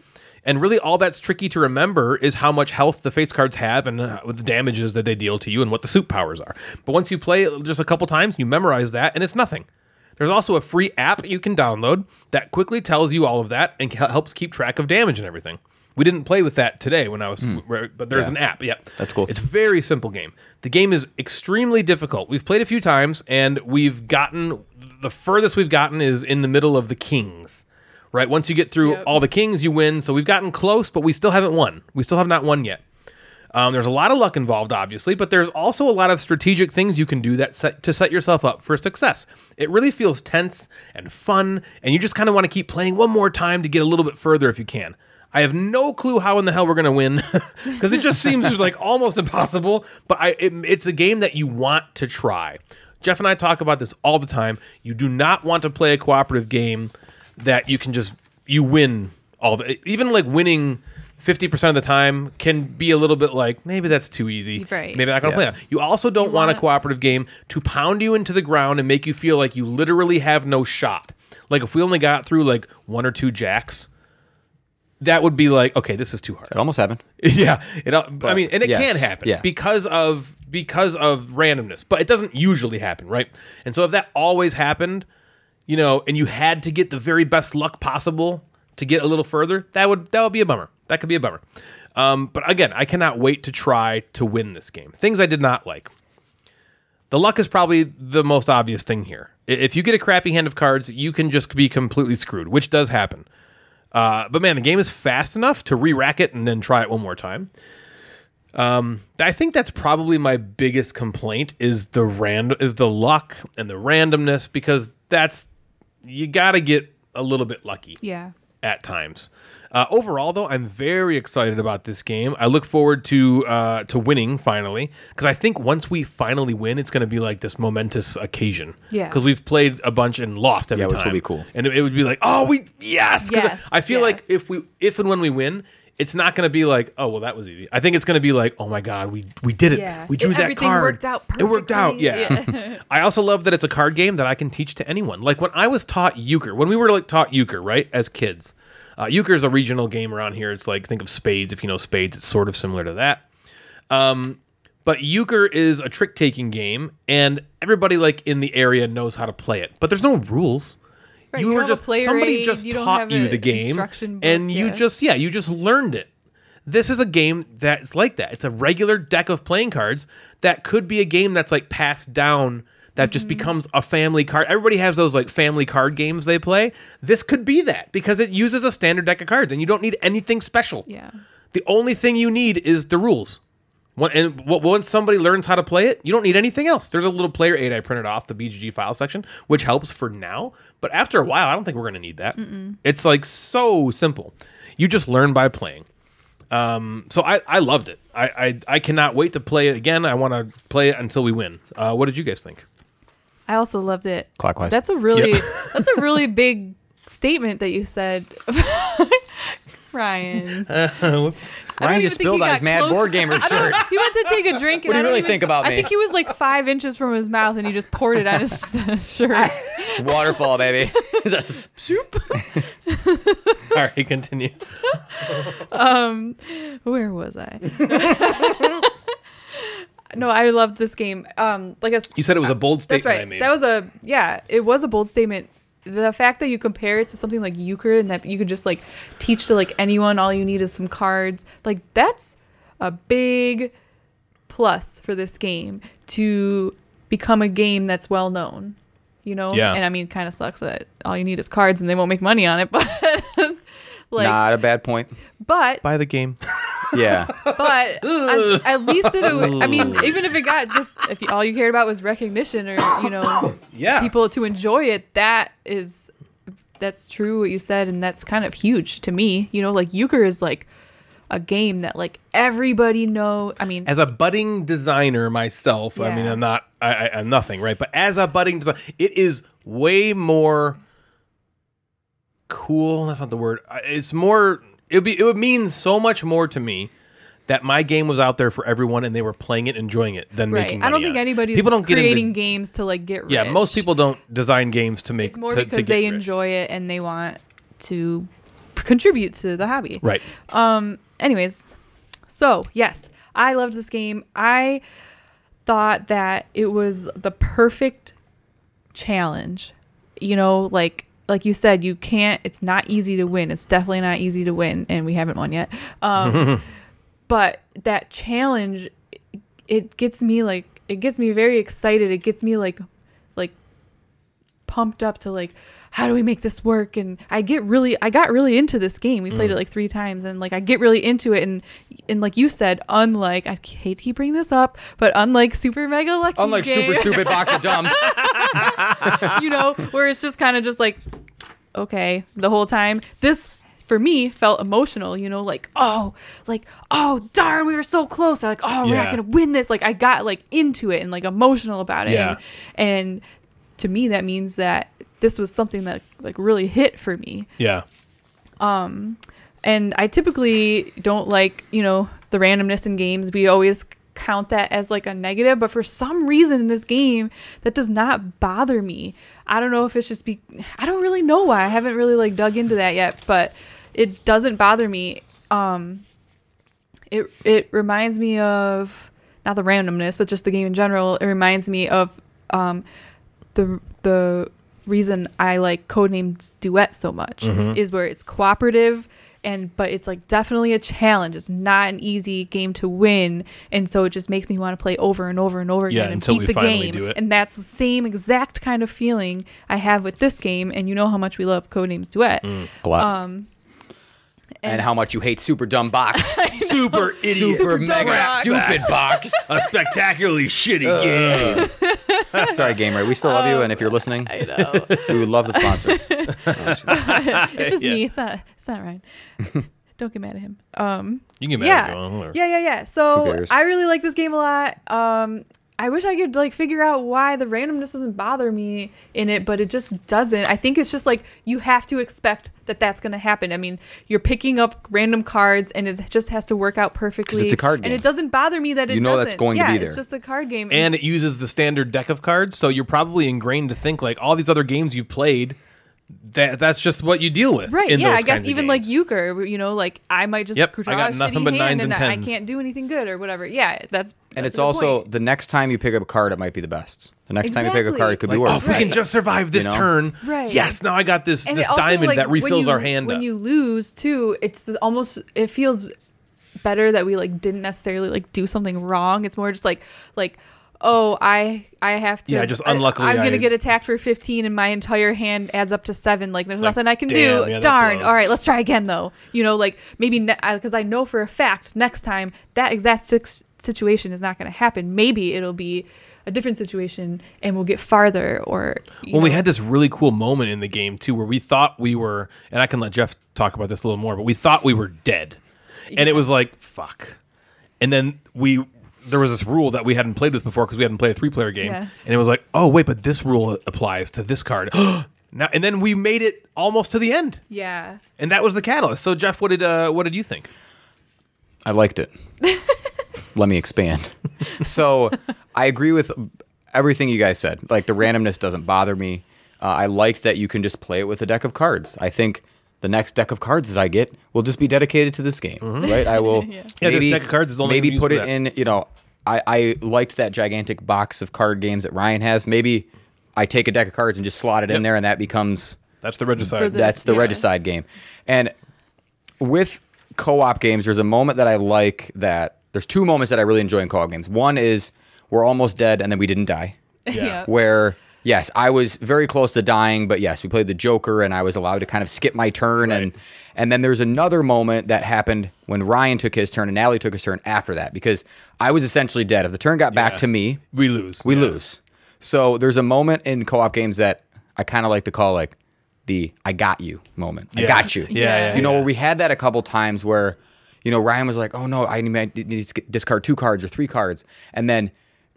And really, all that's tricky to remember is how much health the face cards have and uh, the damages that they deal to you and what the suit powers are. But once you play it just a couple times, you memorize that, and it's nothing. There's also a free app you can download that quickly tells you all of that and helps keep track of damage and everything. We didn't play with that today when I was, hmm. but there's Yeah. an app. Yep, That's cool. It's a very simple game. The game is extremely difficult. We've played a few times, and we've gotten the furthest we've gotten is in the middle of the kings. Right, once you get through Yep. all the kings, you win. So we've gotten close, but we still haven't won. We still have not won yet. Um, there's a lot of luck involved, obviously, but there's also a lot of strategic things you can do that set, to set yourself up for success. It really feels tense and fun, and you just kind of want to keep playing one more time to get a little bit further if you can. I have no clue how in the hell we're gonna win [LAUGHS] because it just seems like almost impossible. But I, it, it's a game that you want to try. Jeff and I talk about this all the time. You do not want to play a cooperative game that you can just you win all the even like winning 50% of the time can be a little bit like maybe that's too easy Right. maybe i'm not gonna Yeah. play that you also don't want a wanna- cooperative game to pound you into the ground and make you feel like you literally have no shot like if we only got through like one or two jacks that would be like okay this is too hard It almost happened. [LAUGHS] yeah, it, I mean, and it yes, can happen yeah. because of because of randomness, but it doesn't usually happen, right? And so if that always happened, you know, and you had to get the very best luck possible to get a little further, that would that would be a bummer. That could be a bummer. Um, but again, I cannot wait to try to win this game. Things I did not like. The luck is probably the most obvious thing here. If you get a crappy hand of cards, you can just be completely screwed, which does happen. Uh, but man, the game is fast enough to re-rack it and then try it one more time. Um, I think that's probably my biggest complaint is the rand is the luck and the randomness because that's you got to get a little bit lucky Yeah. At times. Uh, overall, though, I'm very excited about this game. I look forward to uh, to winning finally because I think once we finally win, it's going to be like this momentous occasion. Yeah. Because we've played a bunch and lost every Yeah, time. which will be cool. And it, it would be like, oh, we yes. 'Cause Yes, I feel like if we if and when we win. It's not going to be like, oh well, that was easy. I think it's going to be like, oh my god, we we did it. Yeah. We drew It- that everything card. worked out It worked out. perfectly. Yeah. Yeah. [LAUGHS] I also love that it's a card game that I can teach to anyone. Like when I was taught euchre, when we were like taught euchre, right, as kids. Uh, euchre is a regional game around here. It's like think of spades. If you know spades, it's sort of similar to that. Um, but euchre is a trick taking game, and everybody like in the area knows how to play it. But there's no rules. Right, you you were don't have a just somebody aid, just you taught you the game, book, and you yeah. just yeah you just learned it. This is a game that's like that. It's a regular deck of playing cards that could be a game that's like passed down that just Mm-hmm. becomes a family card. Everybody has those like family card games they play. This could be that because it uses a standard deck of cards and you don't need anything special. Yeah. The only thing you need is the rules. When- And w- once somebody learns how to play it, you don't need anything else. There's a little player aid I printed off the BGG file section, which helps for now. But after a while, I don't think we're going to need that. It's like so simple. You just learn by playing. Um, so I, I loved it. I, I I cannot wait to play it again. I want to play it until we win. Uh, what did you guys think? I also loved it. Clockwise. That's a really Yep. [LAUGHS] that's a really big statement that you said. [LAUGHS] Ryan. [LAUGHS] I don't Ryan even just think he spilled on got his Mad close- Board Gamer [LAUGHS] shirt. He went to take a drink. [LAUGHS] And What do you I don't really even- think about me? I think he was like five inches from his mouth, and he just poured it on his [LAUGHS] shirt. It's waterfall, baby. Just- All right, continue. Where was I? no, I loved this game. Um, like I, s- You said it was a bold statement that's right. I made. That was a yeah. It was a bold statement. The fact that you compare it to something like euchre and that you could just like teach to like anyone, all you need is some cards. Like that's a big plus for this game to become a game that's well known. You know, Yeah. and I mean, kind of sucks that all you need is cards and they won't make money on it, [LAUGHS] but like, Not a bad point. but Buy the game. [LAUGHS] Yeah. but at, [LAUGHS] at least it, I mean, even if it got just if you, all you cared about was recognition or you know [COUGHS] Yeah. people to enjoy it, that is that's true what you said, and that's kind of huge to me. You know, like euchre is like a game that like everybody know. I mean, as a budding designer myself, I mean, I'm not, I, I, I'm nothing, right? But as a budding designer, it is way more cool. That's not the word. Uh, it's more. It would be. It would mean so much more to me that my game was out there for everyone and they were playing it, enjoying it, than right? making. I don't think on anybody's People don't get creating into. games to like get rich. Yeah, most people don't design games to make It's more to, to because get they rich. enjoy it and they want to contribute to the hobby. Right. Um. Anyways, so yes, I loved this game. I thought that it was the perfect challenge. You know, like like you said, you can't. It's not easy to win. It's definitely not easy to win, and we haven't won yet. Um, [LAUGHS] but that challenge, it, it gets me like it gets me very excited. It gets me like like pumped up to like how do we make this work and i get really i got really into this game we Mm. played it like three times and like i get really into it and and like you said unlike i hate to keep bringing this up but unlike super mega lucky Unlike game, super stupid [LAUGHS] box of dumb. [LAUGHS] you know where it's just kind of just like okay the whole time this for me felt emotional you know like oh like oh darn we were so close like oh we're Yeah. not gonna win this like i got like into it and like emotional about it Yeah. and, and to me that means that this was something that like really hit for me Yeah. Um, and I typically don't like, you know, the randomness in games. We always count that as like a negative, but for some reason in this game, that does not bother me. I don't know if it's just be I don't really know why. I haven't really like dug into that yet, but it doesn't bother me. Um it it reminds me of not the randomness, but just the game in general. It reminds me of um the the reason I like Codenames Duet so much is where it's cooperative and but it's like definitely a challenge. It's not an easy game to win, and so it just makes me want to play over and over and over Yeah, again and beat the game. And that's the same exact kind of feeling I have with this game. And you know how much we love Codenames Duet. Mm. A lot. Um, and how much you hate super dumb box. [LAUGHS] Super idiot. super dumb mega box. stupid box. [LAUGHS] A spectacularly shitty game. [LAUGHS] Sorry, gamer. We still love you, and if you're listening, I know. we would love the sponsor. it's just Yeah. me. It's not. It's not Ryan. Don't get mad at him. Um. You can get mad yeah. if you want, whatever. Yeah, yeah, yeah. So? I really like this game a lot. Um, I wish I could like figure out why the randomness doesn't bother me in it, but it just doesn't. I think it's just like you have to expect that that's going to happen. I mean, you're picking up random cards, and it just has to work out perfectly. it's a card game, and it doesn't bother me that it You know that's doesn't. going to yeah, be it's just a card game, and it's- it uses the standard deck of cards, so you're probably ingrained to think like all these other games you've played. That that's just what you deal with. Right, in yeah, those I guess even like euchre, you know, like I might just Yep, draw I got a nothing shitty but hand nines and and I can't do anything good or whatever. Yeah, that's And it's also point. the next time you pick up a card, it might be the best. The next time you pick up a card, it could be Like, oh, worse. if we can just survive this You know? turn, Right. yes, now I got this And this also, diamond like, that when refills you- our hand When up. you lose too, it's almost it feels better that we like didn't necessarily like do something wrong. It's more just like like oh I I have to Yeah, just I- unluckily I'm gonna I- get attacked for 15 and my entire hand adds up to seven. Like there's Like, nothing I can damn, do. yeah, Darn. All right, let's try again though. You know, like maybe because I know for a fact next time that exact six situation is not going to happen. Maybe it'll be a different situation and we'll get farther or you well, we had this really cool moment in the game too, where we thought we were, and I can let Jeff talk about this a little more, but we thought we were dead, and it was like fuck, and then we. There was this rule that we hadn't played with before because we hadn't played a three-player game, Yeah. and it was like, oh wait, but this rule applies to this card. [GASPS] now, and then we made it almost to the end, yeah. and that was the catalyst. So, Jeff, what did uh, what did you think? I liked it. [LAUGHS] Let me expand. So I agree with everything you guys said. Like the randomness doesn't bother me. Uh, I like that you can just play it with a deck of cards. I think the next deck of cards that I get will just be dedicated to this game, mm-hmm. right? I will [LAUGHS] Yeah. Yeah, this deck of cards is only maybe put it for in. You know, I I liked that gigantic box of card games that Ryan has. Maybe I take a deck of cards and just slot it Yep. in there, and that becomes That's the regicide. For the- that's the yeah. regicide game. And with co-op games, there's a moment that I like that there's two moments that I really enjoy in co-op games. One is we're almost dead and then we didn't die. Yeah. [LAUGHS] Where yes, I was very close to dying, but yes, we played the Joker and I was allowed to kind of skip my turn and and then there's another moment that happened when Ryan took his turn and Natalie took his turn after that because I was essentially dead. If the turn got back Yeah. to me, we lose. we Yeah. lose. So there's a moment in co-op games that I kind of like to call like the "I got you" moment. I got you. Yeah, yeah, You know, yeah. where we had that a couple times where, you know, Ryan was like, "Oh no, I need to discard two cards or three cards," and then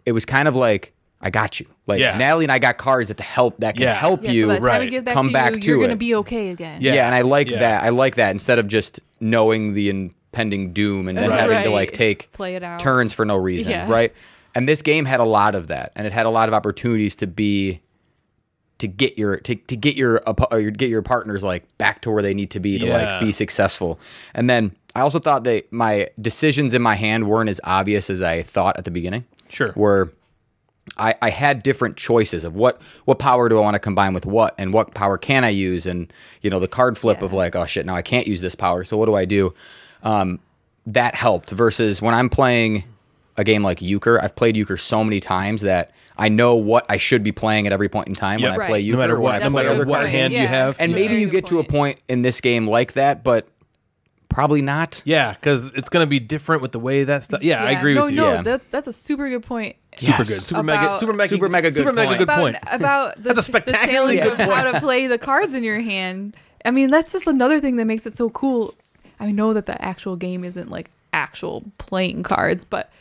it was kind of like, "I got you." Like Yeah. Natalie and I got cards that to help that can Yeah. help Yeah, you. so by the time right. we get back Come to back you, to you're gonna be okay again. Yeah. Yeah, and I like Yeah. that. I like that instead of just knowing the impending doom and then Right. having to like take Play it out. turns for no reason, Yeah. right? And this game had a lot of that, and it had a lot of opportunities to be to get your to, to get your oppo- or get your partners like back to where they need to be to Yeah. like be successful. And then I also thought that my decisions in my hand weren't as obvious as I thought at the beginning. Sure. Where I, I had different choices of what what power do I want to combine with what and what power can I use and you know the card flip of like oh shit now I can't use this power so what do I do um, that helped versus when I'm playing a game like euchre I've played euchre so many times that I know what I should be playing at every point in time Yep. when I Right. play No euchre matter what- I no matter other what card hand games. you have. and Yeah. maybe you good get to a point. point in this game like that but probably not Yeah, because it's gonna be different with the way that stuff. Yeah, I agree no, with you. No, Yeah. that, that's a super good point. Super Yes. good. Super mega. Super mega. Super mega good Super mega point. good about point. about the, That's a the spectacularly challenge good of how to play the cards in your hand. I mean, that's just another thing that makes it so cool. I know that the actual game isn't like actual playing cards, but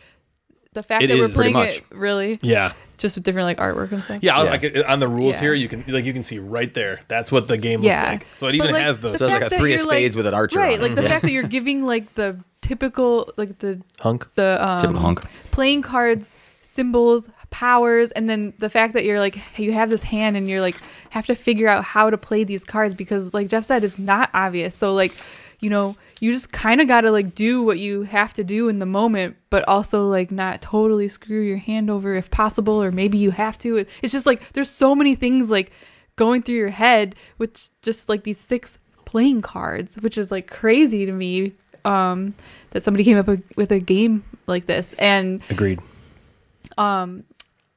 the fact It that we're playing much. it really Yeah. just with different like artwork and stuff. Yeah, Yeah. like on the rules Yeah. here, you can like you can see right there. That's what the game Yeah. looks like. So it But, even like, has those the So it's like a three of you're, like- spades with an archer right? on. Like the fact [LAUGHS] that you're giving like the typical like the hunk. the um, Typical hunk. playing cards symbols powers and then the fact that you're like you have this hand and you're like have to figure out how to play these cards because like jeff said it's not obvious so like you know you just kind of got to like do what you have to do in the moment but also like not totally screw your hand over if possible or maybe you have to it's just like there's so many things like going through your head with just like these six playing cards, which is like crazy to me. Um, that somebody came up with- with a game like this, and Agreed.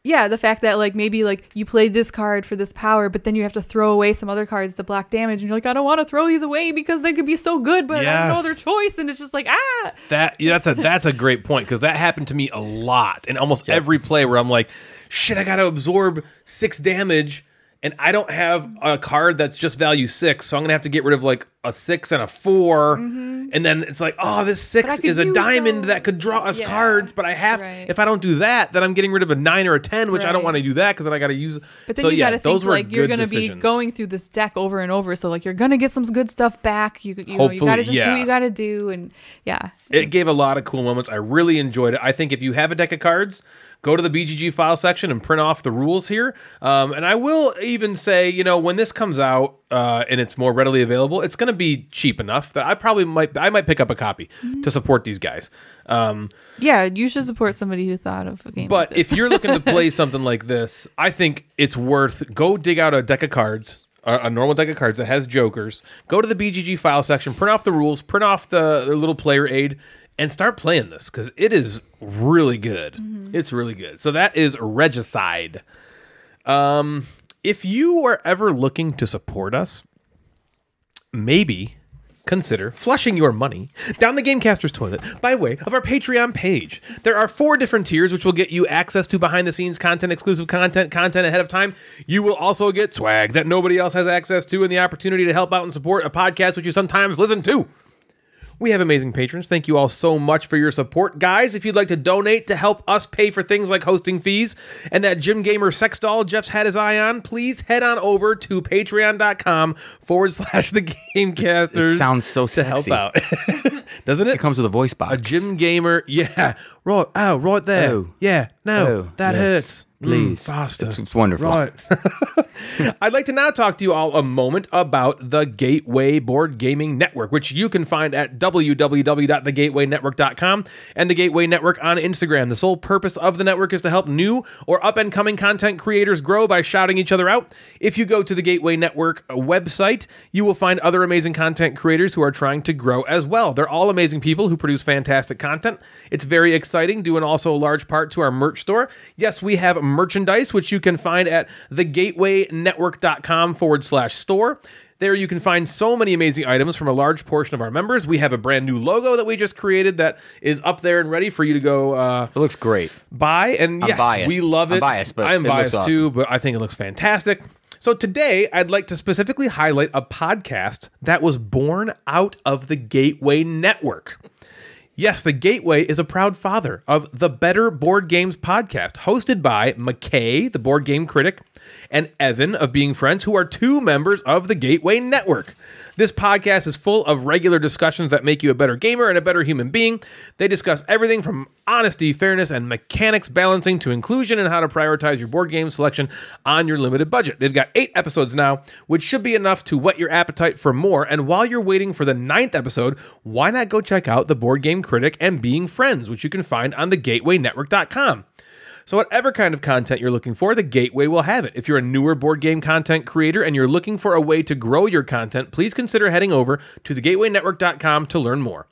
Yeah, the fact that like maybe like you played this card for this power, but then you have to throw away some other cards to block damage, and you're like, I don't want to throw these away because they could be so good, but I have no other choice, and it's just like ah, That yeah, that's a that's a great point because that happened to me a lot in almost every play where I'm like, shit, I got to absorb six damage, and I don't have a card that's just value six, so I'm gonna have to get rid of like a six and a 4 and then it's like, oh, this Mm-hmm. Six is a diamond those. that could draw us Yeah. cards, but I have Right. if I don't do that, then I'm getting rid of a nine or a ten, which I don't want to do that because then I got to use. But then so you yeah, got to think like you're gonna decisions. be going through this deck over and over, so like you're gonna get some good stuff back. You you know you gotta just do what you gotta do, and yeah, It gave a lot of cool moments. I really enjoyed it. I think if you have a deck of cards, go to the BGG file section and print off the rules here. Um, and I will even say, you know, when this comes out uh, and it's more readily available, it's going to be cheap enough that I probably might I might pick up a copy Mm-hmm. to support these guys. Um, yeah. You should support somebody who thought of a game. but like this. if you're looking to play [LAUGHS] something like this, I think it's worth go dig out a deck of cards, a, a normal deck of cards that has jokers. Go to the BGG file section, print off the rules, print off the, the little player aid, and start playing this because it is really good. It's really good. So that is Regicide. Um, if you are ever looking to support us, maybe consider flushing your money down the Gamecaster's toilet by way of our Patreon page. There are four different tiers which will get you access to behind the scenes content, exclusive content, content ahead of time. You will also get swag that nobody else has access to and the opportunity to help out and support a podcast which you sometimes listen to. We have amazing patrons. Thank you all so much for your support. Guys, if you'd like to donate to help us pay for things like hosting fees and that Jim Gamer sex doll Jeff's had his eye on, please head on over to patreon.com forward slash the Gamecasters. It sounds so sexy. to help out. [LAUGHS] Doesn't it? It comes with a voice box. a Jim Gamer. Yeah. Right. Oh, right there. Oh. Yeah. No, Oh, that yes. hurts. Mm, faster. It's- it's wonderful. Right. [LAUGHS] I'd like to now talk to you all a moment about the Gateway Board Gaming Network, which you can find at www.thegatewaynetwork.com and the Gateway Network on Instagram. The sole purpose of the network is to help new or up and coming content creators grow by shouting each other out. If you go to the Gateway Network website, you will find other amazing content creators who are trying to grow as well. They're all amazing people who produce fantastic content. It's very exciting, due and also a large part to our merch store. Yes, we have merchandise, which you can find at thegatewaynetwork.com forward slash store. There you can find so many amazing items from a large portion of our members. We have a brand new logo that we just created that is up there and ready for you to go uh, It looks great. buy. And I'm yes, biased. we love it. I'm biased, but I'm biased too, but I think it looks fantastic. So today, I'd like to specifically highlight a podcast that was born out of the Gateway Network. Yes, the Gateway is a proud father of the Better Board Games podcast, hosted by McKay, the board game critic, and Evan of Being Friends, who are two members of the Gateway Network. This podcast is full of regular discussions that make you a better gamer and a better human being. They discuss everything from honesty, fairness, and mechanics balancing to inclusion and how to prioritize your board game selection on your limited budget. They've got eight episodes now, which should be enough to whet your appetite for more. And while you're waiting for the ninth episode, why not go check out the Board Game Critic and Being Friends, which you can find on thegatewaynetwork.com. So, whatever kind of content you're looking for, the Gateway will have it. If you're a newer board game content creator and you're looking for a way to grow your content, please consider heading over to thegatewaynetwork.com to learn more.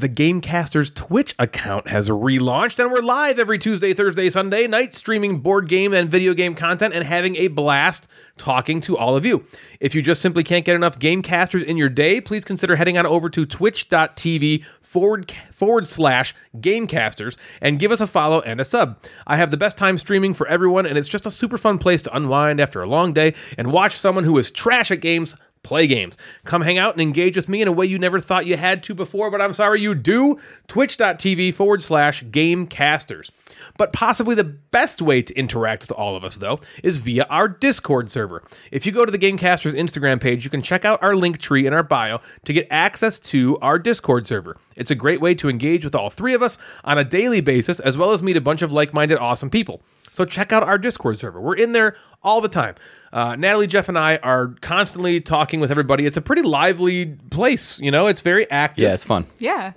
The Gamecasters Twitch account has relaunched, and we're live every Tuesday, Thursday, Sunday night, streaming board game and video game content and having a blast talking to all of you. If you just simply can't get enough Gamecasters in your day, please consider heading on over to twitch.tv forward forward slash Gamecasters and give us a follow and a sub. I have the best time streaming for everyone, and it's just a super fun place to unwind after a long day and watch someone who is trash at games play games. Come hang out and engage with me in a way you never thought you had to before, but I'm sorry you do. Twitch.tv forward slash Gamecasters. But possibly the best way to interact with all of us, though, is via our Discord server. If you go to the Gamecasters Instagram page, you can check out our link tree in our bio to get access to our Discord server. It's a great way to engage with all three of us on a daily basis, as well as meet a bunch of like minded, awesome people. So check out our Discord server. We're in there all the time. Uh, Natalie, Jeff, and I are constantly talking with everybody. It's a pretty lively place. You know, it's very active. Yeah, it's fun. yeah,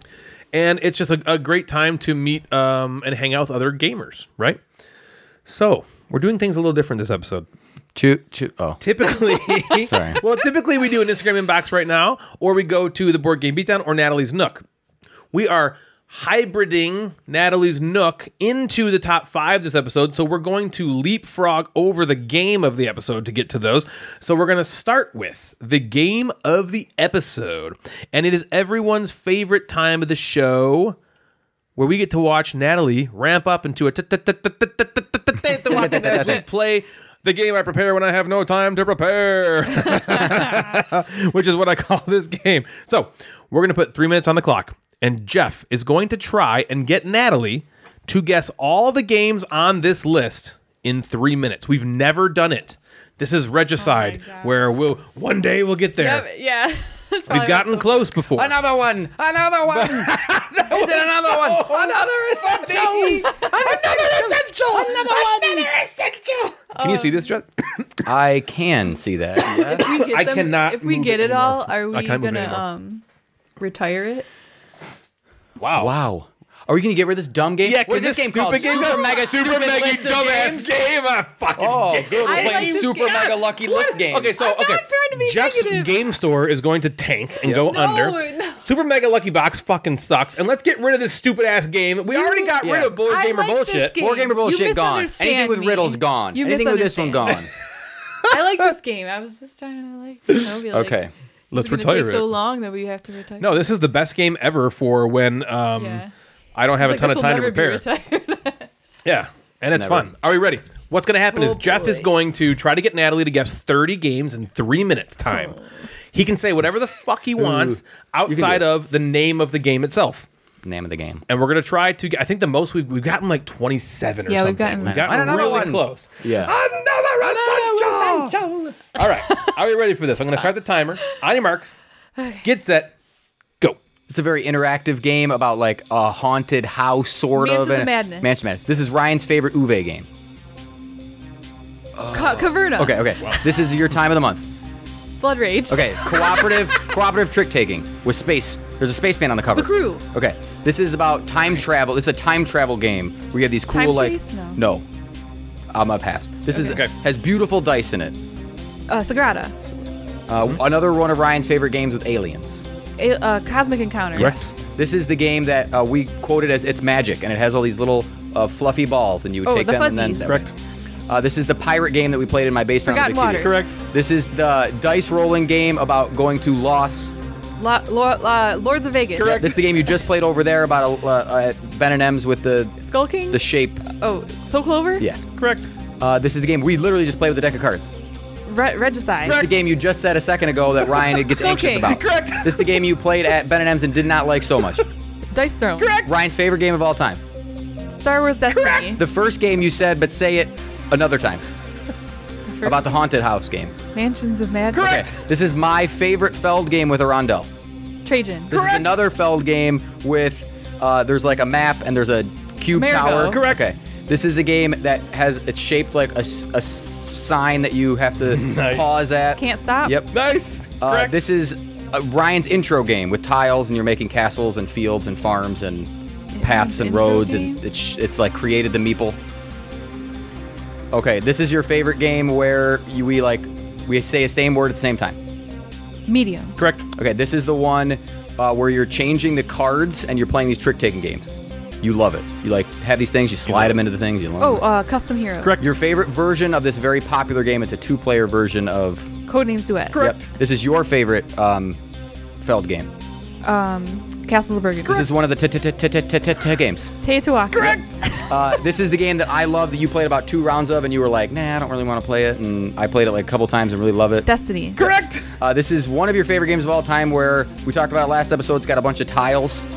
and it's just a, a great time to meet um, and hang out with other gamers, right? So we're doing things a little different this episode. Choo, choo. Oh, Typically, Sorry. [LAUGHS] [LAUGHS] well, typically we do an Instagram inbox right now, or we go to the board game beatdown or Natalie's Nook. We are hybriding Natalie's Nook into the top five this episode, so we're going to leapfrog over the game of the episode to get to those. So we're going to start with the game of the episode, and it is everyone's favorite time of the show. Where we get to watch Natalie ramp up into a as we play the game I prepare when I have no time to prepare, which is what I call this game. So we're going to put three minutes on the clock, and Jeff is going to try and get Natalie to guess all the games on this list in three minutes. We've never done it. This is Regicide, gosh. where we'll one day we'll get there. Yep, yeah. [LAUGHS] We've gotten what's close before. another one, another one. [LAUGHS] Is it another one? [LAUGHS] Another essential. Another essential. Another one. Another essential. Can you see this, Jeff? I can see that. Yes. We get I them- cannot If we move get it it all, anymore. are we I can't move it gonna um retire it? Wow. wow. Are we gonna get rid of this dumb game? Yeah, what because this this game called? game, Super mega super stupid mega list dumbass games? game. I fucking Oh, get- good. We're I playing like this super game. mega lucky list games. Okay, so I'm okay, not to be Jeff's negative. game store is going to tank and go No, under. no. Super Mega Lucky Box fucking sucks, and let's get rid of this stupid ass game. We already got rid of Board I Gamer like this bullshit. game. Board gamer You bullshit gone. Anything with me. riddles gone. You Anything with this one gone. [LAUGHS] I like this game. I was just trying to like, you know, be like, Okay. Let's it's retire take it. so long that we have to retire. No, this is the best game ever for when um, yeah. I don't have Like, a ton of time to never be prepare. retired. [LAUGHS] Yeah, and it's Never. fun. Are we ready? What's going to happen is Oh, Jeff is going to try to get Natalie to guess 30 games in three minutes time. Oh. He can say whatever the fuck he wants do outside of the name of the game itself. Name of the game. and we're gonna try to. get I think the most we've we've gotten like twenty seven or Yeah, we've something. gotten- we've gotten Another really one. close. Yeah. Another essential. All right, are we ready for this? I'm gonna start the timer. On your marks, [SIGHS] get set, go. It's a very interactive game about like a haunted house, sort of. Mansions of and- Madness. Mansion Madness. This is Ryan's favorite Uwe game. Ca- Caverna. Okay, okay. This is your time of the month. Blood Rage. Okay, [LAUGHS] cooperative cooperative trick taking with space. There's a spaceman on the cover. The Crew. Okay, this is about time travel. This is a time travel game where you have these cool Time like Chase? No. no. I'm gonna pass. This is Okay. has beautiful dice in it. Uh, Sagrada. Uh, Mm-hmm. Another one of Ryan's favorite games with aliens. A- uh, Cosmic Encounter. Yes. This is the game that uh, we quoted as it's magic, and it has all these little uh, fluffy balls, and you would Oh, take the them and then. fuzzies. Correct. Uh, this is the pirate game that we played in my basement on the Forgotten big TV. Waters. Correct. This is the dice rolling game about going to Lost. Lo- Lo- uh, Lords of Vegas. Correct. This is the game you just played over there about uh, at Ben and M's with the Skull King. the shape. oh, So Clover. Yeah. Correct. Uh, this is the game we literally just played with a deck of cards. Re- Regicide. This is the game you just said a second ago that [LAUGHS] Ryan gets Skull anxious King. about. Correct. This is the game you played at Ben and M's and did not like so much. [LAUGHS] Dice Throne. Ryan's favorite game of all time. Star Wars Destiny. Correct. The first game you said, but say it another time. [LAUGHS] About the haunted house game. Mansions of Madness. Okay. This is my favorite Feld game with Arundel. Trajan. This is another Feld game with uh, there's like a map and there's a cube Amerigo. tower. Correct. Okay. This is a game that has it's shaped like a, a sign that you have to [LAUGHS] Nice. pause at. Can't stop. Yep. Nice. Uh, Correct. this is uh, Ryan's intro game with tiles and you're making castles and fields and farms and paths and roads game? and it's it's like created the meeple. Okay, this is your favorite game where you we like we say the same word at the same time. Medium. Correct. Okay, this is the one uh, where you're changing the cards and you're playing these trick taking games. You love it. You like have these things, you slide them into the things. You love Oh, it. uh, Custom Heroes. Correct. Your favorite version of this very popular game. It's a two-player version of. Codenames Duet. Correct. Yep. This is your favorite um, Feld game. Um, Castles of Burgundy. This is one of the t- t- t- t- t- t- t- games. Teotihuacan. Correct. Uh, this is the game that I love that you played about two rounds of, and you were like, "Nah, I don't really want to play it." And I played it like a couple times and really love it. Destiny. Correct. Uh, this is one of your favorite games of all time, where we talked about it last episode. It's got a bunch of tiles,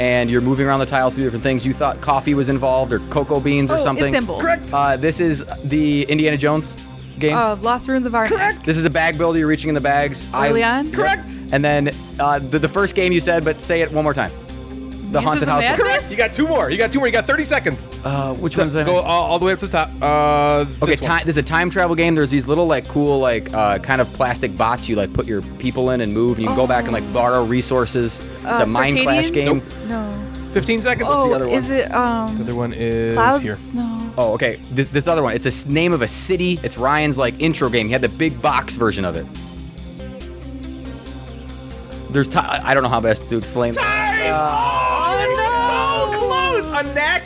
and you're moving around the tiles to do different things. You thought coffee was involved or cocoa beans or Oh, something. Istanbul. Correct. Uh, this is the Indiana Jones game. Uh, Lost Ruins of Arnak. Correct. this is a bag builder. You're reaching in the bags. I- Orléans? Yep. Correct. And then uh, the, the first game you said, but say it one more time. The Mansions haunted of house. Madness? Correct. You got two more. You got two more. You got 30 seconds. Uh, which one's that? Go all, all the way up to the top. Uh, Okay, this one. time, this is a time travel game. There's these little like cool like uh, kind of plastic bots you like put your people in and move, and you can go back and like borrow resources. It's Uh, a mind clash Circadians? game. No. 15 seconds. Oh, the other one? is it um the other one is Cloud here. Snow? Oh, okay. This, this other one. It's a s- name of a city. It's Ryan's like intro game. He had the big box version of it. There's ti I don't know how best to explain. that. Uh, oh, so oh. close.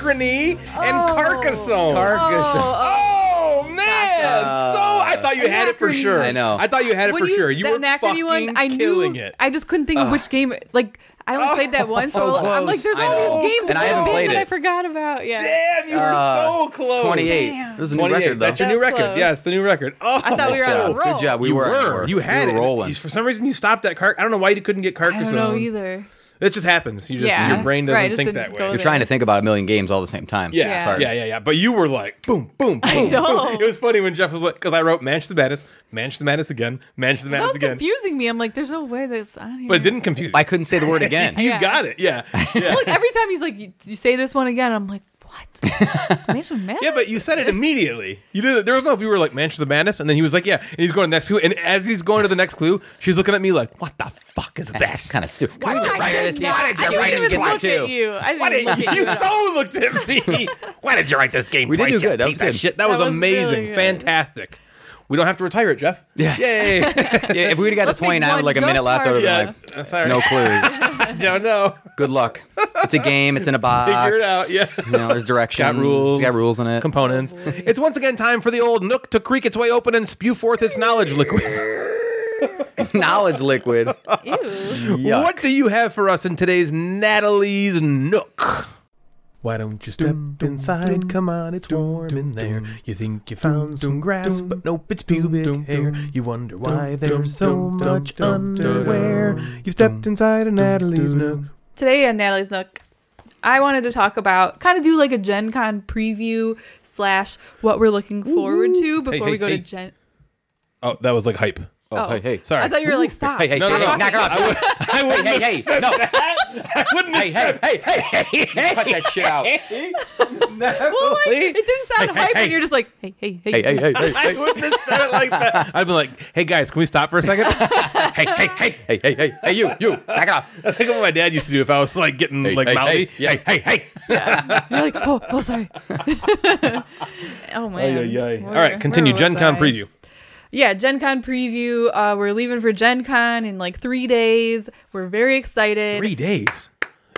Anachrony and oh. Carcassonne. Carcassonne. Oh, oh. man! Uh, so I thought you had it for sure. I know. I thought you had it When for sure. You that were fucking one, I killing it. I just couldn't think of which game. Like I only played that once, so, so I'm like, there's I all know. these games And I haven't that played that I forgot about. Yeah. Damn, you were Uh, so close. 28. Damn. This is a new 28. record though. That's your new That's record. close. Yes, the new record. Oh, I thought we were Good on a roll. Good job. We you were. were. You had we it. were rolling. You- for some reason, you stopped that cart. I don't know why you couldn't get cart. I Carcassonne. don't know either. It just happens. You just Yeah. your brain doesn't Right, think that way. You're trying to think about a million games all at the same time. Yeah, It's yeah, yeah, yeah, But you were like, boom, boom, boom, know. boom. It was funny when Jeff was like, because I wrote Manchester the Madness, Manchester Madness again, Manchester That Madness was again. confusing me. I'm like, there's no way this. on. But it didn't confuse you. I couldn't say the word [LAUGHS] again. you Yeah. got it. Yeah. [LAUGHS] Yeah. Look, every time he's like, you, you say this one again, I'm like, what? Mansion of Madness? Yeah, but you said it immediately. You did. There was no. You were like Manchester Madness, and then he was like, "Yeah," and he's going to the next clue. And as he's going to the next clue, she's looking at me like, "What the fuck is this?" kind of stupid. Can we I just write this down? Why did you didn't write it even look at too? you. I Why didn't [LAUGHS] look you, at so looked at me? [LAUGHS] Why did you write this game We did twice? do you good. That was piece of good. Shit? That, was That was amazing. really good. Fantastic. We don't have to retire it, Jeff. Yes. Yay. [LAUGHS] Yeah, if we'd have got Let's to 29 with like a minute left, I would have harder. been yeah. like, Sorry. no clues. I [LAUGHS] [LAUGHS] don't know. Good luck. It's a game. It's in a box. Figure it out, yeah. You know, there's directions. Got rules. It's got rules in it. Components. It's once again time for the old Nook to creak its way open and spew forth its knowledge liquid. Knowledge liquid. Ew. Yuck. What do you have for us in today's Natalie's Nook? Why don't you step inside? Come on, it's warm in there. You think you found some grass, but nope, it's pubic hair. You wonder why there's so much underwear. You stepped inside of Natalie's nook. Today on Natalie's Nook, I wanted to talk about kind of do like a Gen Con preview slash what we're looking forward to before hey, we go hey. to Gen. Oh, that was like hype. Oh, hey, oh. hey. Sorry. I thought you were like, stop. Hey, hey, No, no, hey, no. knock it off. I wouldn't hey, hey, hey, no. I wouldn't Hey, hey, hey, hey, hey. Cut that shit out. Hey, [LAUGHS] Well, like, it didn't sound Hey, hey, hype hey. when you're just like, hey, hey, hey. hey, hey, hey, I hey. wouldn't have said it like that. I'd be like, "Hey guys, can we stop for a second? [LAUGHS] hey, hey, hey!" Hey, hey, hey, hey, you, you, knock it off. [LAUGHS] That's like what my dad used to do if I was like getting Hey, like hey, mouthy. hey, yeah. hey, hey, hey. You're like, oh, oh, sorry. oh man. Ay, ay, ay. All Where- right, continue. Gen Con preview. Yeah, Gen Con preview. Uh, we're leaving for Gen Con in like three days. We're very excited. Three days.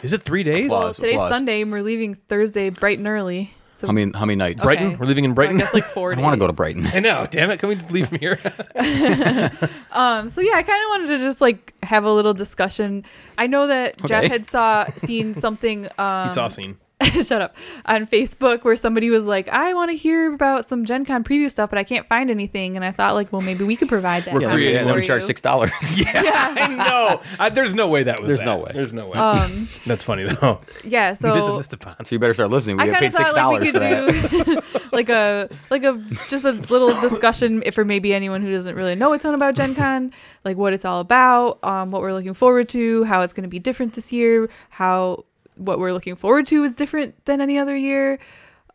Is it three days? Well, Applause, today's applause. Sunday and we're leaving Thursday bright and early. So How many, how many nights? Brighton. Okay. We're leaving in so I Brighton. guess like four [LAUGHS] I days. want to go to Brighton. I know. Damn it! Can we just leave from here? [LAUGHS] [LAUGHS] Um, so yeah, I kind of wanted to just like have a little discussion. I know that Jeff had saw seen something. Um, he saw a scene. [LAUGHS] shut up on Facebook where somebody was like, "I want to hear about some Gen Con preview stuff, but I can't find anything." And I thought like, well, maybe we could provide that. Yeah, content yeah, then for we charge you. six dollars. [LAUGHS] [LAUGHS] Yeah. I know. I, there's no way that was. There's that. no way. There's no way. Um, That's funny though. yeah. It is a So So you better start listening. We I get kind paid six thought like dollars we for that. do like a like a just a little discussion if for maybe anyone who doesn't really know a ton about Gen Con, like what it's all about, um, what we're looking forward to, how it's going to be different this year, how what we're looking forward to is different than any other year.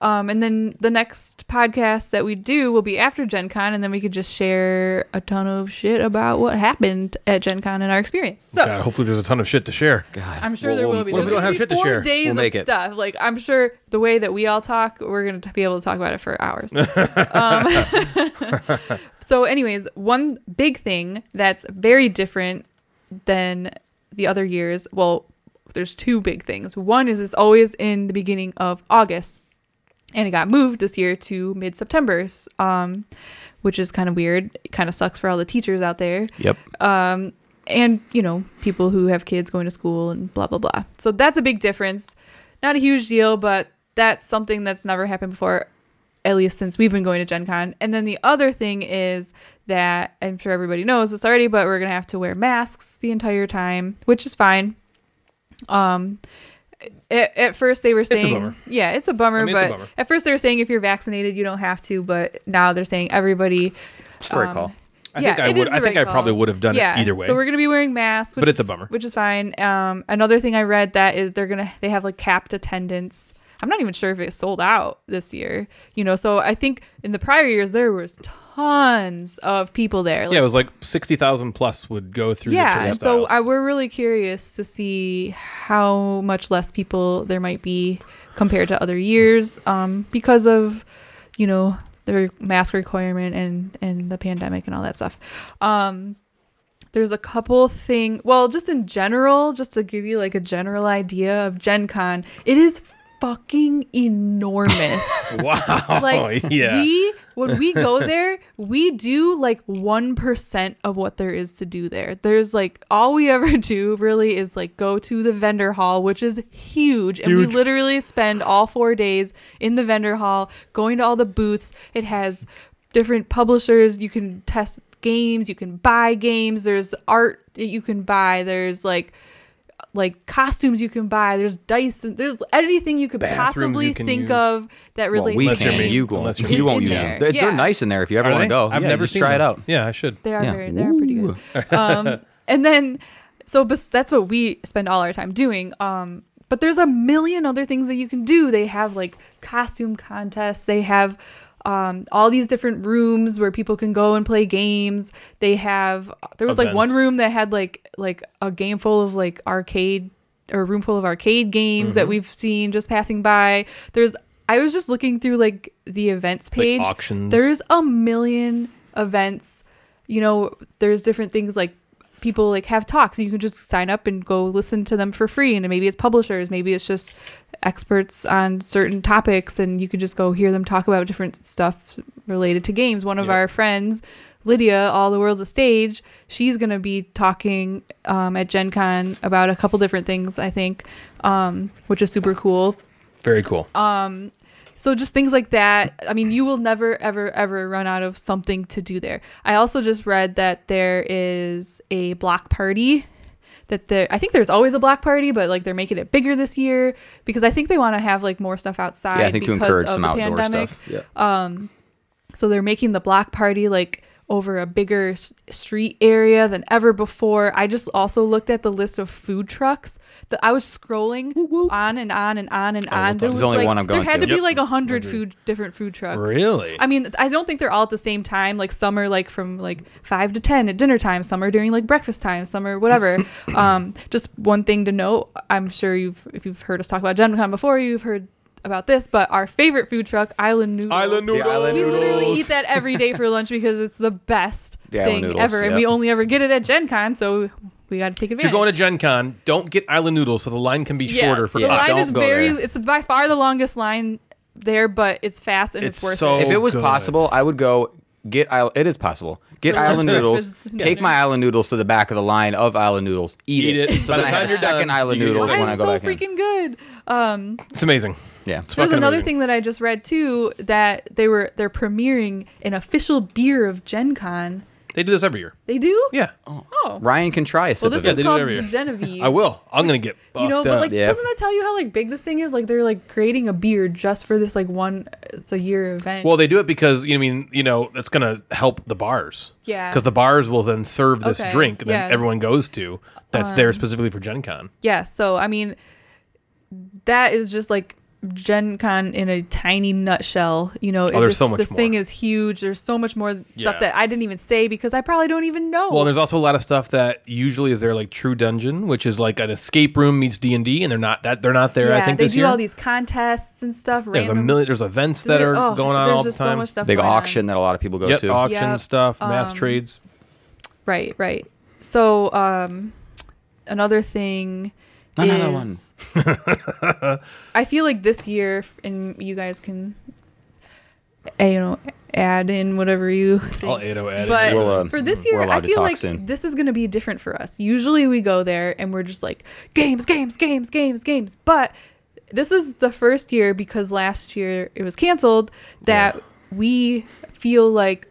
Um, and then the next podcast that we do will be after Gen Con, and then we could just share a ton of shit about what happened at Gen Con and our experience. So God, hopefully there's a ton of shit to share. God. I'm sure We'll- there we'll- be. what if we There's don't have gonna shit to four share? days We'll make of it. stuff. Like I'm sure the way that we all talk, we're gonna be able to talk about it for hours. um, [LAUGHS] so, anyways, one big thing that's very different than the other years. Well, there's two big things. One is it's always in the beginning of August, and it got moved this year to mid September. Um, which is kind of weird. It kind of sucks for all the teachers out there Yep. um, and you know people who have kids going to school and blah blah blah. So that's a big difference. Not a huge deal, but that's something that's never happened before, at least since we've been going to Gen Con. And then the other thing is that I'm sure everybody knows this already, but we're gonna have to wear masks the entire time, which is fine. Um. At, at first they were a saying bummer. yeah it's a bummer I mean, it's a but bummer. at first they were saying if you're vaccinated you don't have to but now they're saying everybody Story um, call. I yeah, think I would. is the I think right I probably would have done yeah, it either way. So we're gonna be wearing masks, which But it's is, a bummer. Which is fine. Um, another thing I read that is they're gonna they have like capped attendance. I'm not even sure if it sold out this year. You know, so I think in the prior years there was tons of people there. Yeah, it was like sixty thousand plus would go through. yeah, so. I, we're really curious to see how much less people there might be compared to other years um, because of you know the mask requirement and and the pandemic and all that stuff. Um, there's a couple thing. Well, just in general, just to give you like a general idea of Gen Con, it is fucking enormous. [LAUGHS] wow, like yeah, we when we go [LAUGHS] there we do like 1% of what there is to do there. There's like all we ever [LAUGHS] do really is like go to the vendor hall which is huge and we literally spend all four days in the vendor hall going to all the booths. It has different publishers. You can test games. You can buy games. There's art that you can buy. There's like like costumes you can buy. There's dice and there's anything you could Bathrooms possibly you think use. of that Well, relates we to can. me. games. You won't. Unless you're You won't use them. They're, Yeah. they're nice in there if you ever want to go. I've Yeah, never just seen try it out. Yeah, I should. They are Yeah. very, they're pretty good. [LAUGHS] Um, and then, so bes- that's what we spend all our time doing. Um, but there's a million other things that you can do. They have like costume contests. They have um, all these different rooms where people can go and play games. They have there was like one room that had like like a game full of like arcade or a room full of arcade games Mm-hmm. that we've seen just passing by. There's I was just looking through like the events page. auctions. There's a million events. You know, there's different things like people like have talks and you can just sign up and go listen to them for free and maybe it's publishers, maybe it's just experts on certain topics and you could just go hear them talk about different stuff related to games. One of Yep. our friends, Lydia, All the World's a Stage, she's going to be talking um, at Gen Con about a couple different things, I think, um, which is super cool. Very cool. Um, So just things like that. I mean, you will never, ever, ever run out of something to do there. I also just read that there is a block party. That there, I think there's always a block party, but like they're making it bigger this year because I think they want to have like more stuff outside. Yeah, I think to because encourage of some the outdoor pandemic. stuff. Yeah. Um, so they're making the block party like over a bigger street area than ever before. I just also looked at the list of food trucks. That I was scrolling on and on and on and on. There was only like one I'm going there had to. to, be Yep. like a hundred food different food trucks. Really? I mean, I don't think they're all at the same time. Like some are like from like five to ten at dinner time. Some are during like breakfast time. Some are whatever. [LAUGHS] um, just one thing to note. I'm sure you've if you've heard us talk about Gen Con before, you've heard about this. But our favorite food truck, Island Noodles. Island The noodles. island We literally eat that every day for lunch because it's the best The thing noodles, ever, and we only ever get it at Gen Con, so we got to take advantage. If you're going to Gen Con, don't get island noodles so the line can be yeah, shorter for the Yeah, us. line don't is very. there. It's by far the longest line there, but it's fast and it's, It's worth so- it. If it was good. possible, I would go get. isle- It is possible. Get For island noodles. [LAUGHS] Take my island noodles to the back of the line of island noodles. Eat, Eat it. it. So By then the I have a second done, island you get your noodles when I it's go so back in. freaking good. Um, It's amazing. Yeah. It's there's another amazing. thing that I just read too that they were they're premiering an official beer of Gen Con. They do this every year. They do? Yeah, Oh. Ryan can try a Well, this of Yeah, they was do it called every the year. Genevieve. [LAUGHS] I will. I'm gonna get fucked You know, but like, Yeah. doesn't that tell you how like big this thing is? Like, they're like creating a beer just for this like one. It's a year event. well, they do it because you know, I mean, you know, that's gonna help the bars. Yeah. Because the bars will then serve this Okay, drink that yeah. Um, everyone goes to. That's there specifically for Gen Con. yeah. So I mean, that is just like Gen Con in a tiny nutshell. You know, Oh, there's this, so much This thing is huge. There's so much more Yeah. stuff that I didn't even say because I probably don't even know. Well, there's also a lot of stuff that usually is there, like True Dungeon, which is like an escape room meets D and D, and they're not that they're not there. yeah, I think they this do year. all these contests and stuff. there's a million. There's events that are oh, going on there's all the just so time. much stuff Big going on. auction that a lot of people go Yep, to. auction Yep. stuff, math Um, trades. Right, right. So, um, another thing Another is, [LAUGHS] I feel like this year, and you guys can, uh, you know, add in whatever you [LAUGHS] think. All 80 added. But We'll, uh, for this year, I feel like soon. this is going to be different for us. Usually we go there and we're just like, games, games, games, games, games. But this is the first year because last year it was canceled that we feel like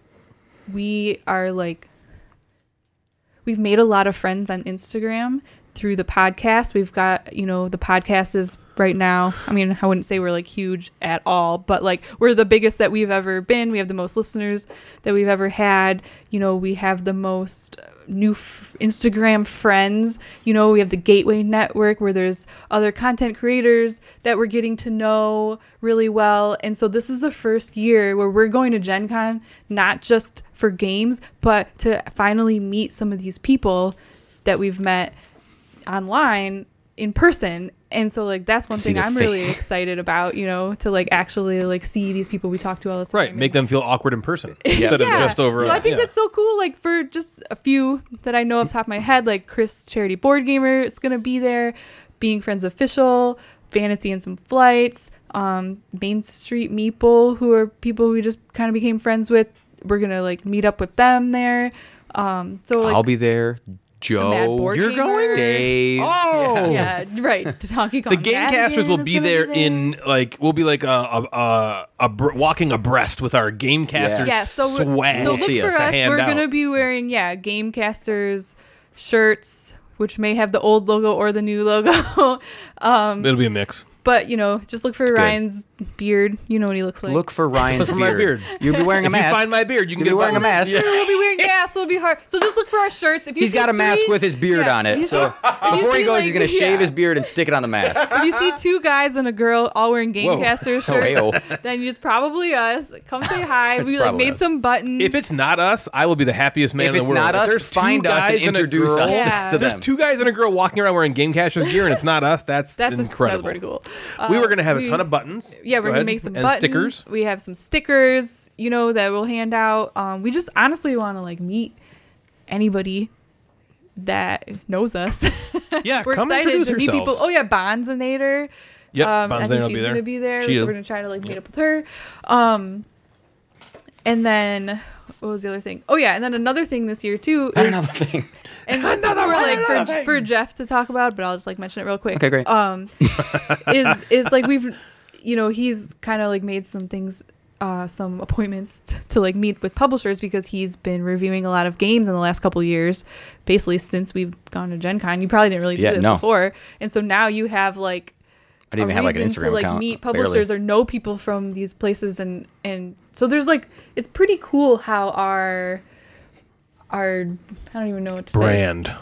we are like, we've made a lot of friends on Instagram through the podcast. We've got, you know, the podcast is right now. I mean, I wouldn't say we're like huge at all, but like we're the biggest that we've ever been. We have the most listeners that we've ever had. You know, we have the most new f- Instagram friends. You know, we have the Gateway Network where there's other content creators that we're getting to know really well. And so this is the first year where we're going to Gen Con not just for games, but to finally meet some of these people that we've met online in person and so like that's one see thing i'm really [LAUGHS] excited about you know to like actually like see these people we talk to all the time Right, make and- them feel awkward in person [LAUGHS] instead of just over. So I think yeah. that's so cool. Like for just a few that I know off the top of my head, like Chris Charity Board Gamer is gonna be there, Being Friends Official, Fantasy and Some Flights, um, Main Street Meeple, who are people who we just kind of became friends with. We're gonna like meet up with them there. Um, so like I'll be there. Joe, you're Gamer. going? Dave. Oh, Yeah, right. [LAUGHS] Donkey Kong. the Gamecasters will be gonna there in like we'll be like a a, a, a br- walking abreast with our Gamecasters yeah, so we're- swag. So We'll look see for us. us. We're out. gonna be wearing yeah Gamecasters shirts, which may have the old logo or the new logo. [LAUGHS] um, It'll be a mix. but you know, just look for good. Ryan's beard. You know what he looks like. Look for Ryan's Look for my beard. beard. You'll be wearing a [LAUGHS] If mask. you find my beard, you can You'll get be wearing a mask. Sure, we'll be wearing [LAUGHS] gas. So it'll be hard. So just look for our shirts. If you he's got a mask with his beard yeah, on it. So see- before he goes, like, he's gonna shave his beard and stick it on the mask. If you see two guys and a girl all wearing Gamecaster [LAUGHS] shirts, Heyo. then it's probably us. Come say hi. we like made us. some buttons. If it's not us, I will be the happiest man If in the world. If it's not us, there's two find us and guys introduce us Yeah. to There's two guys and a girl walking around wearing Gamecasters gear, and it's not us. That's, that's incredible. that's pretty cool. we Uh, were gonna have a ton of buttons. Yeah, we're gonna ahead. make some and buttons. stickers. We have some stickers, you know, that we'll hand out. Um, we just honestly want to like meet anybody that knows us. [LAUGHS] Yeah, [LAUGHS] we're come excited introduce to meet people. yourselves. Oh yeah, Bonzinator. Yep, um, I Bonzinator think will she's be there. gonna be there, She so is. we're gonna try to like meet up with her. Um, and then what was the other thing? Oh yeah, and then another thing this year too. Is, Another thing. [LAUGHS] and this is for like for, for Jeff to talk about, but I'll just like mention it real quick. Okay, great. Um, is is like we've, you know, he's kind of like made some things, uh, some appointments [LAUGHS] t- to like meet with publishers because he's been reviewing a lot of games in the last couple years, basically since we've gone to Gen Con. You probably didn't really do Yeah, this no. before, and so now you have like I didn't even a have like an Instagram to like account. meet barely. publishers or know people from these places and and so there's like it's pretty cool how our our I don't even know what to say Brand.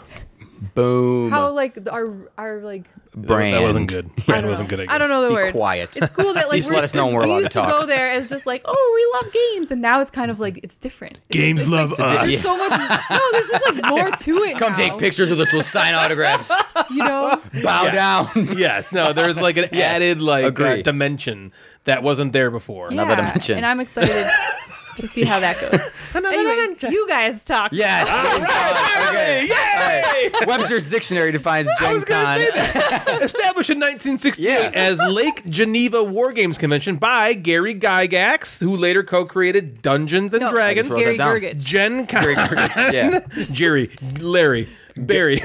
Boom. how like our our like Brand. That wasn't good. [LAUGHS] I Brand don't wasn't know. good. I, I don't know the Be word. quiet. It's cool that [LAUGHS] like Please let us know when we're we allowed to used talk. go there as just like oh we love games and now it's kind of like it's different. It's- Games it's love like, us. There's so much. No, there's just like more to it. Come now, take pictures with us. We'll sign autographs. [LAUGHS] You know. Bow down. yes, no, there's like an Yes, added like uh, agree. dimension that wasn't there before. Another yeah, dimension. and I'm excited to see how that goes. [LAUGHS] anyway, you guys talk. Yes. [LAUGHS] All right. Okay. Yay! All right. Webster's Dictionary defines [LAUGHS] I Gen was gonna Con. say that. Established in 1968 Yeah. as Lake Geneva War Games Convention by Gary Gygax, who later co-created Dungeons and No, Dragons. wrote Gary that down. Gergich. Gen Con. Very good. Yeah. Jerry, Larry, Barry.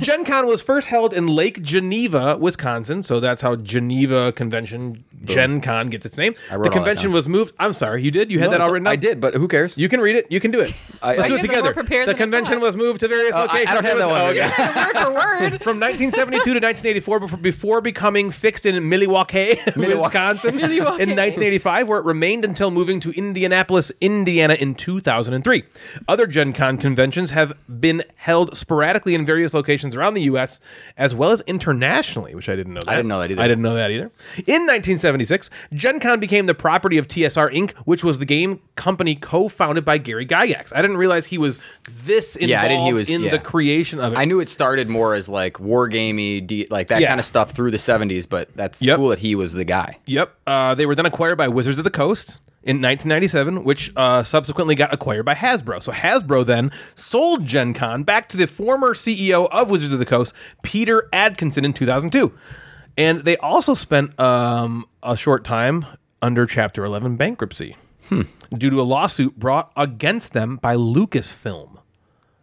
Gen Con was first held in Lake Geneva, Wisconsin. So that's how Geneva Convention, Gen Con, gets its name. I wrote The all that convention down. was moved. I'm sorry, you did? You had No, that all it's- written up? I did, but who cares? You can read it. You can do it. [LAUGHS] I- Let's I- do You it guys are together. more prepared The than I convention thought. was moved to various Uh, I- I locations. don't have that one. Oh, okay. [LAUGHS] word for word. [LAUGHS] From 1972 to 1984, before, before becoming fixed in Milwaukee, Wisconsin, in 1985, where it remained until moving to Indianapolis, Indiana in 2003. Other Gen Con conventions have been held sporadically in various locations around the U.S. as well as internationally, which I didn't know that. I didn't know that either. I didn't know that either. In 1976, Gen Con became the property of TSR Inc., which was the game company co-founded by Gary Gygax. I didn't realize he was this involved Yeah, I didn't- he was- in yeah. the creation of it. I knew it started more as like wargamey, de- like that Yeah. kind of stuff through the 70s, but that's Yep. cool that he was the guy. Yep. Uh, they were then acquired by Wizards of the Coast in 1997, which uh, subsequently got acquired by Hasbro. So Hasbro then sold Gen Con back to the former CEO of Wizards of the Coast, Peter Adkison, in 2002. And they also spent um, a short time under Chapter 11 bankruptcy due to a lawsuit brought against them by Lucasfilm.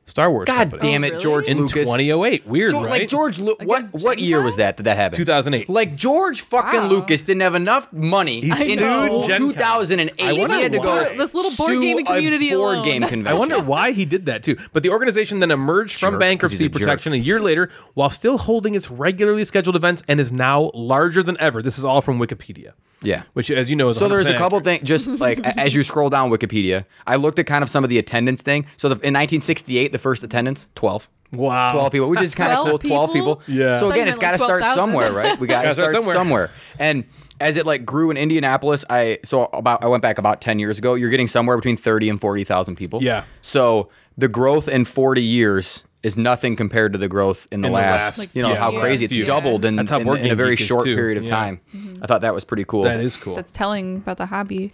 Star Wars. God company. damn Oh, it, really? George In Lucas. 2008. Weird, George, right? Like George, Lu- what what year was that? Did that happen? 2008. Like George fucking Wow. Lucas didn't have enough money He in sued Gen Con. 2008. I wonder he had to go. This little board sue gaming a community board alone. game [LAUGHS] I wonder why he did that too. But the organization then emerged from Jerk, 'cause bankruptcy a protection a year later while still holding its regularly scheduled events and is now larger than ever. This is all from Wikipedia. Yeah. Which, as you know, is So there's a couple things, just [LAUGHS] like as you scroll down Wikipedia, I looked at kind of some of the attendance thing. So the, in 1968, the first attendance, 12. Wow. 12 people, which is kind of cool. 12 people. people? Yeah. So again, you it's meant got to like start 12,000. somewhere, right? We got to start start somewhere. somewhere. And as it like grew in Indianapolis, I so about I went back about 10 years ago. You're getting somewhere between 30 and 40,000 people. Yeah. So the growth in 40 years is nothing compared to the growth in the, In the last, last, you know, yeah, how last crazy it's few. doubled in, That's in, in a very short too. period of Yeah. time. I thought that was pretty cool. That is cool. That's telling about the hobby.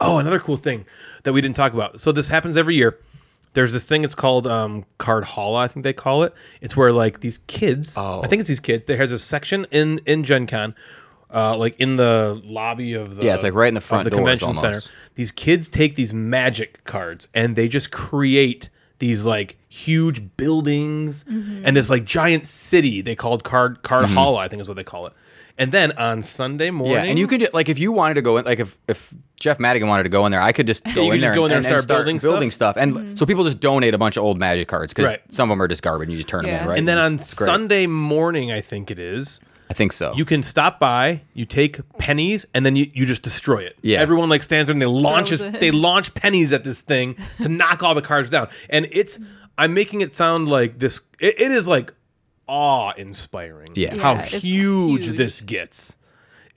Oh, another cool thing that we didn't talk about. So this happens every year. There's this thing. It's called um, Card Hall. I think they call it. It's where like these kids. Oh. I think it's these kids. There has a section in in Gen Con, uh, like in the lobby of the Yeah, it's like right in the front of the convention almost. center. These kids take these magic cards and they just create these like huge buildings and this like giant city. They called Card Card Hall. I think is what they call it. And then on Sunday morning, Mm-hmm. Yeah, and you could ju- like if you wanted to go in, like if if Jeff Madigan wanted to go in there, I could just [LAUGHS] go in could there just go in there and start building building stuff? stuff, and so people just donate a bunch of old Magic cards because Right. some of them are just garbage. and You just turn them in, right? and then on Sunday morning, I think it is. I think so. You can stop by, you take pennies, and then you, you just destroy it. Yeah. Everyone like stands there and they launch Throws this- it. they launch pennies at this thing to [LAUGHS] knock all the cards down. And it's I'm making it sound like this it, it is like awe inspiring. Yeah. How Yeah, it's huge, huge. this gets.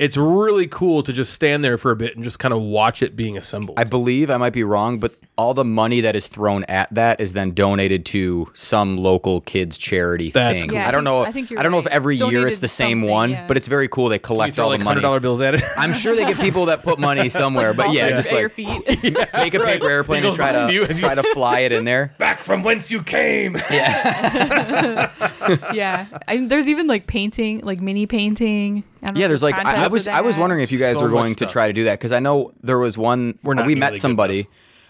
It's really cool to just stand there for a bit and just kind of watch it being assembled. I believe I might be wrong, but all the money that is thrown at that is then donated to some local kids charity That's thing. cool. Yeah, I I don't know. I think you're I don't know if every It's year it's the same something, one, yeah. but it's very cool. They collect throw all like the hundred money. dollar bills at it. [LAUGHS] I'm sure they get people that put money [LAUGHS] somewhere, but yeah, just at your like feet. [LAUGHS] make a paper airplane and goes try behind you to as you- try to fly it in there. Back from whence you came. yeah, I mean, there's even like painting, like mini painting. I don't know Yeah, if there's like I, I contests was I was wondering if you guys So were going to try to do that because I know there was one. We're not we met somebody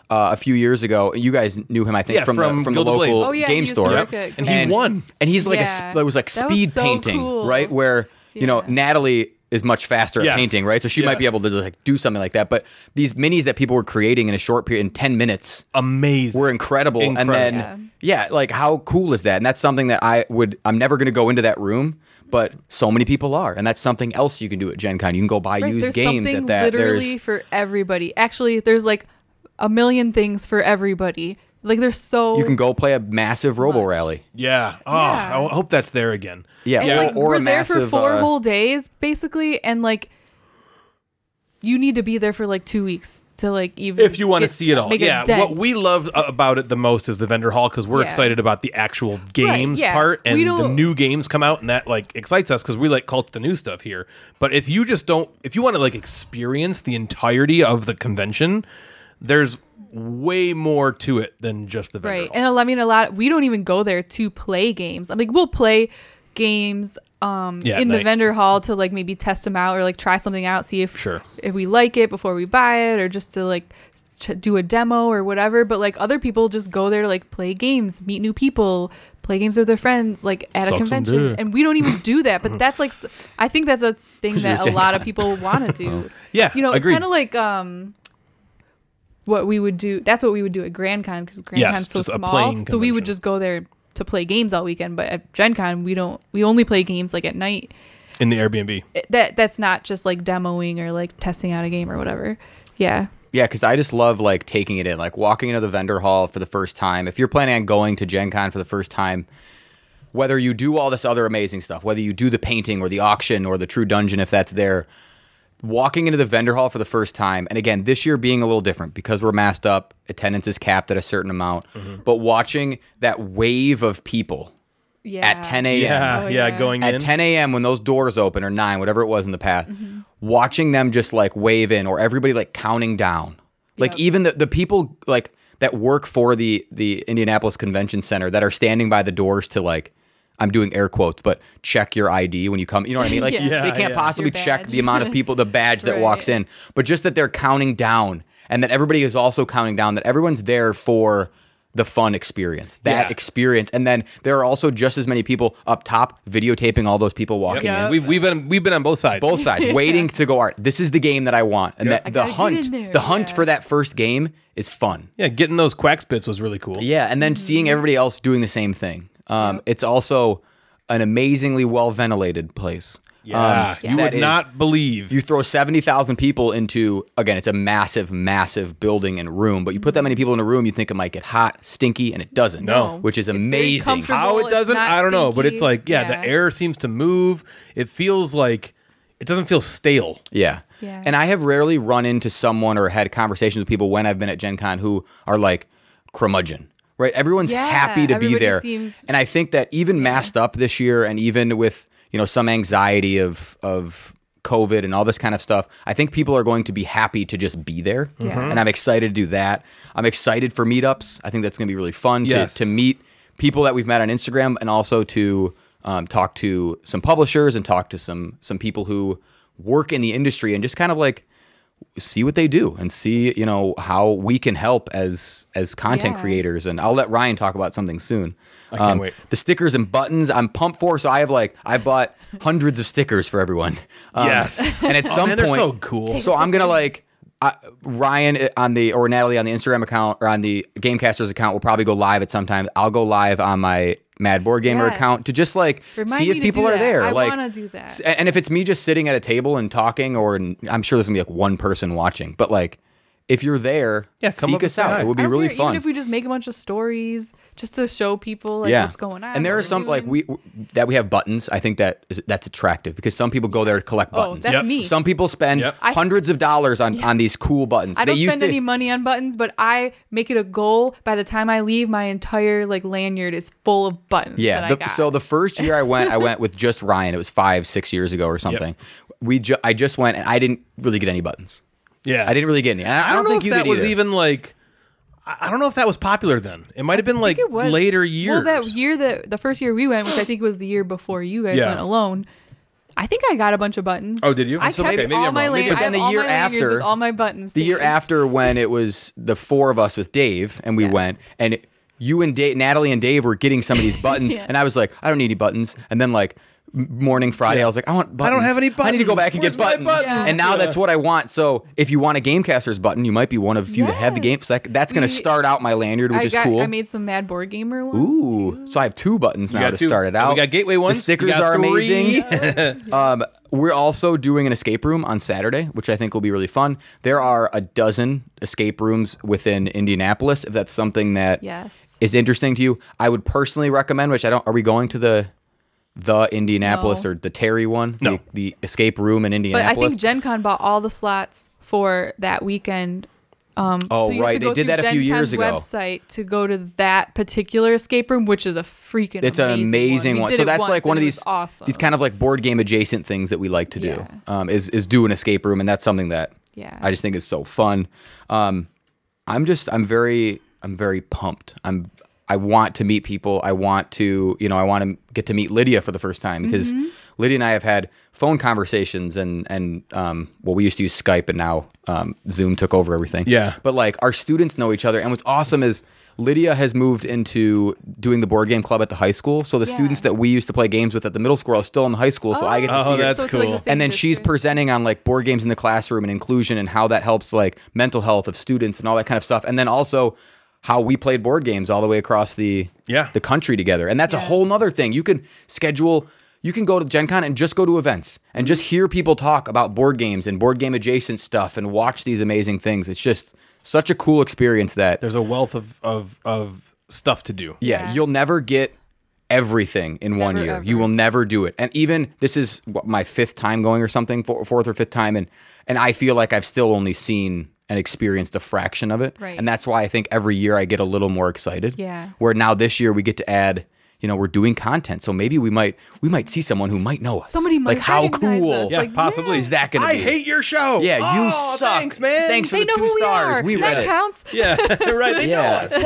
uh, a few years ago. You guys knew him, I think, Yeah, from, from the from the Gilded Blades. local Oh, yeah, game store, work And he won. And he's like a Yeah. sp- it was like That was speed so painting, cool. right? Where you know Natalie is much faster Yes. at painting, right? So she might be able to like do something like that. But these minis that people were creating in a short period, in ten minutes, Amazing. were incredible. And then Incredible. yeah. like how cool is that? And that's something that I would I'm never going to go into that room, but so many people are, and that's something else you can do at Gen Con. You can go buy Right, used there's games at that. literally There's for everybody. Actually, there's like a million things for everybody. Like there's so you can go play a massive Robo Rally. Yeah. Oh, Yeah. I hope that's there again. Yeah, and or, like or we're a there for four uh, whole days basically, and like you need to be there for like two weeks to like even If you want to see it all. Yeah. What we love uh, about it the most is the vendor hall because we're Yeah. excited about the actual games yeah. part and the new games come out and that like excites us because we like cult the new stuff here. But if you just don't, if you want to like experience the entirety of the convention, there's way more to it than just the vendor right hall. and I mean a lot we don't even go there to play games I'm like, we'll play games um Yeah, in the night. vendor hall to like maybe test them out or like try something out see if Sure. if we like it before we buy it or just to like ch- do a demo or whatever but like other people just go there to like play games meet new people play games with their friends like at Suck a convention and we don't even do that but [LAUGHS] that's like i think that's a thing that a lot of people want to [LAUGHS] do Yeah, you know agreed. it's kind of like um what we would do that's what we would do at grand con because grand Yes, con's so small so we would just go there to play games all weekend but at gen con we don't we only play games like at night in the Airbnb. That that's not just like demoing or like testing out a game or whatever yeah Yeah, because I just love like taking it in, like walking into the vendor hall for the first time. If you're planning on going to Gen Con for the first time, whether you do all this other amazing stuff, whether you do the painting or the auction or the true dungeon, if that's there, walking into the vendor hall for the first time, and again, this year being a little different because we're masked up, attendance is capped at a certain amount, but watching that wave of people yeah at 10 a.m. Yeah, Oh, yeah, yeah. going at in. 10 a.m. when those doors open or 9 whatever it was in the past Mm-hmm. watching them just like wave in or everybody like counting down like Yep. even the, the people like that work for the the indianapolis convention center that are standing by the doors to like i'm doing air quotes but check your id when you come you know what i mean [LAUGHS] like Yeah. Yeah, they can't yeah. possibly check the amount of people the badge that Right. walks in but just that they're counting down and that everybody is also counting down that everyone's there for the fun experience. That Yeah. experience, and then there are also just as many people up top videotaping all those people walking Yeah. in. We've, we've been we've been on both sides. Both sides [LAUGHS] waiting to go. Art. This is the game that I want, and that the hunt, the hunt yeah. for that first game is fun. Yeah, getting those quack spits was really cool. Yeah, and then seeing everybody else doing the same thing. Um, It's also an amazingly well ventilated place. Yeah, Um, you that would not believe. You throw 70,000 people into, again, it's a massive, massive building and room, but you put that many people in a room, you think it might get hot, stinky, and it doesn't. No. Which is It's amazing. How it doesn't, I don't know, but it's like, yeah, Yeah. the air seems to move. It feels like it doesn't feel stale. Yeah. Yeah. And I have rarely run into someone or had conversations with people when I've been at Gen Con who are like curmudgeon, right? Everyone's Yeah, happy to be there. seems- and I think that even masked up this year and even with, you know, some anxiety of, of, COVID and all this kind of stuff, I think people are going to be happy to just be there. Yeah. Mhm. And I'm excited to do that. I'm excited for meetups. I think that's going to be really fun to, to meet people that we've met on Instagram and also to um, talk to some publishers and talk to some some people who work in the industry and just kind of like see what they do and see you know how we can help as as content Yeah. creators and I'll let Ryan talk about something soon. I can't wait. The stickers and buttons I'm pumped for so I have like I bought hundreds of stickers for everyone. [LAUGHS] Um, Yes. And at Oh, some man, they're point so cool. so I'm gonna like I, Ryan uh, on the or Natalie on the Instagram account or on the Gamecasters account will probably go live at some time. I'll go live on my Mad Board Gamer Yes. account to just like Remind see if people are that. there. I like, wanna do that. And if it's me just sitting at a table and talking, or I'm sure there's gonna be like one person watching, but like if you're there, Yeah, come seek us out. hi. It would be really care, fun. Even if we just make a bunch of stories just to show people like yeah, what's going on. And there are we're some like doing. we that we have buttons. I think that is, that's attractive because some people go there to collect Oh, buttons. that's Yep. me. Some people spend Yep. Hundreds of dollars on, on these cool buttons. I don't they used spend to, any money on buttons, but I make it a goal. By the time I leave, my entire like lanyard is full of buttons. Yeah. that I the- got. so the first year I went, I went with [LAUGHS] just Ryan. It was five, six years ago or something. We ju- I just went and I didn't really get any buttons. Yeah. I didn't really get any. And I, I don't, know think if you that was either. even like. I I don't know if that was popular then. It might have been like later years. Well, that year that the first year we went, which I [GASPS] think was the year before you guys Yeah. went alone. I think I got a bunch of buttons. Oh, did you? I So kept maybe- maybe all my wrong. But then the year after- with all my buttons. the year saved. after when it was the four of us with Dave and we Yeah. went and you and Dave, Natalie and Dave were getting some of these [LAUGHS] buttons Yeah. and I was like, I don't need any buttons. And then like m- morning Friday, I was like, I want buttons. I don't have any buttons. I need to go back and Where's get my buttons. buttons? And now Yeah. that's what I want. So if you want a Gamecasters button, you might be one of few that have the game. Yes. So that's going to start out my lanyard, which I is got. cool. I made some Mad Board Gamer ones. Ooh, too. so I have two buttons now to two. start it out. We out. got gateway ones. The stickers are three. amazing. [LAUGHS] [LAUGHS] um, we're also doing an escape room on Saturday, which I think will be really fun. There are a dozen escape rooms within Indianapolis. If that's something that is Yes. is interesting to you, I would personally recommend. Which I don't. Are we going to the the Indianapolis No. or the Terry one? No. The, the escape room in Indianapolis. But I think Gen Con bought all the slots for that weekend. Um, Oh, so you have right. to They go did that a few Gen years Con's ago. Website to go to that particular escape room, which is a freaking. it's an amazing We one. So that's like one of these awesome. these kind of like board game adjacent things that we like to do. Yeah. Um, is is do an escape room, and that's something that Yeah. I just think is so fun. Um, I'm just I'm very I'm very pumped. I'm I want to meet people. I want to you know I want to get to meet Lydia for the first time because Mm-hmm. Lydia and I have had phone conversations and and um, well we used to use Skype and now um, Zoom took over everything. Yeah. But like our students know each other, and what's awesome is Lydia has moved into doing the board game club at the high school. So the Yeah. students that we used to play games with at the middle school are still in the high school. So I get to Oh, see her that's So it's like the cool. and then she's presenting on like board games in the classroom and inclusion and how that helps like mental health of students and all that kind of stuff and then also how we played board games all the way across the Yeah. the country together and that's a whole nother thing you can schedule you can go to gen con and just go to events and just hear people talk about board games and board game adjacent stuff and watch these amazing things it's just such a cool experience that There's a wealth of of of stuff to do. yeah, Yeah. you'll never get everything in one year. ever. You will never do it. And even this is what, my fifth time going or something, fourth or fifth time, and and I feel like I've still only seen and experienced a fraction of it. Right. And that's why I think every year I get a little more excited. Yeah. Where now this year we get to add, you know, we're doing content. So maybe we might we might see someone who might know us. Somebody might like how cool us. Yeah, Like, possibly. is that going to be I hate your show. Yeah, you Oh, suck. Thanks, man. Thanks for They the know two who we stars. are. We that read it. counts. Yeah, [LAUGHS] right. They Yeah. know us.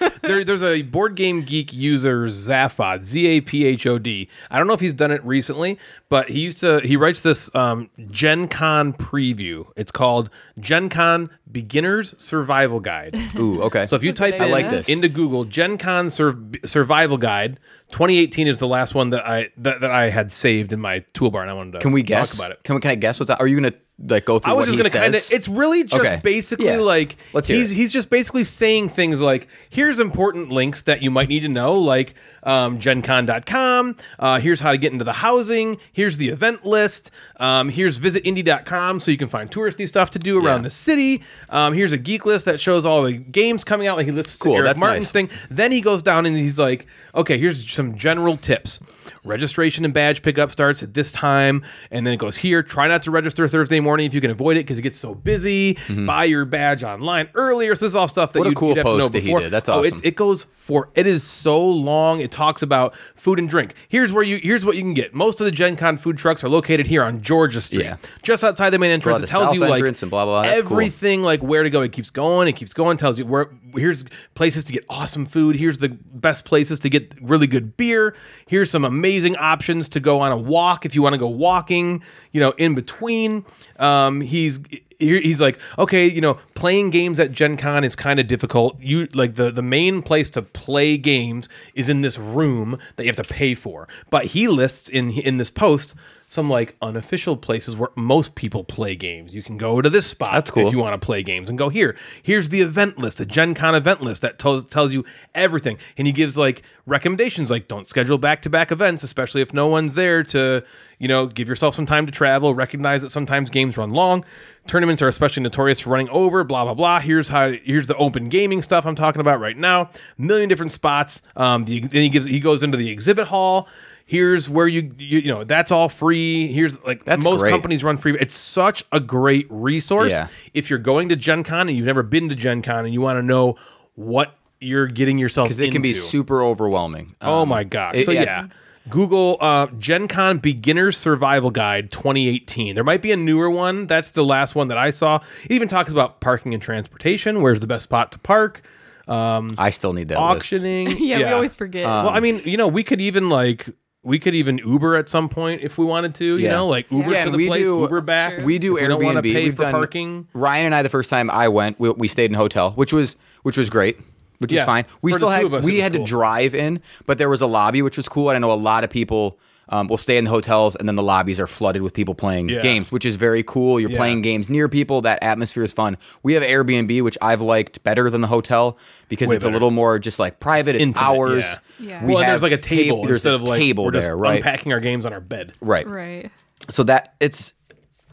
Wow. [LAUGHS] there, there's a board game geek user Zaphod, Z A P H O D. I don't know if he's done it recently, but he used to. He writes this um, Gen Con preview. It's called Gen Con Beginner's Survival Guide. Ooh, okay. So if you type I in like this. into Google Gen Con Sur- Survival Guide, side 2018 is the last one that I that, that I had saved in my toolbar, and I wanted to can we talk guess? about it. Can we? Can I guess what's that? Are you gonna like go through I was just gonna kind of. It's really just Okay. basically Yeah. like Let's hear he's it. he's just basically saying things like here's important links that you might need to know, like um, GenCon.com. Uh, here's how to get into the housing. Here's the event list. Um, here's visitindy.com so you can find touristy stuff to do around Yeah. the city. Um, here's a geek list that shows all the games coming out. Like he lists Cool, Eric that's Martin's nice. thing. Then he goes down and he's like, okay, here's some general tips. Registration and badge pickup starts at this time, and then it goes here. Try not to register Thursday morning if you can avoid it because it gets so busy. Buy your badge online earlier. So this is all stuff that Mm-hmm. What a you'd, cool you'd have to know post that he before. did. That's Oh, awesome. it goes for it is so long. It talks about food and drink. Here's where you here's what you can get. Most of the Gen Con food trucks are located here on Georgia Street, Yeah. just outside the main entrance. the It tells you like and blah, blah. That's cool. everything thing like where to go. It keeps going. It keeps going. Tells you where. Here's places to get awesome food. Here's the best places to get really good beer. Here's some amazing options to go on a walk if you want to go walking. You know, in between. Um, he's he's like, okay, you know, playing games at Gen Con is kind of difficult. You like the the main place to play games is in this room that you have to pay for. But he lists in in this post some like unofficial places where most people play games. You can go to this spot That's cool. if you want to play games and go here. Here's the event list, the Gen Con event list that tells tells you everything. And he gives like recommendations like don't schedule back to back events, especially if no one's there to, you know, give yourself some time to travel, recognize that sometimes games run long. Tournaments are especially notorious for running over, blah blah blah. Here's how here's the open gaming stuff I'm talking about right now. Million different spots. Um the, then he gives he goes into the exhibit hall. Here's where you, you you know that's all free. Here's like That's most great. companies run free. It's such a great resource Yeah. if you're going to Gen Con and you've never been to Gen Con and you want to know what you're getting yourself because it can be super overwhelming. Oh Um, my gosh. it- so yeah. Google uh, Gen Con Beginner's Survival Guide 2018. There might be a newer one. That's the last one that I saw. It even talks about parking and transportation. Where's the best spot to park? Um, I still need that list. Auctioning. [LAUGHS] Yeah, we always forget. well, I mean, you know, we could even like we could even Uber at some point if we wanted to. You Yeah. know, like Uber Yeah, to the we place, do- Uber back. Sure. We do If we don't Airbnb. want to pay We've for done- parking. Ryan and I, the first time I went, we, we stayed in a hotel, which was which was great, which Yeah, was fine. We for still had us, we had cool. to drive in, but there was a lobby, which was cool. And I know a lot of people um, will stay in the hotels, and then the lobbies are flooded with people playing Yeah. games, which is very cool. You're Yeah. playing games near people. That atmosphere is fun. We have Airbnb, which I've liked better than the hotel because Way it's better. a little more just like private. It's, intimate, ours. yeah. Yeah. We well, and have there's like a tab- table there's instead a of like table we're just there, right? unpacking our games on our bed. Right. right. so that it's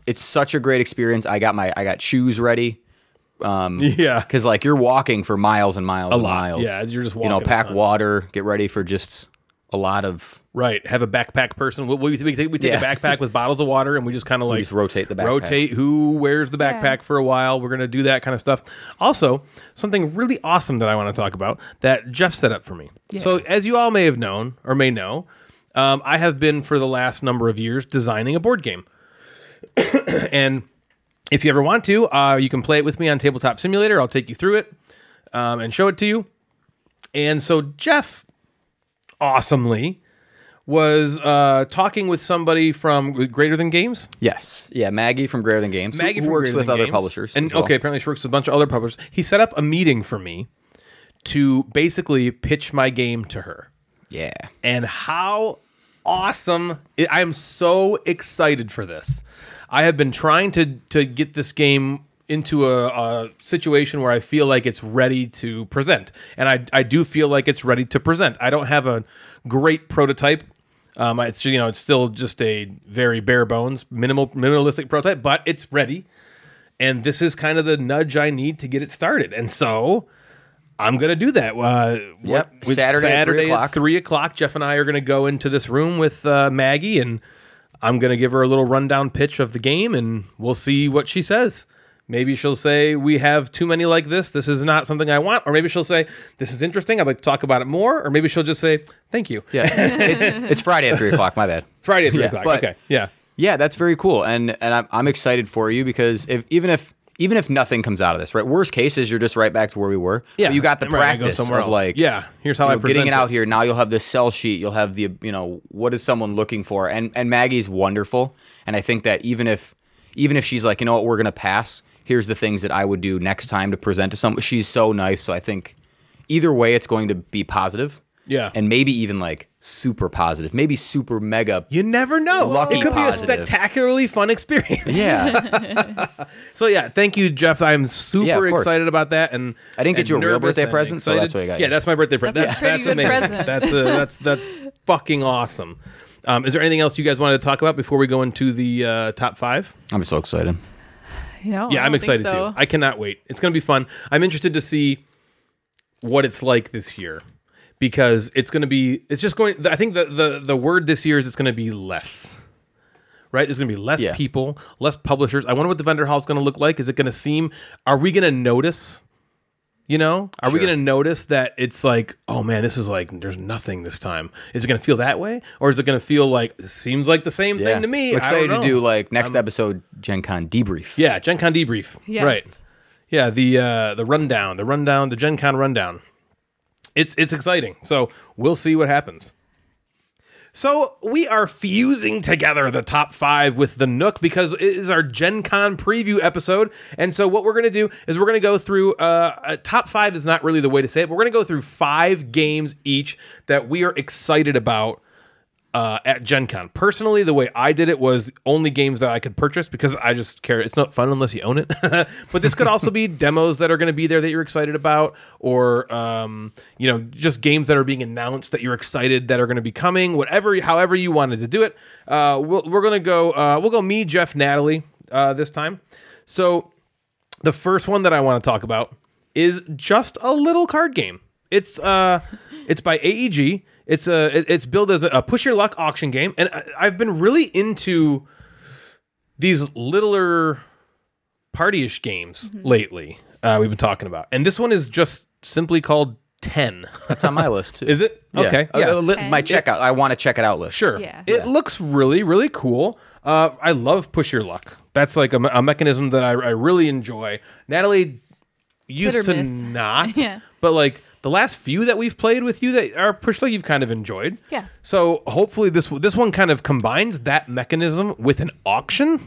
it's such a great experience. I got my I got shoes ready [LAUGHS] Yeah. because like you're walking for miles and miles and lot. miles. Yeah, you're just you know pack water, get ready for just a lot of Right. Have a backpack person. We, we, we take, we take Yeah. a backpack with bottles of water and we just kind of like just rotate the backpack. Rotate who wears the backpack Yeah. for a while. We're going to do that kind of stuff. Also, something really awesome that I want to talk about that Jeff set up for me. So, as you all may have known or may know, um, I have been for the last number of years designing a board game. [COUGHS] and if you ever want to, uh, you can play it with me on Tabletop Simulator. I'll take you through it um, and show it to you. And so Jeff, awesomely, was uh, talking with somebody from Greater Than Games. yes, yeah. Maggie from Greater Than Games, Maggie who works Greater with other Games. publishers, and well. okay, apparently she works with a bunch of other publishers. He set up a meeting for me to basically pitch my game to her yeah, and how awesome I am so excited for this. I have been trying to to get this game into a, a situation where I feel like it's ready to present, and I I do feel like it's ready to present. I don't have a great prototype. Um, it's you know it's still just a very bare bones, minimal minimalistic prototype, but it's ready, and this is kind of the nudge I need to get it started. And so I'm gonna do that. Uh, Yep. with Saturday at three o'clock. three o'clock. Jeff and I are gonna go into this room with uh, Maggie, and I'm gonna give her a little rundown pitch of the game, and we'll see what she says. Maybe she'll say, We have too many like this. This is not something I want. Or maybe she'll say, This is interesting. I'd like to talk about it more. Or maybe she'll just say, Thank you. Yeah, [LAUGHS] it's it's Friday at three o'clock. My bad. Friday at 3 Yeah, o'clock. but- okay. Yeah. Yeah, that's very cool, and and I'm I'm excited for you because if even if even if nothing comes out of this, right? Worst case is you're just right back to where we were. Yeah. but you got the I'm ready to go practice somewhere of else. like Yeah, here's how I know, getting it out it. here. Now you'll have the sell sheet. You'll have the you know what is someone looking for, and and Maggie's wonderful, and I think that even if even if she's like you know what we're gonna pass, here's the things that I would do next time to present to someone. She's so nice, so I think either way it's going to be positive. Yeah. and maybe even like super positive, maybe super mega. You never know. Lucky it could positive. be a spectacularly fun experience. Yeah, [LAUGHS] [LAUGHS] So yeah, thank you, Jeff. I'm super Yeah, excited about that. And I didn't get you a real birthday and present, so that's what I got Yeah, you. that's my birthday present. That's a That- pretty good amazing. present. That's uh, that's that's [LAUGHS] fucking awesome. Um, is there anything else you guys wanted to talk about before we go into the uh, top five? I'm so excited. You know, Yeah, I I'm excited so. too. I cannot wait. It's going to be fun. I'm interested to see what it's like this year because it's going to be. It's just going. I think the the the word this year is it's going to be less. Right, there's going to be less Yeah. people, less publishers. I wonder what the vendor hall is going to look like. Is it going to seem? Are we going to notice? You know, are we going to notice that it's like, oh man, this is like, there's nothing this time. Is it going to feel that way, or is it going to feel like it seems like the same Yeah, thing to me? I'm I excited don't to do like next episode Gen Con debrief. Yeah, Gen Con debrief. Yes. Right. Yeah, the uh the rundown, the rundown, the Gen Con rundown. It's it's exciting. So we'll see what happens. So we are fusing together the top five with the Nook because it is our Gen Con preview episode. And so what we're gonna do is we're gonna go through uh, uh top five is not really the way to say it, but we're gonna go through five games each that we are excited about uh, at Gen Con. Personally, the way I did it was only games that I could purchase because I just care. It's not fun unless you own it. [LAUGHS] but this could also be demos that are going to be there that you're excited about, or um, you know, just games that are being announced that you're excited that are going to be coming. Whatever, however you wanted to do it. Uh, we'll, we're going to go. Uh, we'll go me, Jeff, Natalie uh, this time. So the first one that I want to talk about is just a little card game. It's uh, it's by AEG. It's a it's billed as a, a push your luck auction game, and I, I've been really into these littler partyish games lately. Uh, we've been talking about, and this one is just simply called Ten. That's on my [LAUGHS] list too. is it Yeah. okay? Uh, Yeah, uh, my checkout. I want to check it out list. Sure. Yeah. It looks really, really cool. Uh, I love push your luck. That's like a, a mechanism that I, I really enjoy. Natalie used to miss. [LAUGHS] not, Yeah. but like the last few that we've played with you that are push luck, you've kind of enjoyed. Yeah. So hopefully this this one kind of combines that mechanism with an auction,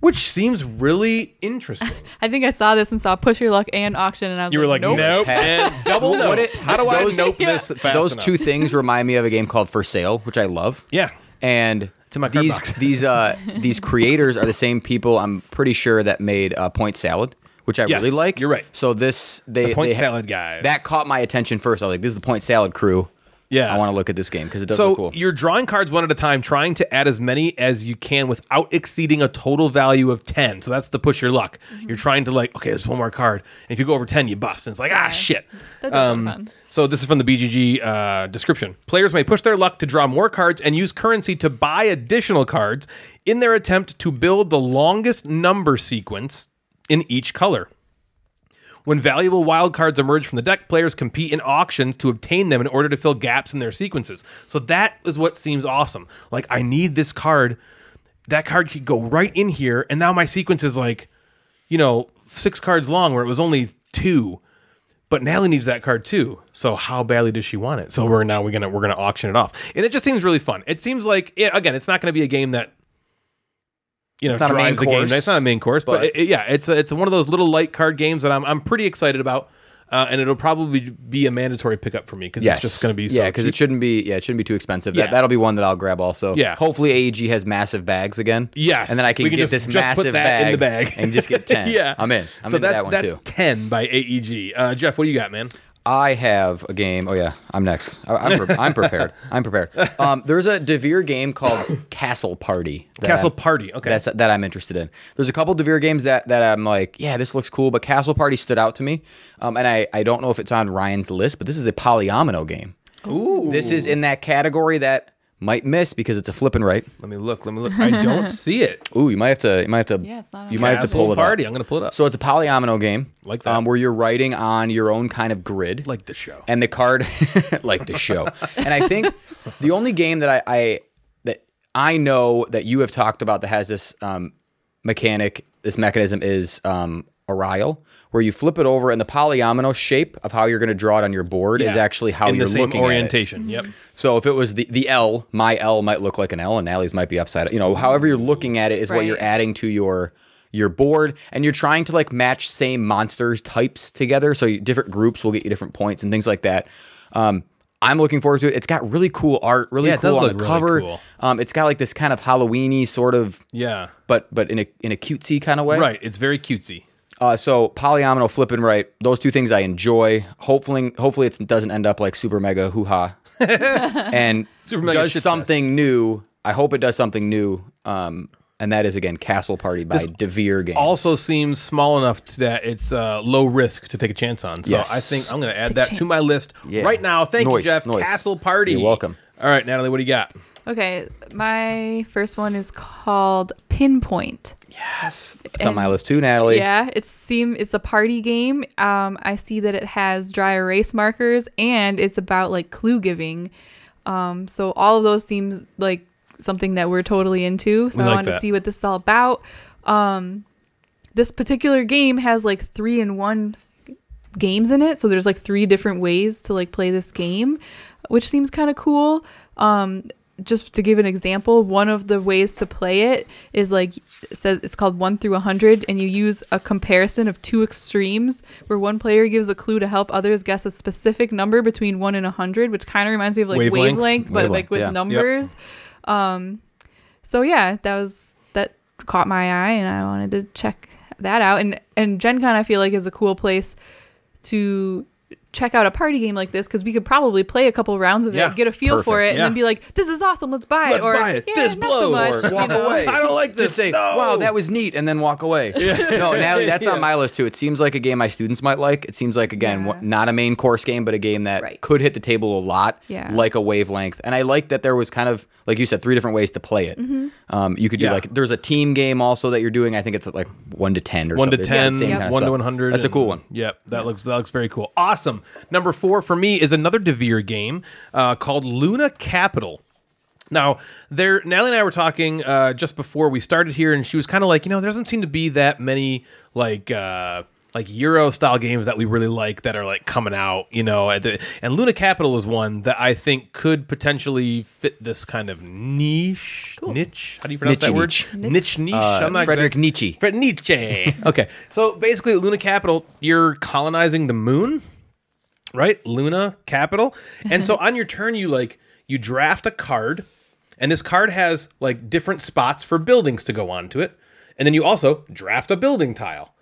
which seems really interesting. [LAUGHS] I think I saw this and saw Push Your Luck and auction, and I was You were like, nope. nope, and [LAUGHS] double What nope. it- How do I those- nope Yeah. this fast Those enough? two things remind me of a game called For Sale, which I love. Yeah. And in my these these uh these creators are the same people I'm pretty sure that made uh, Point Salad, which I Yes, really like. you're right. So this they Point they salad guy. that caught my attention first. I was like, this is the Point Salad crew. yeah. I want to look at this game because it does so look cool. you're drawing cards one at a time, trying to add as many as you can without exceeding a total value of ten. So that's the push your luck. Mm-hmm. You're trying to like, okay, there's one more card. And if you go over ten, you bust. And it's like, ah, shit. That does sound fun. So this is from the BGG uh, description. Players may push their luck to draw more cards and use currency to buy additional cards in their attempt to build the longest number sequence in each color. When valuable wild cards emerge from the deck, players compete in auctions to obtain them in order to fill gaps in their sequences. So that is what seems awesome. Like I need this card. That card could go right in here, and now my sequence is like, you know, six cards long where it was only two. But Natalie needs that card too. So how badly does she want it? So we're now we're gonna we're gonna auction it off, and it just seems really fun. It seems like yeah, again, it's not gonna be a game that you know It's drives a game. It's not a main course, but, but- it- it- yeah, it's a, it's one of those little light card games that I'm I'm pretty excited about, uh, and it'll probably be a mandatory pickup for me because yes. it's just gonna be so yeah because it shouldn't be yeah it shouldn't be too expensive. Yeah. That that'll be one that I'll grab also. Yeah. Hopefully AEG has massive bags again. Yes, And then I can, we get just, this just massive bag in the bag and just get [LAUGHS] ten. yeah, I'm in. I'm so into that's that one that's too. ten by AEG. Uh, Jeff, what do you got, man? I have a game. Oh yeah, I'm next. I, I'm, pre- I'm prepared. [LAUGHS] I'm prepared. Um, there's a Devir game called [COUGHS] Castle Party. Castle Party. Okay, That's that I'm interested in. There's a couple Devir games that that I'm like, yeah, this looks cool, but Castle Party stood out to me. Um, and I I don't know if it's on Ryan's list, but this is a polyomino game. Ooh. This is in that category that might miss because it's a flip and write. Let me look. Let me look. I don't [LAUGHS] see it. Ooh, you might have to. You might have to. Yeah, it's not on You my might have to Castle pull it party. up. I'm gonna pull it up. So it's a polyomino game, Like that. um, where you're writing on your own kind of grid, like the show. and the card, [LAUGHS] like the show. And I think [LAUGHS] the only game that I, I that I know that you have talked about that has this um, mechanic, this mechanism is um, Oriel, where you flip it over, and the polyomino shape of how you're going to draw it on your board is actually how in you're the same looking at it. orientation. Yep. So if it was the, the L, my L might look like an L, and Natalie's might be upside. You know, however you're looking at it is what you're adding to your your board, and you're trying to like match same monsters types together. So you, different groups will get you different points and things like that. Um, I'm looking forward to it. It's got really cool art, really Yeah, cool on look the really cover. cool. Um, it's got like this kind of Halloweeny sort of, Yeah. but but in a in a cutesy kind of way. Right. It's very cutesy. Uh, so polyomino flip and write, those two things I enjoy. Hopefully, hopefully it doesn't end up like super mega hoo ha, [LAUGHS] and Super mega does shit something new. I hope it does something new. Um, and that is again Castle Party by Devir Games. Also seems small enough to that it's uh, low risk to take a chance on. So Yes. I think I'm going to add Take that to my list Yeah. right now. Thank you, Jeff. nice. Castle Party. You're welcome. All right, Natalie, what do you got? Okay, my first one is called Pinpoint. yes, it's on my list too, Natalie. Yeah, it seem it's a party game. Um, I see that it has dry erase markers and it's about like clue giving. Um, so all of those seems like something that we're totally into. So I wanted that. to see what this is all about. Um, this particular game has like three in one games in it. So there's like three different ways to like play this game, which seems kind of cool. Um, just to give an example, one of the ways to play it is like it says it's called one through a hundred, and you use a comparison of two extremes where one player gives a clue to help others guess a specific number between one and a hundred, which kind of reminds me of like Wavelength? wavelength, but Wavelength, like with yeah. Yep. numbers. Um, so yeah, that was that caught my eye, and I wanted to check that out. And and Gen Con, I feel like is a cool place to check out a party game like this because we could probably play a couple rounds of Yeah, it, get a feel for perfect, it, and then be like, "This is awesome, let's buy Let's it." Or buy it. "Yeah, This blows." so much," Or you walk know? away. [LAUGHS] I don't like this. Just say, No. "Wow, that was neat," and then walk away. no, [LAUGHS] Natalie, that's on my list too. It seems like a game my students might like. It seems like again, Yeah. not a main course game, but a game that Right. could hit the table a lot, Yeah. like a wavelength. And I like that there was kind of like you said, three different ways to play it. Mm-hmm. Um, you could do like there's a team game also that you're doing. I think it's like one to ten or something. one to something. It's 10, same one to 100. That's a cool one. Yep, that looks that looks very cool. Awesome. Number four for me is another Devir game uh, called Luna Capital. Now, there, Natalie and I were talking uh, just before we started here, and she was kind of like, you know, there doesn't seem to be that many like uh, like Euro style games that we really like that are like coming out, you know. At the, and Luna Capital is one that I think could potentially fit this kind of niche. Niche? How do you pronounce that word? Niche-niche. Niche niche. Uh, I'm not Frederick exact- Nietzsche. Fred Nietzsche. [LAUGHS] okay, so basically, Luna Capital, you're colonizing the moon, right? Luna Capital, and so [LAUGHS] on your turn, you like you draft a card, and this card has like different spots for buildings to go onto it, and then you also draft a building tile,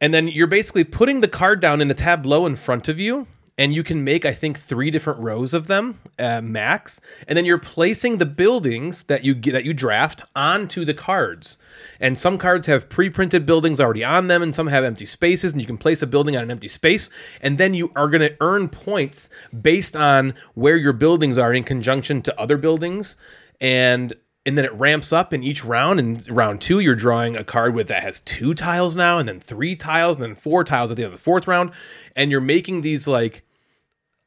and then you're basically putting the card down in a tableau in front of you. And you can make, I think, three different rows of them uh, max, and then you're placing the buildings that you get, that you draft onto the cards. And some cards have pre-printed buildings already on them, and some have empty spaces, and you can place a building on an empty space, and then you are going to earn points based on where your buildings are in conjunction to other buildings, and and then it ramps up in each round. And round two, you're drawing a card with that has two tiles now, and then three tiles, and then four tiles at the end of the fourth round, and you're making these like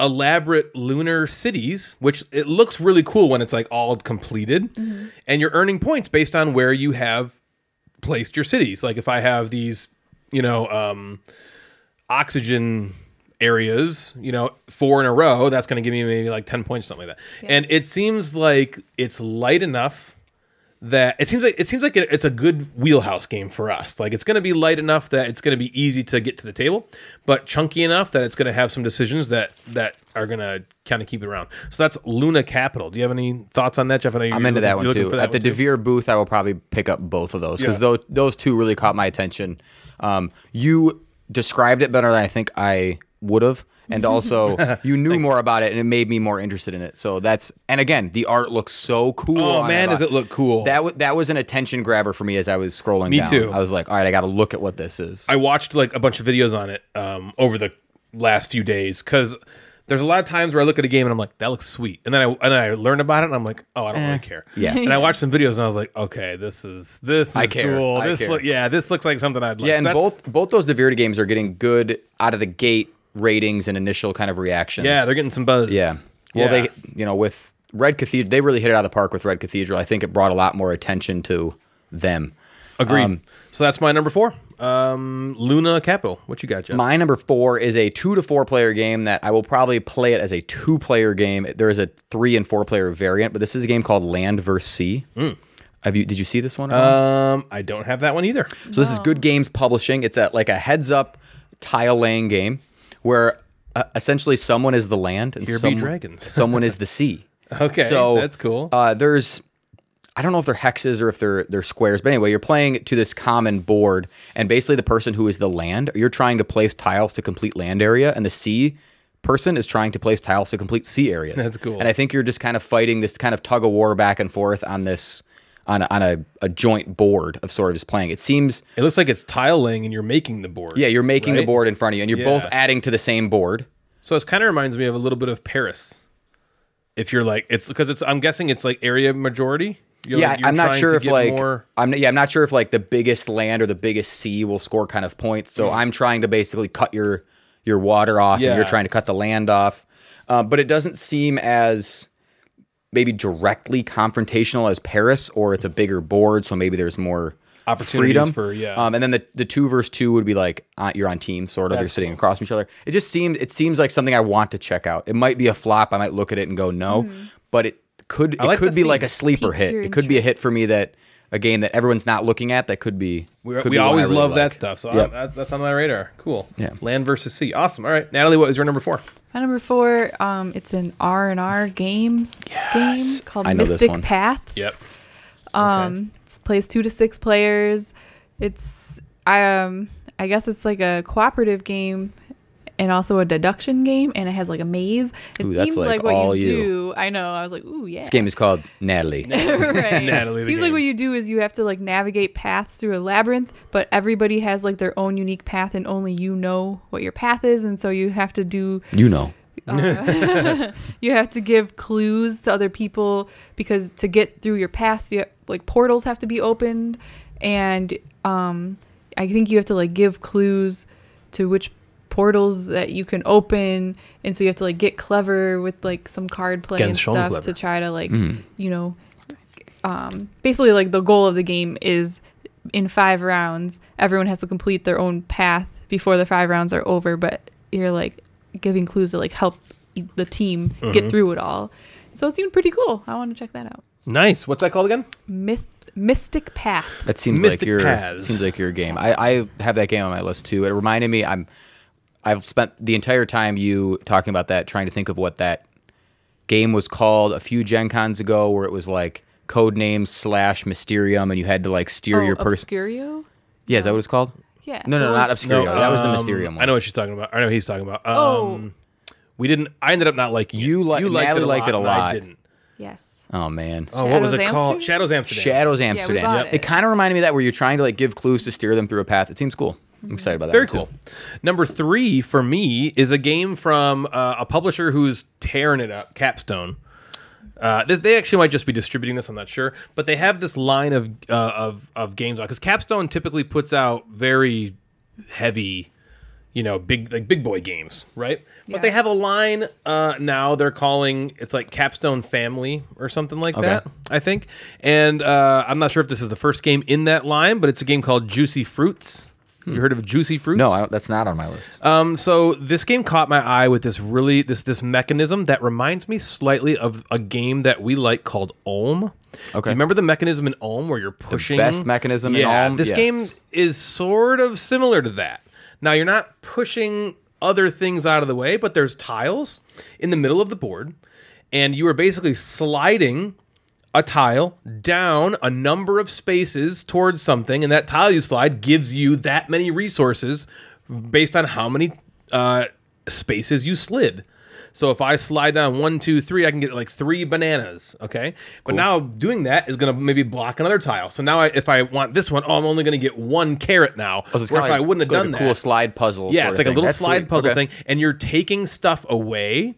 elaborate lunar cities, which it looks really cool when it's like all completed, and you're earning points based on where you have placed your cities. Like if I have these, you know, um, oxygen areas, you know, four in a row, that's going to give me maybe like 10 points, something like that. And it seems like it's light enough that it seems like it seems like it- it's a good wheelhouse game for us. Like it's going to be light enough that it's going to be easy to get to the table, but chunky enough that it's going to have some decisions that that are going to kind of keep it around. So that's Luna Capital. Do you have any thoughts on that, Jeff? I know I'm into that one too. that At the too. Devir booth, I will probably pick up both of those because Yeah. those those two really caught my attention. Um, you described it better than I think I would have, and also [LAUGHS] you knew more about it, and it made me more interested in it. So that's and again, the art looks so cool. Oh man, does it look cool? That w- that was an attention grabber for me as I was scrolling. Me down. too. I was like, all right, I got to look at what this is. I watched like a bunch of videos on it um, over the last few days because there's a lot of times where I look at a game and I'm like, that looks sweet, and then I and then I learn about it and I'm like, oh, I don't really care. Yeah. And I watched some videos and I was like, okay, this is this is I care. cool. I this care. look yeah, this looks like something I'd like. Yeah, So and that's- both both those Divirta games are getting good out of the gate ratings and initial kind of reactions. Yeah, they're getting some buzz. Yeah. Well, Yeah. they you know with Red Cathedral, they really hit it out of the park with Red Cathedral. I think it brought a lot more attention to them. Agreed. Um, so that's my number four. Um, Luna Capital. What you got, Jeff? My number four is a two to four player game that I will probably play it as a two player game. There is a three and four player variant, but this is a game called Land vs. Sea. Have you? Did you see this one? um, I don't have that one either. So this is Good Games Publishing. It's a like a heads up tile laying game where uh, essentially someone is the land and Here someone, dragons. [LAUGHS] someone is the sea. Okay, so that's cool. Uh, there's I don't know if they're hexes or if they're they're squares, but anyway, you're playing to this common board, and basically the person who is the land, you're trying to place tiles to complete land area, and the sea person is trying to place tiles to complete sea areas. That's cool. And I think you're just kind of fighting this kind of tug of war back and forth on this on a, on a, a joint board of sort of just playing. It seems It looks like it's tile laying and you're making the board. yeah, you're making the board in front of you, and you're both adding to the same board. So it kind of reminds me of a little bit of Paris. If you're like, it's because it's. I'm guessing it's like area majority. You're yeah, like- I'm not sure if like more- I'm yeah, I'm not sure if like the biggest land or the biggest sea will score kind of points. So I'm trying to basically cut your your water off, and you're trying to cut the land off. Uh, but it doesn't seem as maybe directly confrontational as Paris, or it's a bigger board, so maybe there's more Opportunities freedom for- yeah. Um, and then the the two versus two would be like uh, you're on team, sort of. you're sitting across from each other. It just seems it seems like something I want to check out. It might be a flop. I might look at it and go no, but it could it like could the be like a sleeper Piques hit. your It could be a hit for me that a game that everyone's not looking at that could be. We, could we be I always really love that stuff. So Yep. I- that's, that's on my radar. Cool. Yeah. Land versus sea. Awesome. All right, Natalie, what was your number four? My number four, um, it's an R and R games game called I know this Mystic one. Paths. Yep. Um, it plays two to six players. It's I um I guess it's like a cooperative game and also a deduction game, and it has like a maze. It Ooh, that's seems like like, what all you, you. do. I know. I was like, ooh, yeah. This game is called Natalie. [LAUGHS] right. Natalie the Seems like what you do is you have to like navigate paths through a labyrinth, but everybody has like their own unique path, and only you know what your path is, and so you have to do you know. [LAUGHS] you have to give clues to other people because to get through your paths, you like portals have to be opened, and um, I think you have to like give clues to which portals that you can open, and so you have to like get clever with like some card play and Ganz schön stuff clever. to try to like you know, um, basically like the goal of the game is in five rounds, everyone has to complete their own path before the five rounds are over, but you're like giving clues to like help e- the team Mm-hmm. get through it all. So it seemed pretty cool. I want to check that out. Nice. What's that called again? Myth Mystic Paths. That seems Mystic like your Paths. seems like your game. I, I have that game on my list too. It reminded me. I'm I've spent the entire time you talking about that trying to think of what that game was called a few Gen Cons ago, where it was like Codenames slash Mysterium, and you had to like steer oh, your person. Obscurio? yeah, is that what it's called? Yeah. No, no, the not one- Obscurio. that was the um, Mysterium one. I know what she's talking about. I know what he's talking about. Um, Oh. We didn't. I ended up not liking it. You li- liked Natalie it a liked lot, it a and I didn't. Yes. Oh man. Oh, what was it Shadows called? Amsterdam? Shadows Amsterdam. Shadows Amsterdam. bought It it. kind of reminded me of that where you're trying to like give clues to steer them through a path. It seems cool. I'm excited about that. Very one, too. cool. Number three for me is a game from uh, a publisher who's tearing it up, Capstone. Uh, this, they actually might just be distributing this. I'm not sure, but they have this line of uh, of of games because Capstone typically puts out very heavy, you know, big like big boy games, right? But they have a line uh, now. They're calling it's like Capstone Family or something like Okay. that. I think, and uh, I'm not sure if this is the first game in that line, but it's a game called Juicy Fruits. You heard of Juicy Fruits? No, I that's not on my list. Um, so this game caught my eye with this really this this mechanism that reminds me slightly of a game that we like called Ulm. Okay. You remember the mechanism in Ulm where you're pushing best mechanism in yeah, Ulm? This Yes. game is sort of similar to that. Now you're not pushing other things out of the way, but there's tiles in the middle of the board, and you are basically sliding a tile down a number of spaces towards something, and that tile you slide gives you that many resources based on how many uh, spaces you slid. So if I slide down one, two, three, I can get like three bananas. Okay, but now doing that is going to maybe block another tile. So now I, if I want this one, oh, I'm only going to get one carrot now. Oh, so it's Where kinda if I wouldn't have like done that. cool slide puzzle. yeah, it's like a little That's slide sweet. puzzle Okay. thing, and you're taking stuff away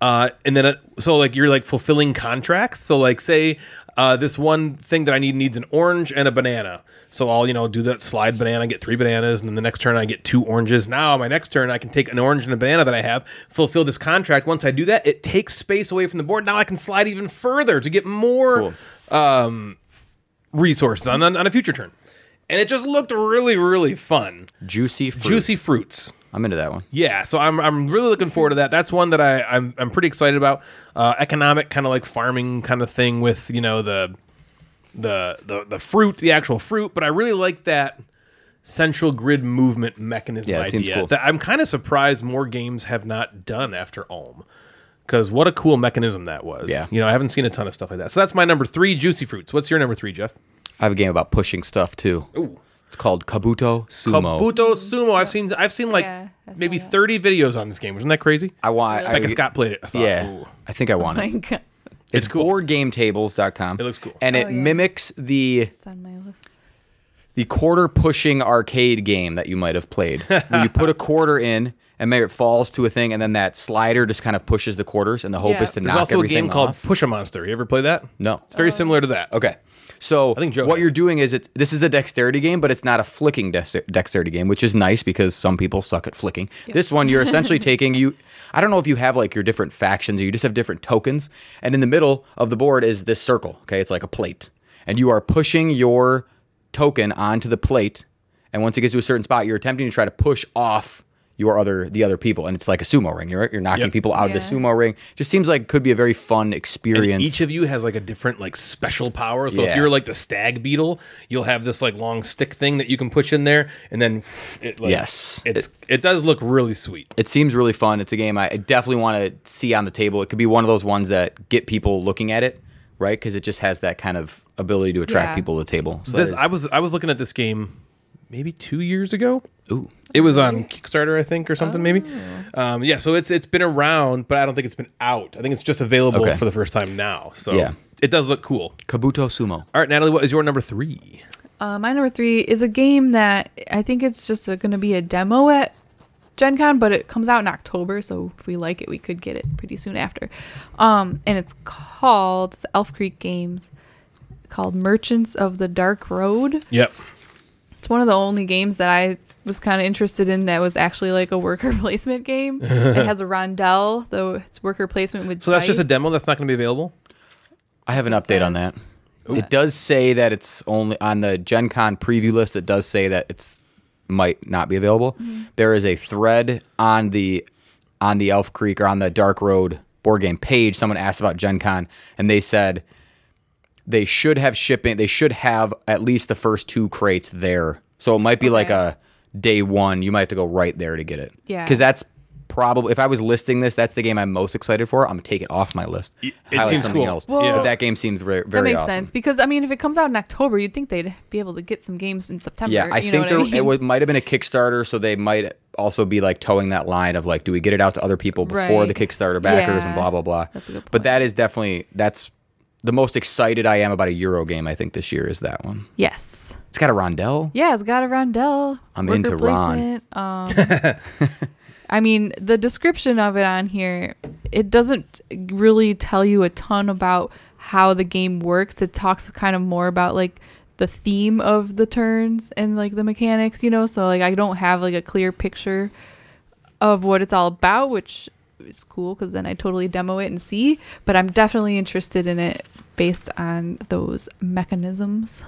Uh, and then, uh, so like you're like fulfilling contracts. So like, say uh, this one thing that I need needs an orange and a banana. So I'll you know do that slide banana, get three bananas, and then the next turn I get two oranges. Now my next turn I can take an orange and a banana that I have, fulfill this contract. Once I do that, it takes space away from the board. Now I can slide even further to get more Cool. resources on, on on a future turn. And it just looked really really fun. Juicy fruit. Juicy fruits. I'm into that one. Yeah, so I'm I'm really looking forward to that. That's one that I I'm I'm pretty excited about. Uh, economic kind of like farming kind of thing with you know the the the the fruit, the actual fruit. But I really like that central grid movement mechanism Yeah, idea. cool. That I'm kind of surprised more games have not done after Ulm. Because what a cool mechanism that was. Yeah. You know, I haven't seen a ton of stuff like that. So that's my number three, Juicy Fruits. What's your number three, Jeff? I have a game about pushing stuff too. Ooh. It's called Kabuto Sumo. Kabuto Sumo. I've seen I've seen like Yeah, I saw maybe that. 30 videos on this game. Isn't that crazy? I want. I, Becca Scott played it. I thought, Yeah, ooh. I think I want Oh my it. god, It's cool. boardgametables.com. It looks cool. And it Oh, yeah. mimics the it's on my list. the quarter pushing arcade game that you might have played. where you put a [LAUGHS] quarter in and maybe it falls to a thing and then that slider just kind of pushes the quarters and the hope Yeah. is to knock everything off. There's knock also a everything game called off. Push a Monster. You ever play that? No. It's very oh. similar to that. Okay. So I think Joe what has you're it. doing is it this is a dexterity game, but it's not a flicking dex- dexterity game, which is nice because some people suck at flicking. This one you're essentially [LAUGHS] taking you I don't know if you have like your different factions or you just have different tokens, and in the middle of the board is this circle. Okay, it's like a plate, and you are pushing your token onto the plate, and once it gets to a certain spot, you're attempting to try to push off your other the other people, and it's like a sumo ring. You're you're knocking Yep. people out of the sumo ring. Just seems like could be a very fun And experience. each of you has like a different like special power. So if you're like the stag beetle, you'll have this like long stick thing that you can push in there, and then [LAUGHS] it like, Yes. it's it, does look really sweet. It seems really fun. It's a game I definitely want to see on the table. It could be one of those ones that get people looking at it, right? Because it just has that kind of ability to attract Yeah. people to the table. So This that is- I was I was looking at this game maybe two years ago. ooh, It was on Kickstarter, I think, or something maybe. Oh. Um, yeah, so it's it's been around, but I don't think it's been out. I think it's just available Okay. for the first time now. So Yeah. it does look cool. Kabuto Sumo. All right, Natalie, what is your number three? Uh, my number three is a game that I think it's just going to be a demo at Gen Con, but it comes out in October, so if we like it, we could get it pretty soon after. Um, and it's called it's Elf Creek Games, called Merchants of the Dark Road. Yep. It's one of the only games that I was kind of interested in that was actually like a worker [LAUGHS] placement game. it has a rondel, though it's worker placement with. So that's just a demo that's not going to be available. I have an That's what it update on that. says. It does say that it's only on the Gen Con preview list. It does say that it's might not be available. Mm-hmm. There is a thread on the on the Elf Creek or on the Dark Road board game page. Someone asked about Gen Con, and they said they should have shipping. They should have at least the first two crates there. So it might be like a day one. You might have to go right there to get it. Yeah. because that's probably if I was listing this, that's the game I'm most excited for. I'm gonna take it off my list. It highlight seems something cool. Else. Well- Yeah. But that game seems very, very That makes awesome. sense because I mean, if it comes out in October, you'd think they'd be able to get some games in September. Yeah, I you think know there I mean? it would, might have been a Kickstarter, so they might also be like towing that line of like, do we get it out to other people before Right. the Kickstarter backers and Yeah. blah blah blah. That's a good point. But that is definitely that's the most excited I am about a Euro game. I think this year is that one. yes. It's got a rondelle. Yeah, it's got a rondelle. I'm into Ron. [LAUGHS] Um, I mean, the description of it on here, it doesn't really tell you a ton about how the game works. It talks kind of more about like the theme of the turns and like the mechanics, you know. So like I don't have like a clear picture of what it's all about, which is cool because then I totally demo it and see. But I'm definitely interested in it based on those mechanisms.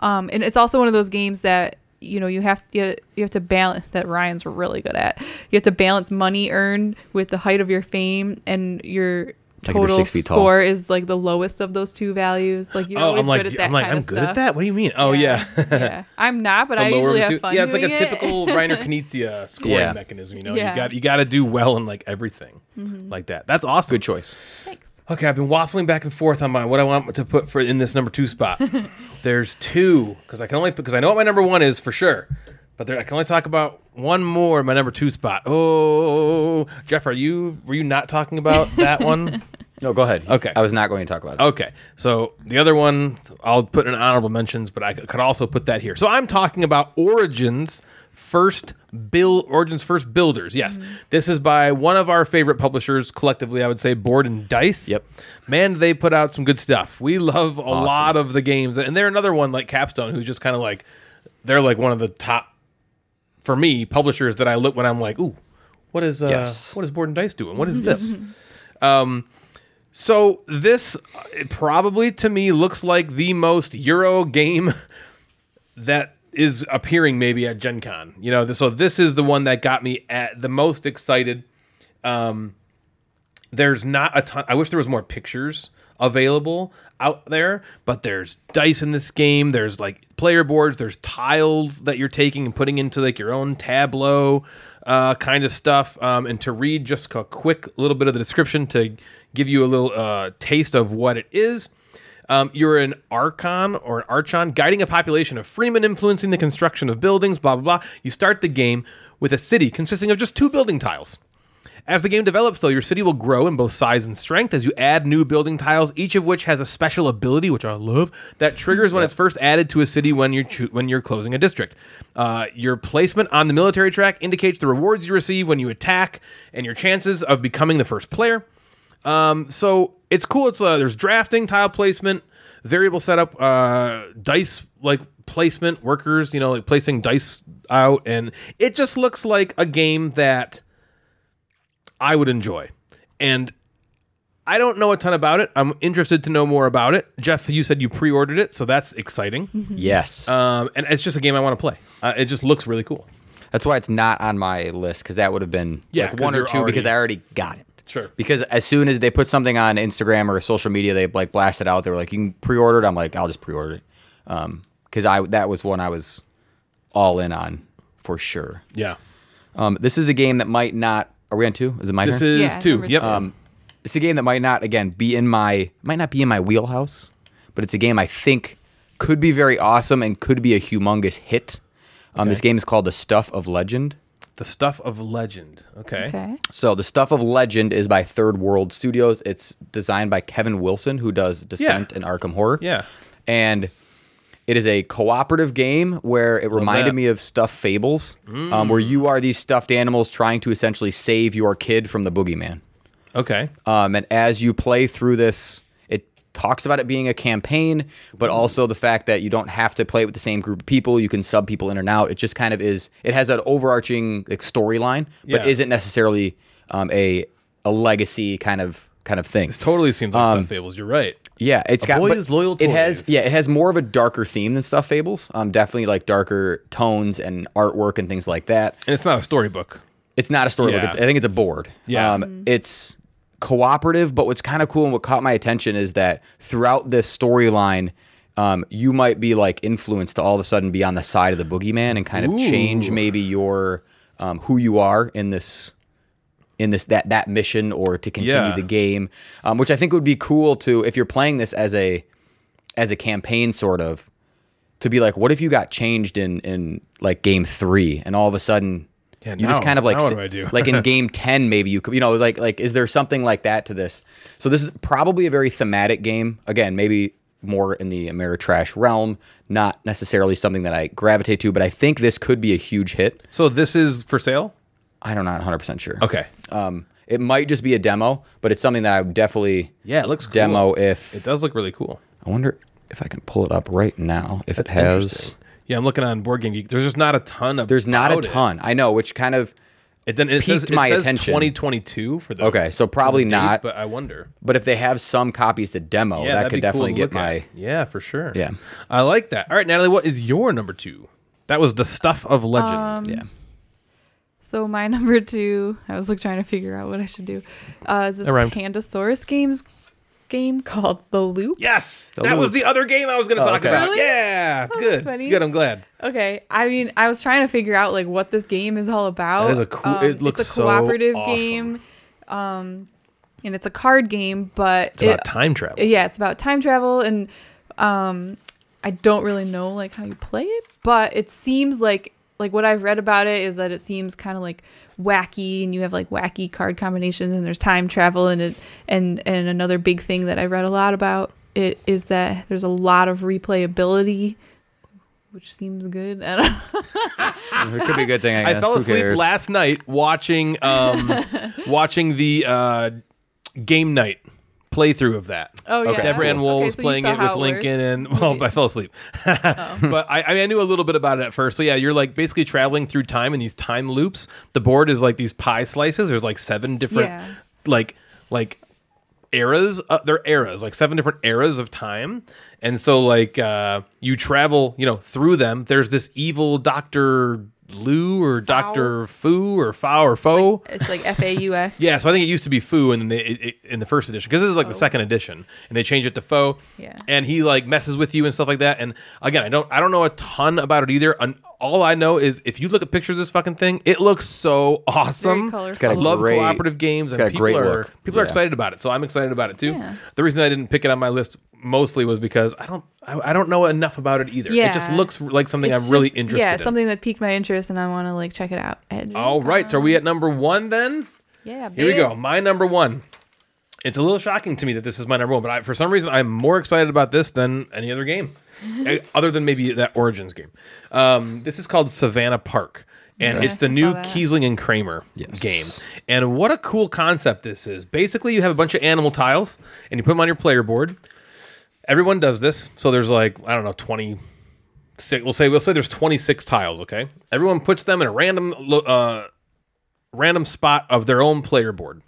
Um, and it's also one of those games that you know you have you, you have to balance that Ryan's really good at. You have to balance money earned with the height of your fame and your total six feet tall. score is like the lowest of those two values. Like you're oh, always I'm like, good at that I'm like, kind I'm of good stuff. at that. What do you mean? Oh yeah. yeah. [LAUGHS] I'm not, but The I usually have fun. yeah, it's like a it. typical [LAUGHS] Reiner Knizia scoring Yeah. mechanism. You know, Yeah. you got you got to do well in like everything Mm-hmm. like that. That's awesome. Good choice. Thanks. Okay, I've been waffling back and forth on my what I want to put for in this number two spot. [LAUGHS] There's two because I can only because I know what my number one is for sure, but there, I can only talk about one more in my number two spot. Oh, Jeff, are you were you not talking about [LAUGHS] that one? No, go ahead. Okay. I was not going to talk about it. Okay, so the other one I'll put in honorable mentions, but I could also put that here. So I'm talking about Origins First Build Origins First Builders. Yes, mm-hmm. this is by one of our favorite publishers collectively. I would say Board and Dice. Yep. man, they put out some good stuff. We love a lot of the games, and they're another one like Capstone, who's just kind of like they're like one of the top for me publishers that I look when I'm like, ooh, what is uh, Yes. what is Board and Dice doing? What is [LAUGHS] this? um, so this uh, probably to me looks like the most Euro game [LAUGHS] that is appearing maybe at Gen Con. You know, so this is the one that got me at the most excited. Um, there's not a ton. I wish there was more pictures available out there, but there's dice in this game. There's like player boards. There's tiles that you're taking and putting into like your own tableau uh, kind of stuff. Um, and to read just a quick little bit of the description to give you a little uh, taste of what it is. Um, you're an archon or an archon guiding a population of freemen influencing the construction of buildings, blah, blah, blah. You start the game with a city consisting of just two building tiles. As the game develops, though, your city will grow in both size and strength as you add new building tiles, each of which has a special ability, which I love, that triggers when it's first added to a city when you're choo- when you're closing a district. Uh, your placement on the military track indicates the rewards you receive when you attack and your chances of becoming the first player. Um, so it's cool. It's uh, there's drafting, tile placement, variable setup, uh, dice like placement, workers, you know, like placing dice out, and it just looks like a game that I would enjoy. And I don't know a ton about it. I'm interested to know more about it. Jeff, you said you pre-ordered it, so that's exciting. Yes. Um, and it's just a game I want to play. Uh, it just looks really cool. That's why it's not on my list because that would have been Yeah, like one or two because I already got it. Sure. Because as soon as they put something on Instagram or social media, they like blast it out. They were like, "You can pre-order it." I'm like, "I'll just pre-order it," because I that was one I was all in on for sure. Yeah. Um, this is a game that might not. Are we on two? Is it my This turn? is Yeah, two. number Yep. three. Um, it's a game that might not again be in my might not be in my wheelhouse, but it's a game I think could be very awesome and could be a humongous hit. Um, This game is called The Stuff of Legend. the stuff of legend. Okay. Okay. So the stuff of Legend is by Third World Studios. It's designed by Kevin Wilson, who does Descent and Arkham Horror. Yeah. and it is a cooperative game where it reminded me of Stuffed Fables, um, where you are these stuffed animals trying to essentially save your kid from the boogeyman. Okay. Um, and as you play through this, it talks about it being a campaign, but also the fact that you don't have to play it with the same group of people. You can sub people in and out. It just kind of is. It has an overarching like, storyline, but Yeah. isn't necessarily um, a a legacy kind of kind of thing. This totally seems like Stuffed Fables. You're right. Yeah, it's got. boy is loyal to It has. Yeah, it has more of a darker theme than Stuffed Fables. Um, definitely like darker tones and artwork and things like that. And it's not a storybook. It's not a storybook. Yeah. It's, I think it's a board. Yeah. Um, It's cooperative, but what's kind of cool and what caught my attention is that throughout this storyline, um, you might be like influenced to all of a sudden be on the side of the boogeyman and kind of change maybe your um, who you are in this in this that that mission or to continue Yeah. the game, um, which I think would be cool to if you're playing this as a as a campaign sort of to be like, what if you got changed in in like game three and all of a sudden Yeah, you just kind of like what do I do? like in [LAUGHS] game 10 maybe you could you know like like is there something like that to this so this is probably a very thematic game again maybe more in the ameritrash realm not necessarily something that i gravitate to but i think this could be a huge hit So this is for sale? I'm not know, 100% sure Okay. um it might just be a demo but it's something that i would definitely Yeah, it looks cool. demo if It does look really cool. i wonder if i can pull it up right now if it has Yeah, I'm looking on Board Game Geek. There's just not a ton of. there's not a ton i know which kind of It then it says, piqued it my says attention. 2022 for the. Okay, so probably date, not. But I wonder. but if they have some copies to demo Yeah, that could be cool definitely get my at. Yeah, for sure. Yeah. I like that. All right, Natalie, what is your number two? That was the stuff of legend. Um, yeah So my [LAUGHS] number two, I was like trying to figure out what I should do. Uh, is this That. Pandasaurus games game called The Loop? yes, The that was the other game I was going to Oh, talk okay. about. Really? Yeah, good, funny. good. I'm glad. Okay, I mean, I was trying to figure out like what this game is all about. That is a cool- it looks It's a so cooperative awesome. game, um, and it's a card game, but It's about time travel. yeah, it's about time travel, and um, I don't really know like how you play it, but it seems like like what I've read about it is that it seems kind of like wacky, and you have like wacky card combinations, and there's time travel, and it and and another big thing that I read a lot about it is that there's a lot of replayability which seems good. [LAUGHS] I don't know. It could be a good thing. I, I fell Who asleep cares? last night watching um [LAUGHS] watching the uh game night playthrough of that. Oh yeah. Deborah Ann Woll Okay, was so playing it with Lincoln, works. and well, Okay. [LAUGHS] I fell asleep. [LAUGHS] but I, I mean, I knew a little bit about it at first. So yeah, you're like basically traveling through time in these time loops. The board is like these pie slices. There's like seven different, Yeah. like like eras. Uh, they're eras, like seven different eras of time. And so like uh, you travel, you know, through them. There's this evil Doctor Lou or Doctor Fu or Fao or Fo. It's like F A U F. [LAUGHS] Yeah, so I think it used to be Fu in the it, it- in the first edition because this is like the second edition, and they changed it to Fo. Yeah. and he like messes with you and stuff like that. And again, I don't I don't know a ton about it either. And all I know is if you look at pictures of this fucking thing, it looks so awesome. colorful. It's got I a love great- cooperative games, and got a people great are look. people are Yeah. excited about it. So I'm excited about it too. Yeah. The reason I didn't pick it on my list mostly was because I don't I, I don't know enough about it either. It just Yeah. looks like something It's I'm really just- interested Yeah, in. something that piqued my interest, and I want to like check it out. Edge all right, so are we at number one then? Yeah. Here we go. My number one. It's a little shocking to me that this is my number one, but I, for some reason I'm more excited about this than any other game, [LAUGHS] Eh, other than maybe that Origins game. Um, this is called Savannah Park, and Okay. it's the I new saw that. Kiesling and Kramer Yes. game. And what a cool concept this is! Basically, you have a bunch of animal tiles, and you put them on your player board. Everyone does this, so there's like I don't know twenty. Six, we'll say we'll say there's 26 tiles. Okay, everyone puts them in a random lo- uh, random spot of their own player board.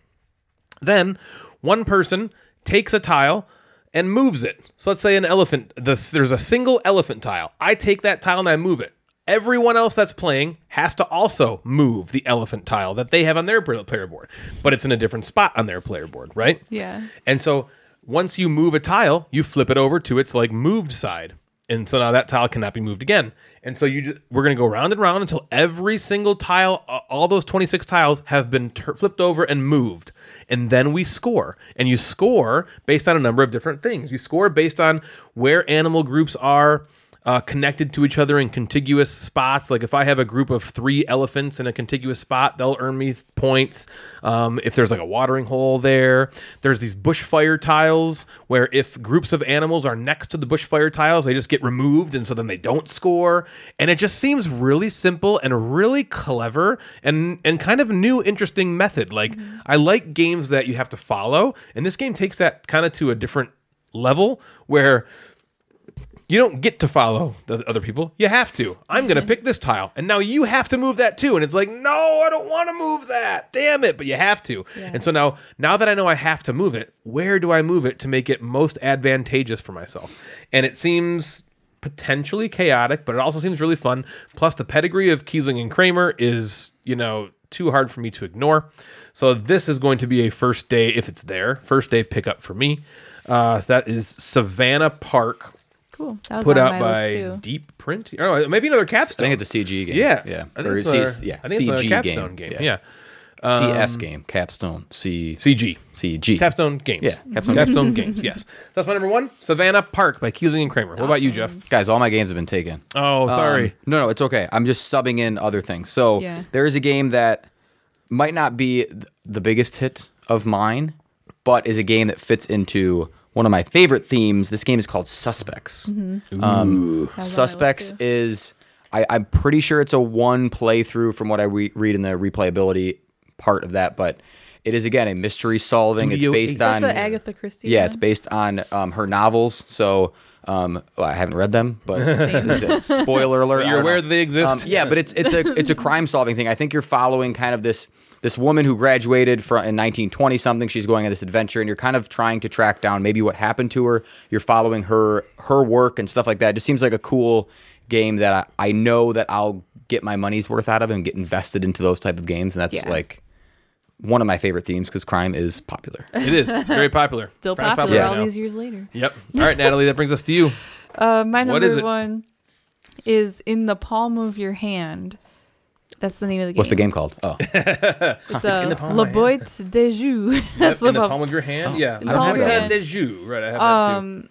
Then one person takes a tile and moves it. So let's say an elephant, this, there's a single elephant tile. I take that tile and I move it. Everyone else that's playing has to also move the elephant tile that they have on their player board, but it's in a different spot on their player board, right? Yeah. And so once you move a tile, you flip it over to its like moved side. And so now that tile cannot be moved again. And so you just, we're going to go round and round until every single tile, all those 26 tiles have been tur flipped over and moved. And then we score. And you score based on a number of different things. You score based on where animal groups are uh, connected to each other in contiguous spots. Like if I have a group of three elephants in a contiguous spot, they'll earn me points. Um, if there's like a watering hole there, there's these bushfire tiles where if groups of animals are next to the bushfire tiles, they just get removed and so then they don't score. And it just seems really simple and really clever and and kind of new, interesting method. Like I like games that you have to follow, and this game takes that kind of to a different level where you don't get to follow the other people. You have to. I'm going to pick this tile, and now you have to move that too. And it's like, no, I don't want to move that. Damn it! But you have to. And so now, now that I know I have to move it, where do I move it to make it most advantageous for myself? And it seems potentially chaotic, but it also seems really fun. Plus, the pedigree of Kiesling and Kramer is, you know, too hard for me to ignore. So this is going to be a first day, if it's there, first day pickup for me. Uh, that is Savannah Park Cool. That was put on out my by list too. Deep Print. Oh, maybe another Capstone. I think it's a CG game. yeah, yeah, I think or it's C- a- yeah, I think CG a capstone game. Yeah, CS game, capstone, C CG, CG. capstone games. Yeah, Capstone capstone games. Yes, [LAUGHS] that's my number one. Savannah Park by Kiesling and Kramer. What about you, Jeff? Guys, all my games have been taken. Oh, sorry. Um, no, no, it's okay. I'm just subbing in other things. So Yeah. there is a game that might not be th- the biggest hit of mine, but is a game that fits into one of my favorite themes. This game is called Suspects. Um, That was on my list, Suspects too. is I, I'm pretty sure it's a one playthrough from what I re- read in the replayability part of that, but it is again a mystery solving. Studio it's based Is Is on the Agatha Christie? yeah, one? it's based on um, her novels. So um, well, I haven't read them, but [LAUGHS] spoiler [LAUGHS] alert. But you're aware know. that they exist? Um, yeah, but it's it's a it's a crime solving thing. I think you're following kind of this this woman who graduated from in 1920 something. She's going on this adventure, and you're kind of trying to track down maybe what happened to her. You're following her her work and stuff like that. It just seems like a cool game that I, I know that I'll get my money's worth out of and get invested into those type of games, and that's Yeah. like one of my favorite themes because crime is popular. It is. It's very popular. [LAUGHS] Still Crime's popular Yeah. all these years later. Yep. All right, Natalie. That brings us to you. [LAUGHS] Uh, my number is it? one is in the palm of your hand. That's the name of the game. What's the game called? Oh, [LAUGHS] It's in the uh, palm of Le Boîte de Jeux. Yep, That's in the the palm of your hand. Yeah. the palm of your hand. de jus. Right. I have that too. Um,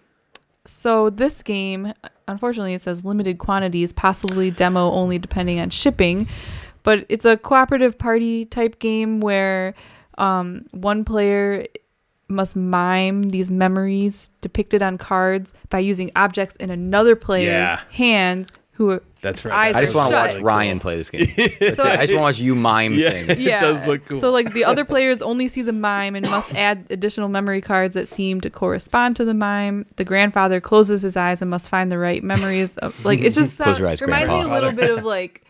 so this game, unfortunately, it says limited quantities, possibly demo only, depending on shipping. But it's a cooperative party type game where um, one player must mime these memories depicted on cards by using objects in another player's Yeah. hands who That's right. eyes I just want to shut. watch Ryan play this game. [LAUGHS] That's it. I just want to watch you mime Yeah. things. Yeah. it does look cool. So like the other players only see the mime and must add additional memory cards that seem to correspond to the mime. The grandfather closes his eyes and must find the right memories. Of, like it's just [LAUGHS] Close sound- eyes, reminds me a little bit of like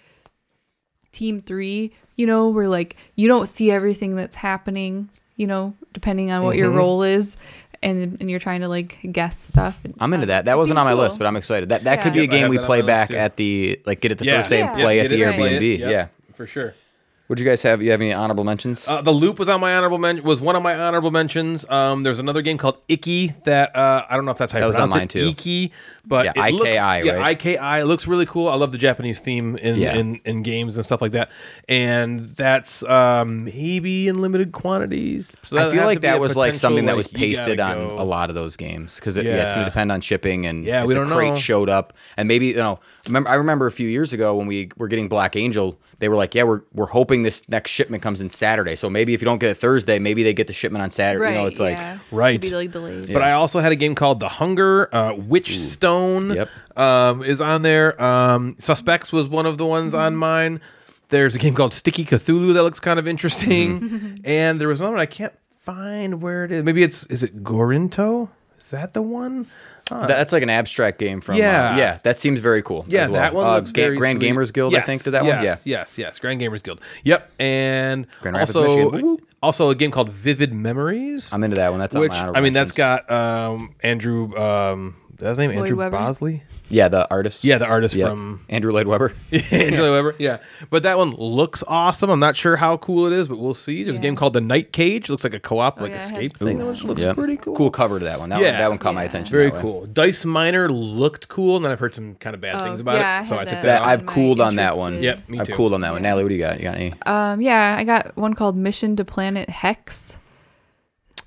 Team Three. You know, where like you don't see everything that's happening. You know, depending on what your Mm-hmm. role is. And, and you're trying to like guess stuff. I'm into that. That wasn't on my cool. list, but I'm excited. That that Yeah. could be a Yep, I game we play back at the like get it the Yeah. first day and play Yeah, at the get it, play it. Airbnb. Yep, Yeah. for sure. Would you guys have? You have any honorable mentions? Uh, the loop was on my honorable men- was one of my honorable mentions. Um, there's another game called Icky that uh, I don't know if that's how you That was on mine, it. too. Icky, but Yeah, it looks, IKI, yeah. IKI. It looks really cool. I love the Japanese theme in, Yeah. in in games and stuff like that. And that's um, maybe in limited quantities. So I feel like that was like something that was pasted on go. a lot of those games because it, yeah. it's going to depend on shipping and Yeah, if we the don't crate know. showed up and maybe you know remember I remember a few years ago when we were getting Black Angel they were like yeah we're we're hoping this next shipment comes in Saturday so maybe if you don't get it Thursday maybe they get the shipment on Saturday Right. you know it's like yeah. Right. Could be like delayed. But I also had a game called The Hunger. Uh, Witchstone Yep. um, is on there. Um, Suspects was one of the ones on mine. There's a game called Sticky Cthulhu that looks kind of interesting. [LAUGHS] and there was another one I can't find where it is. Maybe it's is it Gorinto? Is that the one? That's like an abstract game from Yeah. uh, yeah that seems very cool Yeah, as well. that one uh, looks Ga- very Grand sweet. Gamers Guild I think did that yes, one yeah Yes, yes, Grand Gamers Guild. Yep, and Grand Rapids, also Michigan. Also a game called Vivid Memories. I'm into that one that's on which my I mean, that's got um, Andrew. Um, that's his name Lloyd Andrew Webber? Bosley. yeah the artist Yeah, the artist Yep. from Andrew Lloyd Webber [LAUGHS] Angela Weber. Yeah, but that one looks awesome. I'm not sure how cool it is, but we'll see. There's a game called The Night Cage. It looks like a co-op like yeah, escape thing, that which one. looks Yep. pretty cool. cool cover to that one that, Yeah. one, that one caught my attention Very cool. Dice Miner looked cool, and then I've heard some kind of bad things about yeah, it, so I had took that. that, that off. I've cooled on that one? Yep, me too. I've cooled on that one Natalie what do you got you got any Um, yeah, I got one called Mission to Planet Hex.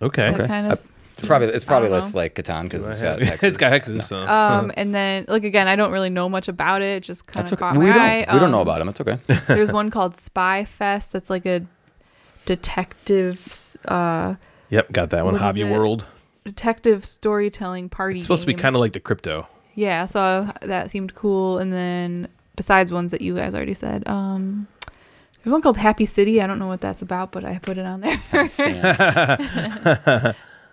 okay. That kind of. It's probably it's probably less know. like Catan because it's got [LAUGHS] it's hexes. got hexes. So. Um, and then like again, I don't really know much about it. it Just kind That's of okay. caught We my don't eye. we don't know Um, about them. It's okay. [LAUGHS] There's one [LAUGHS] called Spy Fest. That's like a detective, uh, yep, got that one. Hobby? World. detective storytelling party. It's supposed to be kind of like the crypto. Yeah, so that seemed cool. And then besides ones that you guys already said, um, there's one called Happy City. I don't know what that's about, but I put it on there.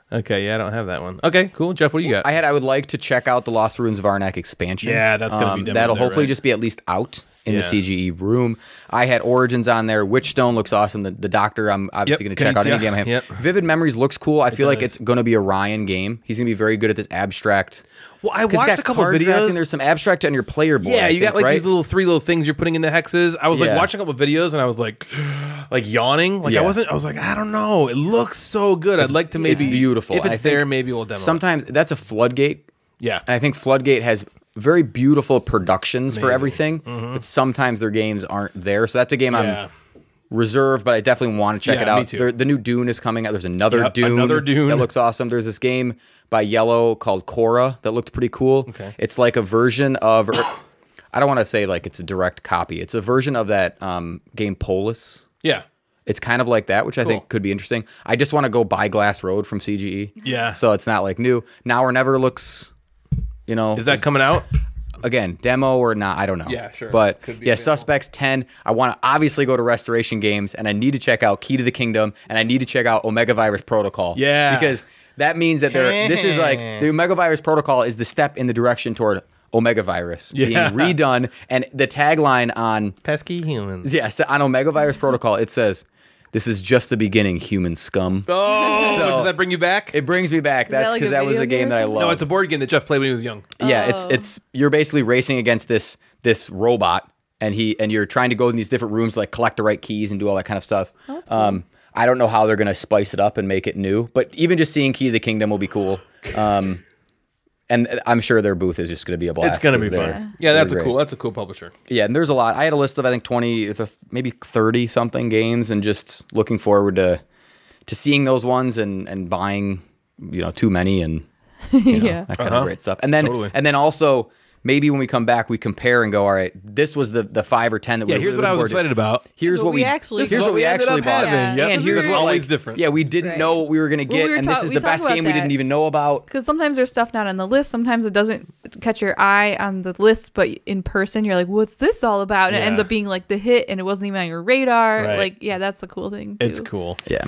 Sam. Okay, yeah, I don't have that one. Okay, cool. Jeff, what do you got? I had I would like to check out the Lost Ruins of Arnak expansion. Um, Yeah, that's gonna be demoed that'll there, hopefully right? just be at least out in Yeah. the CGE room. I had Origins on there. Witchstone looks awesome. The, the Doctor, I'm obviously Yep, going to check out any game I have. Yep. Vivid Memories looks cool. I feel like it's going to be a Ryan game. He's going to be very good at this abstract. well, I watched a couple videos. There's some abstract on your player board. Yeah, I you got like right? these little three little things you're putting in the hexes. I was like Yeah. watching a couple videos and I was like, [GASPS] like yawning. Like Yeah. I wasn't. I was like, I don't know. It looks so good. I'd like to maybe. it's beautiful. If it's think there, maybe we'll demo. it. Sometimes that's a floodgate. yeah. And I think Floodgate has very beautiful productions for Amazing. everything, but sometimes their games aren't there. So that's a game yeah. I'm reserved, but I definitely want to check Yeah, it out. too. There- the new Dune is coming out. There's another Yep, Dune. another Dune. that looks awesome. There's this game by Yellow called Korra that looked pretty cool. Okay. It's like a version of. [COUGHS] I don't want to say like it's a direct copy. It's a version of that um, game Polis. Yeah. It's kind of like that, which I Cool. think could be interesting. I just want to go buy Glass Road from CGE. Yeah. So it's not like new. Now or never looks. You know, Is that coming out? again demo or not i don't know Yeah, sure. but yeah available. suspects 10 i want to obviously go to restoration games and i need to check out key to the kingdom and i need to check out omega virus protocol Yeah. because that means that they're this is like the omega virus protocol is the step in the direction toward omega virus Yeah. being redone and the tagline on Pesky humans. yeah so on omega virus protocol it says this is just the beginning human scum Oh, [LAUGHS] So- does that bring you back? it brings me back that's like because a that was a game game that i something? love no, it's a board game that Jeff played when he was young. yeah it's Oh. it's you're basically racing against this this robot and he and you're trying to go in these different rooms like collect the right keys and do all that kind of stuff um i don't know how they're gonna spice it up and make it new but even just seeing key to the kingdom will be cool um and i'm sure their booth is just gonna be a blast It's gonna be they're- fun. Yeah, they're that's a cool. That's a cool publisher. yeah and there's a lot i had a list of i think 20, maybe 30 something games and just looking forward to to seeing those ones and and buying you know too many and [LAUGHS] yeah. that kind Uh-huh. of great stuff. And then Totally. and then also maybe when we come back, we compare and go, all right, this was the the five or ten that we. Yeah, we. here's really what I was forward to. excited about. Here's what what we we actually Here's what what we we actually bought. Yeah. Yep. And here's what were- like Always different. Yeah, we didn't Right. know what we were gonna Well, get, we were and ta- this is the best about game we didn't even know about. Because sometimes there's stuff not on the list. Sometimes it doesn't catch your eye on the list, but in person, you're like, "What's this all about?" And it ends up being like the hit, and it wasn't even on your radar. Right. Like, yeah, that's the cool thing. Too. It's cool. Yeah.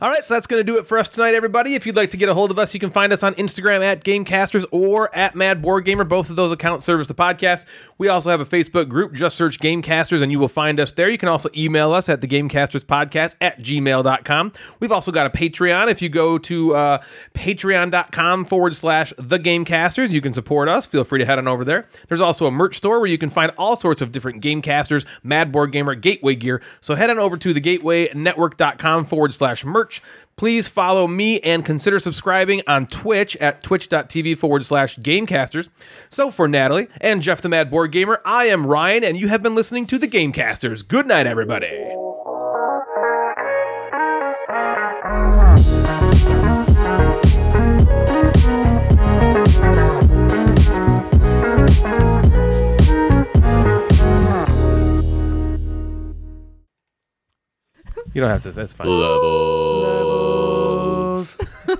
All right, so that's going to do it for us tonight, everybody. If you'd like to get a hold of us, you can find us on Instagram at Gamecasters or at Mad Board Gamer. Both of those accounts service the podcast. We also have a Facebook group. Just search Gamecasters and you will find us there. You can also email us at the Gamecasters Podcast at gmail.com. We've also got a Patreon. If you go to uh, patreon.com forward slash the Gamecasters, you can support us. Feel free to head on over there. There's also a merch store where you can find all sorts of different Gamecasters, Mad Board Gamer, Gateway gear. So head on over to thegatewaynetwork.com forward slash merch. Please follow me and consider subscribing on Twitch at twitch.tv forward slash gamecasters. So for Natalie and Jeff the Mad Board Gamer, I am Ryan, and you have been listening to the Gamecasters. Good night, everybody. You don't have to. That's fine. Levels.